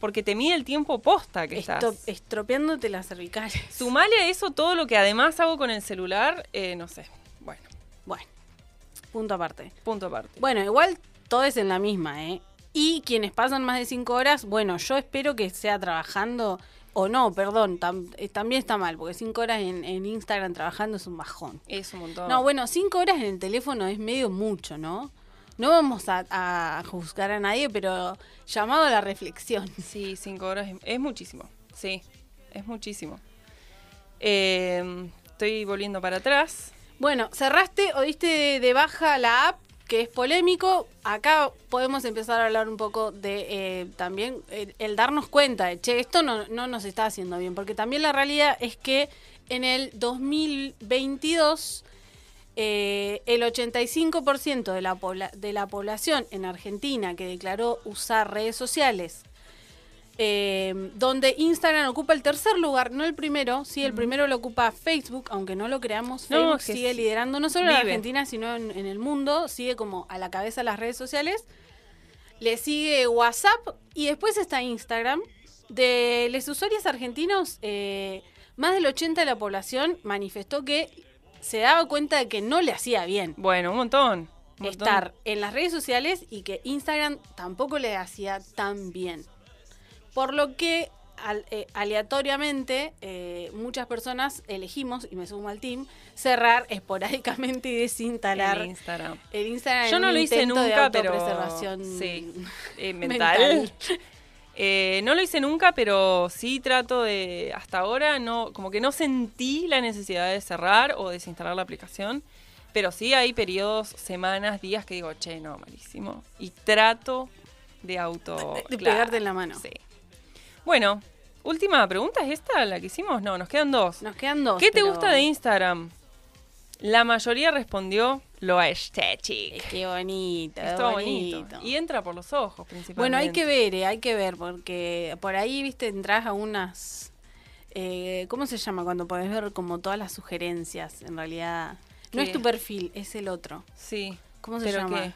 Porque te mide el tiempo posta que estás.
Estropeándote las cervicales.
Sumale a eso todo lo que además hago con el celular, eh, no sé. Bueno,
Bueno, punto aparte.
punto aparte.
Bueno, igual todo es en la misma, ¿eh? Y quienes pasan más de cinco horas, bueno, yo espero que sea trabajando, o no, perdón, tam- eh, también está mal, porque cinco horas en, en Instagram trabajando es un bajón.
Es un montón.
No, bueno, cinco horas en el teléfono es medio mucho, ¿no? No vamos a, a juzgar a nadie, pero llamado a la reflexión.
Sí, 5 horas es, es muchísimo. Sí, es muchísimo. Eh, estoy volviendo para atrás.
Bueno, cerraste o diste de, de baja la app, que es polémico. Acá podemos empezar a hablar un poco de eh, también el, el darnos cuenta de, che, esto no, no nos está haciendo bien, porque también la realidad es que en el 2022 eh, el 85% de la, de la población en Argentina que declaró usar redes sociales eh, donde Instagram ocupa el tercer lugar, no el primero, sí, el primero lo ocupa Facebook, aunque no lo creamos,
No,
Facebook
que
sigue
sí.
liderando no solo en. Argentina, sino en, en el mundo, sigue como a la cabeza de las redes sociales. Le sigue WhatsApp y después está Instagram. De los usuarios argentinos, eh, más del 80% de la población manifestó que se daba cuenta de que no le hacía bien
Bueno, un montón. un montón.
estar en las redes sociales y que Instagram tampoco le hacía tan bien. Por lo que al- eh, aleatoriamente eh, muchas personas elegimos, y me sumo al team, cerrar esporádicamente y desinstalar
El Instagram.
el Instagram.
Yo no lo hice nunca, pero sí, eh,
mental.
mental. Eh, no lo hice nunca, pero sí trato de, hasta ahora, no, como que no sentí la necesidad de cerrar o desinstalar la aplicación, pero sí hay periodos, semanas, días que digo, che, no, malísimo. Y trato de auto...
De- de
claro,
pegarte en la mano.
Sí. Bueno, última pregunta, ¿es esta la que hicimos? No, nos quedan dos.
Nos quedan dos.
¿Qué te gusta de Instagram? La mayoría respondió lo estético.
Qué bonito,
Es todo bonito. Y entra por los ojos, principalmente.
Bueno, hay que ver, eh, hay que ver, porque por ahí, viste, entras a unas... eh, ¿Cómo se llama? Cuando podés ver como todas las sugerencias, en realidad. No
¿Qué?
es tu perfil, es el otro.
Sí.
¿Cómo se
¿Pero
llama?
qué?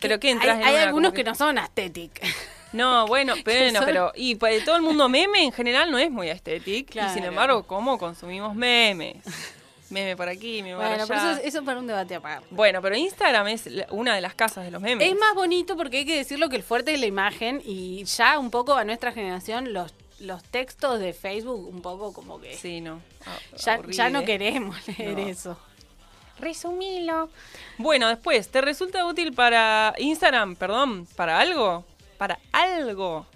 ¿Pero qué entras
hay,
en
hay
una
algunos que... no son aesthetic.
No, bueno, bueno,
son-
pero... Y para todo el mundo meme en general no es muy estético. Y sin embargo, ¿cómo consumimos memes? Meme por aquí, meme
bueno,
por
pero
allá.
eso, eso es para un debate aparte.
Bueno, pero Instagram es una de las casas de los memes.
Es más bonito porque hay que decirlo que el fuerte es la imagen y ya un poco a nuestra generación los, los textos de Facebook un poco como que
Sí, no. Ah,
ya, ya no queremos leer
No.
eso.
Resumilo. Bueno, después, ¿te resulta útil para Instagram, perdón, para algo? Para algo.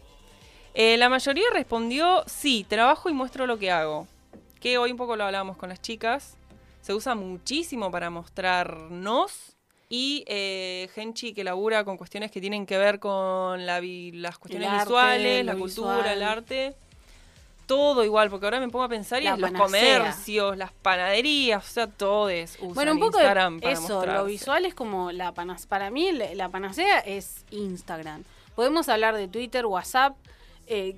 Eh, la mayoría respondió sí, trabajo y muestro lo que hago. Que hoy un poco lo hablábamos con las chicas. Se usa muchísimo para mostrarnos. Y eh, Genchi que labura con cuestiones que tienen que ver con la vi- las cuestiones
arte,
visuales, la cultura,
visual.
el arte. Todo igual, porque ahora me pongo a pensar y es los
panacea.
comercios, las panaderías, o sea, todos usan
Bueno, un poco
Instagram
de
para
eso, lo visual es como la panacea. Para mí la la panacea es Instagram. Podemos hablar de Twitter, WhatsApp, eh,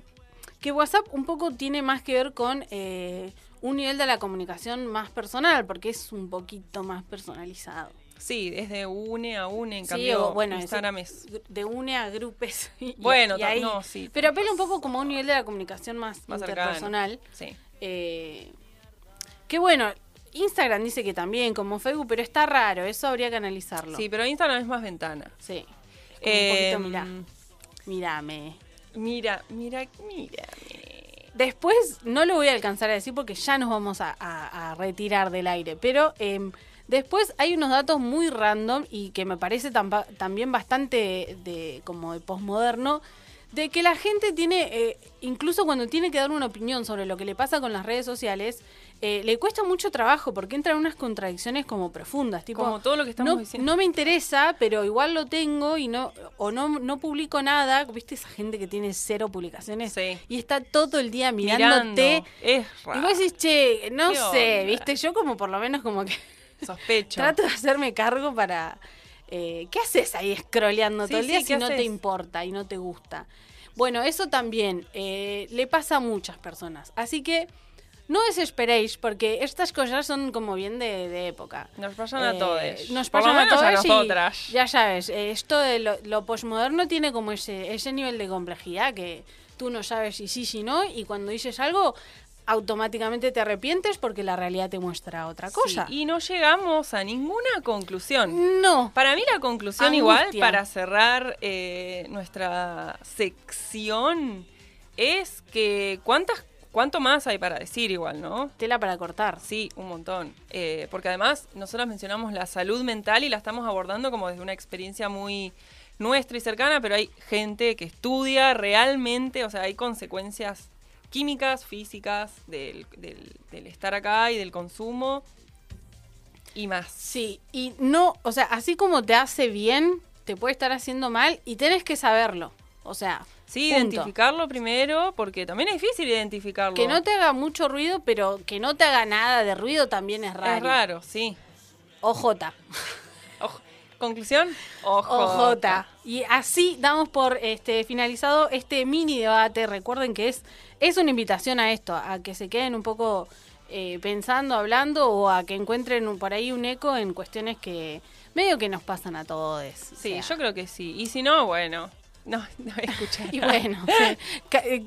que WhatsApp un poco tiene más que ver con eh, un nivel de la comunicación más personal, porque es un poquito más personalizado.
Sí, es de une a une, en
Sí,
cambio
o, bueno,
Instagram
es-
es...
de une a grupos. y-
Bueno,
y
ta-
ahí-
no, sí.
Pero apela un poco como a un nivel de la comunicación más,
Más
interpersonal.
Sí.
Eh, que bueno, Instagram dice que también, como Facebook, pero está raro, eso habría que analizarlo.
sí, pero Instagram es más ventana.
Sí. Como
Eh,
un poquito, mirá, mírame.
Mira, mira, mira.
Después no lo voy a alcanzar a decir porque ya nos vamos a, retirar del aire, pero em, después hay unos datos muy random y que me parece también bastante de como de posmoderno, de que la gente tiene, eh, incluso cuando tiene que dar una opinión sobre lo que le pasa con las redes sociales, eh, le cuesta mucho trabajo porque entran unas contradicciones como profundas, tipo,
Como todo lo que estamos
no,
diciendo.
no me interesa, pero igual lo tengo y no o no, no publico nada. ¿Viste esa gente que tiene cero publicaciones?
Sí.
Y está todo el día mirándote.
Mirando. Es
Y
raro.
vos decís, che, no
¿Qué
sé,
onda?
¿viste? Yo como por lo menos como que
Sospecho.
trato de hacerme cargo para... eh, ¿Qué haces ahí scrolleando
Sí,
todo el día
¿qué
si no te importa y no te gusta? Bueno, eso también eh, le pasa a muchas personas. Así que no desesperéis porque estas cosas son como bien de, de época.
Nos pasan a todos.
Eh, Nos
Por lo
pasan a todos y
nosotras.
ya sabes, eh, esto de lo, lo posmoderno tiene como ese, ese nivel de complejidad que tú no sabes si sí, si no, y cuando dices algo, automáticamente te arrepientes porque la realidad te muestra otra cosa.
Sí, y no llegamos a ninguna conclusión.
No.
Para mí la conclusión
Angustia.
igual, para cerrar eh, nuestra sección, es que cuántas, cuánto más hay para decir igual, ¿no?
Tela para cortar.
Sí, un montón. Eh, porque además nosotros mencionamos la salud mental y la estamos abordando como desde una experiencia muy nuestra y cercana, pero hay gente que estudia realmente, o sea, hay consecuencias químicas, físicas del, del- del estar acá y del consumo y más.
Sí, y no, o sea, así como te hace bien, te puede estar haciendo mal y tenés que saberlo. O sea,
Sí,
punto.
identificarlo primero, porque también es difícil identificarlo.
Que no te haga mucho ruido, pero que no te haga nada de ruido también es raro.
Es raro, sí.
OJ.
Ojo, ¿Conclusión? OJ.
OJ. Y así damos por este finalizado este mini debate. Recuerden que es, es una invitación a esto, a que se queden un poco eh, pensando, hablando o a que encuentren un- por ahí un eco en cuestiones que medio que nos pasan a todos. O
Sí,
sea,
yo creo que sí. Y si no, bueno, no, no escuchar.
Y bueno, eh,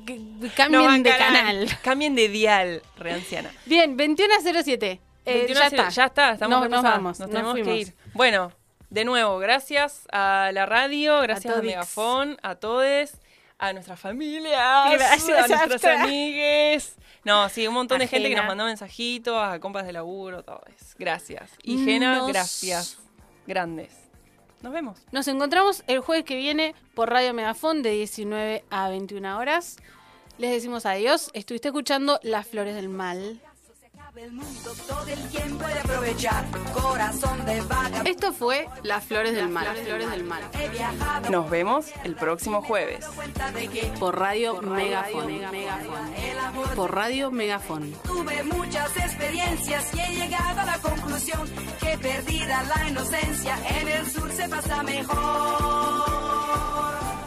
cambien de canal.
Cambien de dial, reanciana.
Bien, 21 a 07. Eh,
21
ya
a
está.
Ya está, estamos
No, nos vamos,
Nos
nos
tenemos que ir. Bueno, de nuevo, gracias a la radio, gracias a,
todix.
Megafon, a todos, a nuestras familias,
Gracias,
a nuestras
After.
amigues. No, sí, un montón de gente que nos mandó mensajitos, a compas de laburo, todo eso. Gracias. Y Jena,
Nos-
gracias. Grandes. Nos vemos.
Nos encontramos el jueves que viene por Radio Megafon de 19 a 21 horas. Les decimos adiós. Estuviste escuchando Las Flores del Mal. Esto fue Las Flores del Mal. Flores del Mal.
He viajado
Nos vemos el próximo jueves.
Por Radio Megafon. Por Radio Megafon.
Tuve muchas experiencias y he llegado a la conclusión que perdida la inocencia en el sur se pasa mejor.